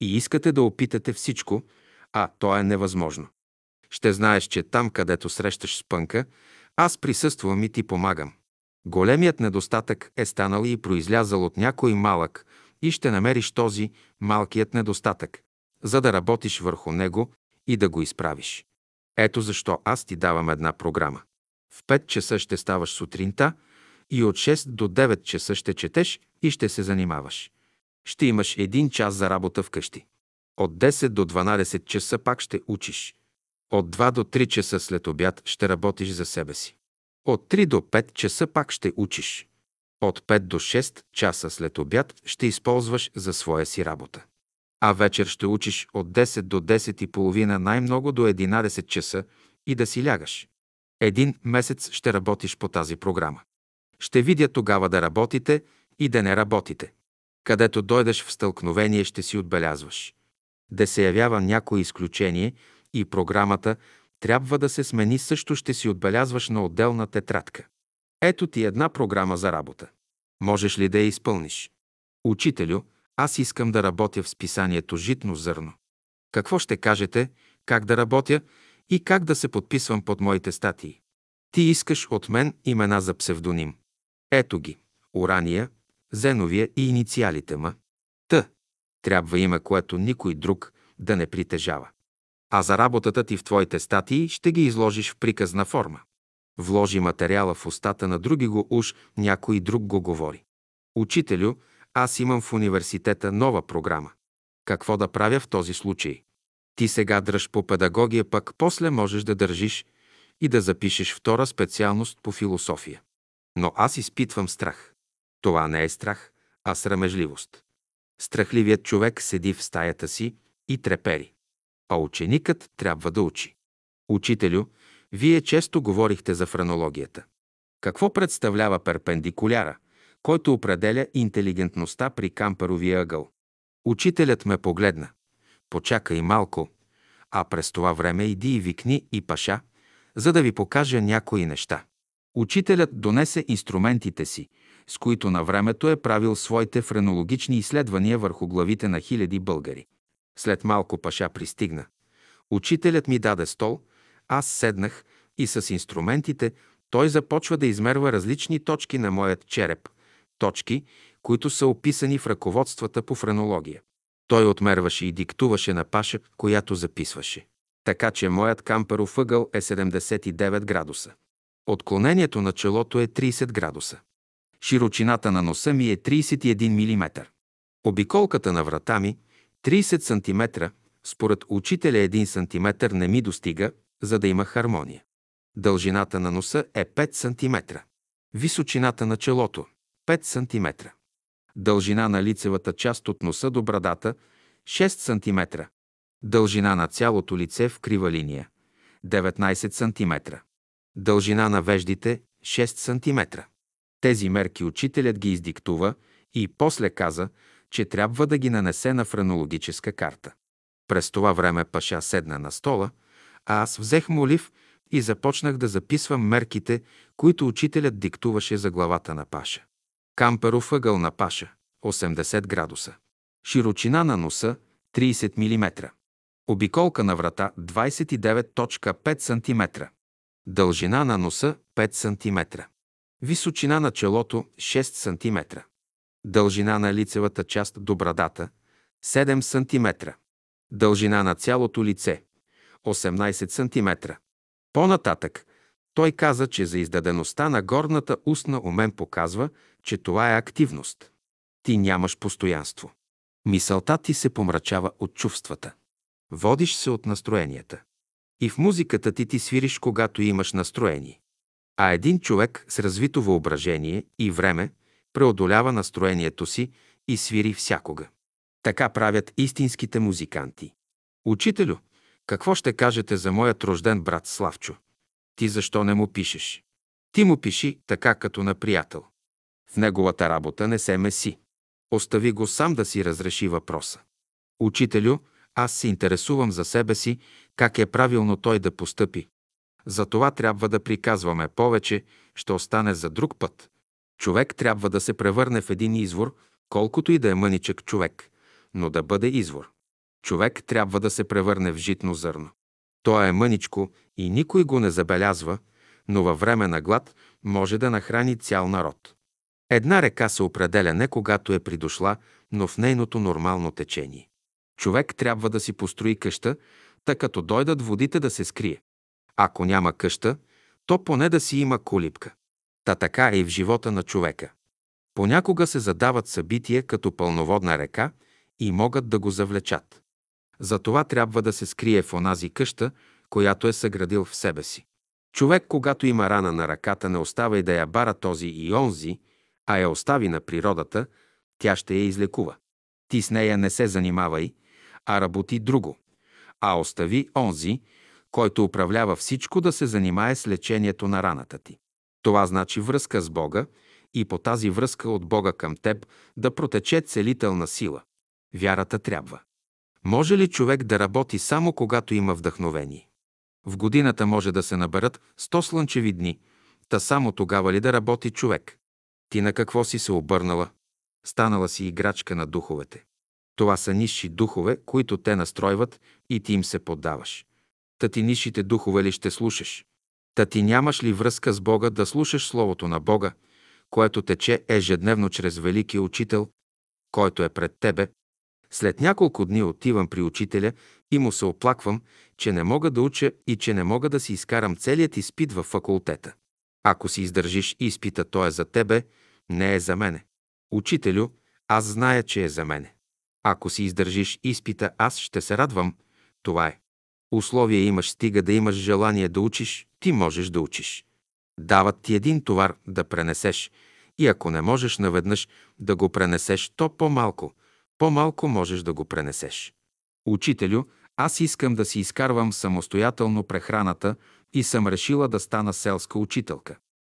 и искате да опитате всичко, а то е невъзможно. Ще знаеш, че там, където срещаш спънка, аз присъствам и ти помагам. Големият недостатък е станал и произлязал от някой малък и ще намериш този малкият недостатък, за да работиш върху него и да го изправиш. Ето защо аз ти давам една програма. В 5 часа ще ставаш сутринта и от 6 до 9 часа ще четеш и ще се занимаваш. Ще имаш един час за работа вкъщи. От 10 до 12 часа пак ще учиш. От 2 до 3 часа след обяд ще работиш за себе си. От 3 до 5 часа пак ще учиш. От 5 до 6 часа след обяд ще използваш за своя си работа. А вечер ще учиш от 10 до 10 и половина, най-много до 11 часа и да си лягаш. Един месец ще работиш по тази програма. Ще видя тогава да работите и да не работите. Където дойдеш в стълкновение, ще си отбелязваш. Да се явява някое изключение и програмата трябва да се смени, също ще си отбелязваш на отделна тетрадка. Ето ти една програма за работа. Можеш ли да я изпълниш? Учителю, аз искам да работя в списанието Житно зърно. Какво ще кажете, как да работя и как да се подписвам под моите статии? Ти искаш от мен имена за псевдоним. Ето ги. Урания, Зеновия и инициалите ма. Т. Трябва име, което никой друг да не притежава. А за работата ти в твоите статии ще ги изложиш в приказна форма. Вложи материала в устата на други го уж, някой друг го говори. Учителю, аз имам в университета нова програма. Какво да правя в този случай? Ти сега дръж по педагогия, пък после можеш да държиш и да запишеш втора специалност по философия. Но аз изпитвам страх. Това не е страх, а срамежливост. Страхливият човек седи в стаята си и трепери. А ученикът трябва да учи. Учителю, вие често говорихте за френологията. Какво представлява перпендикуляра, който определя интелигентността при камперовия ъгъл? Учителят ме погледна. Почакай малко, а през това време иди и викни и паша, за да ви покажа някои неща. Учителят донесе инструментите си, с които на времето е правил своите френологични изследвания върху главите на хиляди българи. След малко паша пристигна. Учителят ми даде стол, аз седнах и с инструментите той започва да измерва различни точки на моят череп, точки, които са описани в ръководствата по френология. Той отмерваше и диктуваше на Паша, която записваше. Така че моят камперов ъгъл е 79 градуса. Отклонението на челото е 30 градуса. Широчината на носа ми е 31 мм. Обиколката на врата ми 30 см, според учителя 1 см не ми достига, за да има хармония. Дължината на носа е 5 см. Височината на челото 5 см. Дължина на лицевата част от носа до брадата 6 см. Дължина на цялото лице в крива линия 19 см. Дължина на веждите 6 см. Тези мерки учителят ги издиктува и после каза, че трябва да ги нанесе на френологическа карта. През това време Паша седна на стола, а аз взех молив и започнах да записвам мерките, които учителят диктуваше за главата на Паша. Камперов ъгъл на Паша – 80 градуса. Широчина на носа – 30 мм. Обиколка на врата 29.5 см. Дължина на носа 5 см. Височина на челото 6 см. Дължина на лицевата част до брадата 7 см. Дължина на цялото лице 18 см. По-нататък той каза, че за издадеността на горната устна умен показва, че това е активност. Ти нямаш постоянство. Мисълта ти се помрачава от чувствата. Водиш се от настроенията. И в музиката ти ти свириш, когато имаш настроение. А един човек с развито въображение и време преодолява настроението си и свири всякога. Така правят истинските музиканти. Учителю, какво ще кажете за моят рожден брат Славчо? Ти защо не му пишеш? Ти му пиши така като на приятел. В неговата работа не се меси. Остави го сам да си разреши въпроса. Учителю, аз се интересувам за себе си, как е правилно той да постъпи. За това трябва да приказваме повече, ще остане за друг път. Човек трябва да се превърне в един извор, колкото и да е мъничък човек, но да бъде извор. Човек трябва да се превърне в житно зърно. То е мъничко и никой го не забелязва, но във време на глад може да нахрани цял народ. Една река се определя не когато е придошла, но в нейното нормално течение. Човек трябва да си построи къща, тъй като дойдат водите да се скрие. Ако няма къща, то поне да си има колипка. Та така е и в живота на човека. Понякога се задават събития като пълноводна река и могат да го завлечат. Затова трябва да се скрие в онази къща, която е съградил в себе си. Човек, когато има рана на ръката, не остава и да я бара този и онзи, а я остави на природата, тя ще я излекува. Ти с нея не се занимавай, а работи друго. А остави онзи, който управлява всичко да се занимае с лечението на раната ти. Това значи връзка с Бога и по тази връзка от Бога към теб да протече целителна сила. Вярата трябва. Може ли човек да работи само когато има вдъхновение? В годината може да се наберат 100 слънчеви дни, та само тогава ли да работи човек? Ти на какво си се обърнала? Станала си играчка на духовете. Това са нисши духове, които те настройват и ти им се поддаваш. Та ти нисшите духове ли ще слушаш? Та ти нямаш ли връзка с Бога да слушаш Словото на Бога, което тече ежедневно чрез Великия Учител, който е пред тебе? След няколко дни отивам при учителя и му се оплаквам, че не мога да уча и че не мога да си изкарам целият изпит във факултета. Ако си издържиш изпита, то е за тебе, не е за мене. Учителю, аз зная, че е за мене. Ако си издържиш изпита, аз ще се радвам. Това е. Условия имаш, стига да имаш желание да учиш, ти можеш да учиш. Дават ти един товар да пренесеш и ако не можеш наведнъж да го пренесеш, то по-малко, по-малко можеш да го пренесеш. Учителю, аз искам да си изкарвам самостоятелно прехраната и съм решила да стана селска учителка.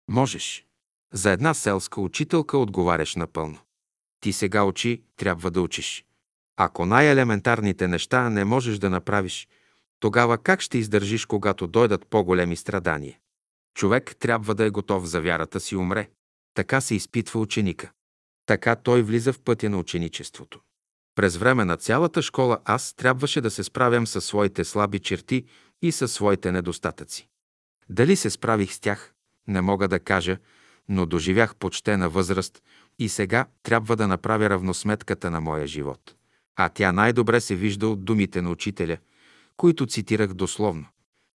Можеш. За една селска учителка отговаряш напълно. Ти сега учи, трябва да учиш. Ако най-елементарните неща не можеш да направиш, тогава как ще издържиш, когато дойдат по-големи страдания? Човек трябва да е готов за вярата си умре. Така се изпитва ученика. Така той влиза в пътя на ученичеството. През време на цялата школа аз трябваше да се справям със своите слаби черти и със своите недостатъци. Дали се справих с тях, не мога да кажа, но доживях почтена възраст и сега трябва да направя равносметката на моя живот. А тя най-добре се вижда от думите на учителя, които цитирах дословно.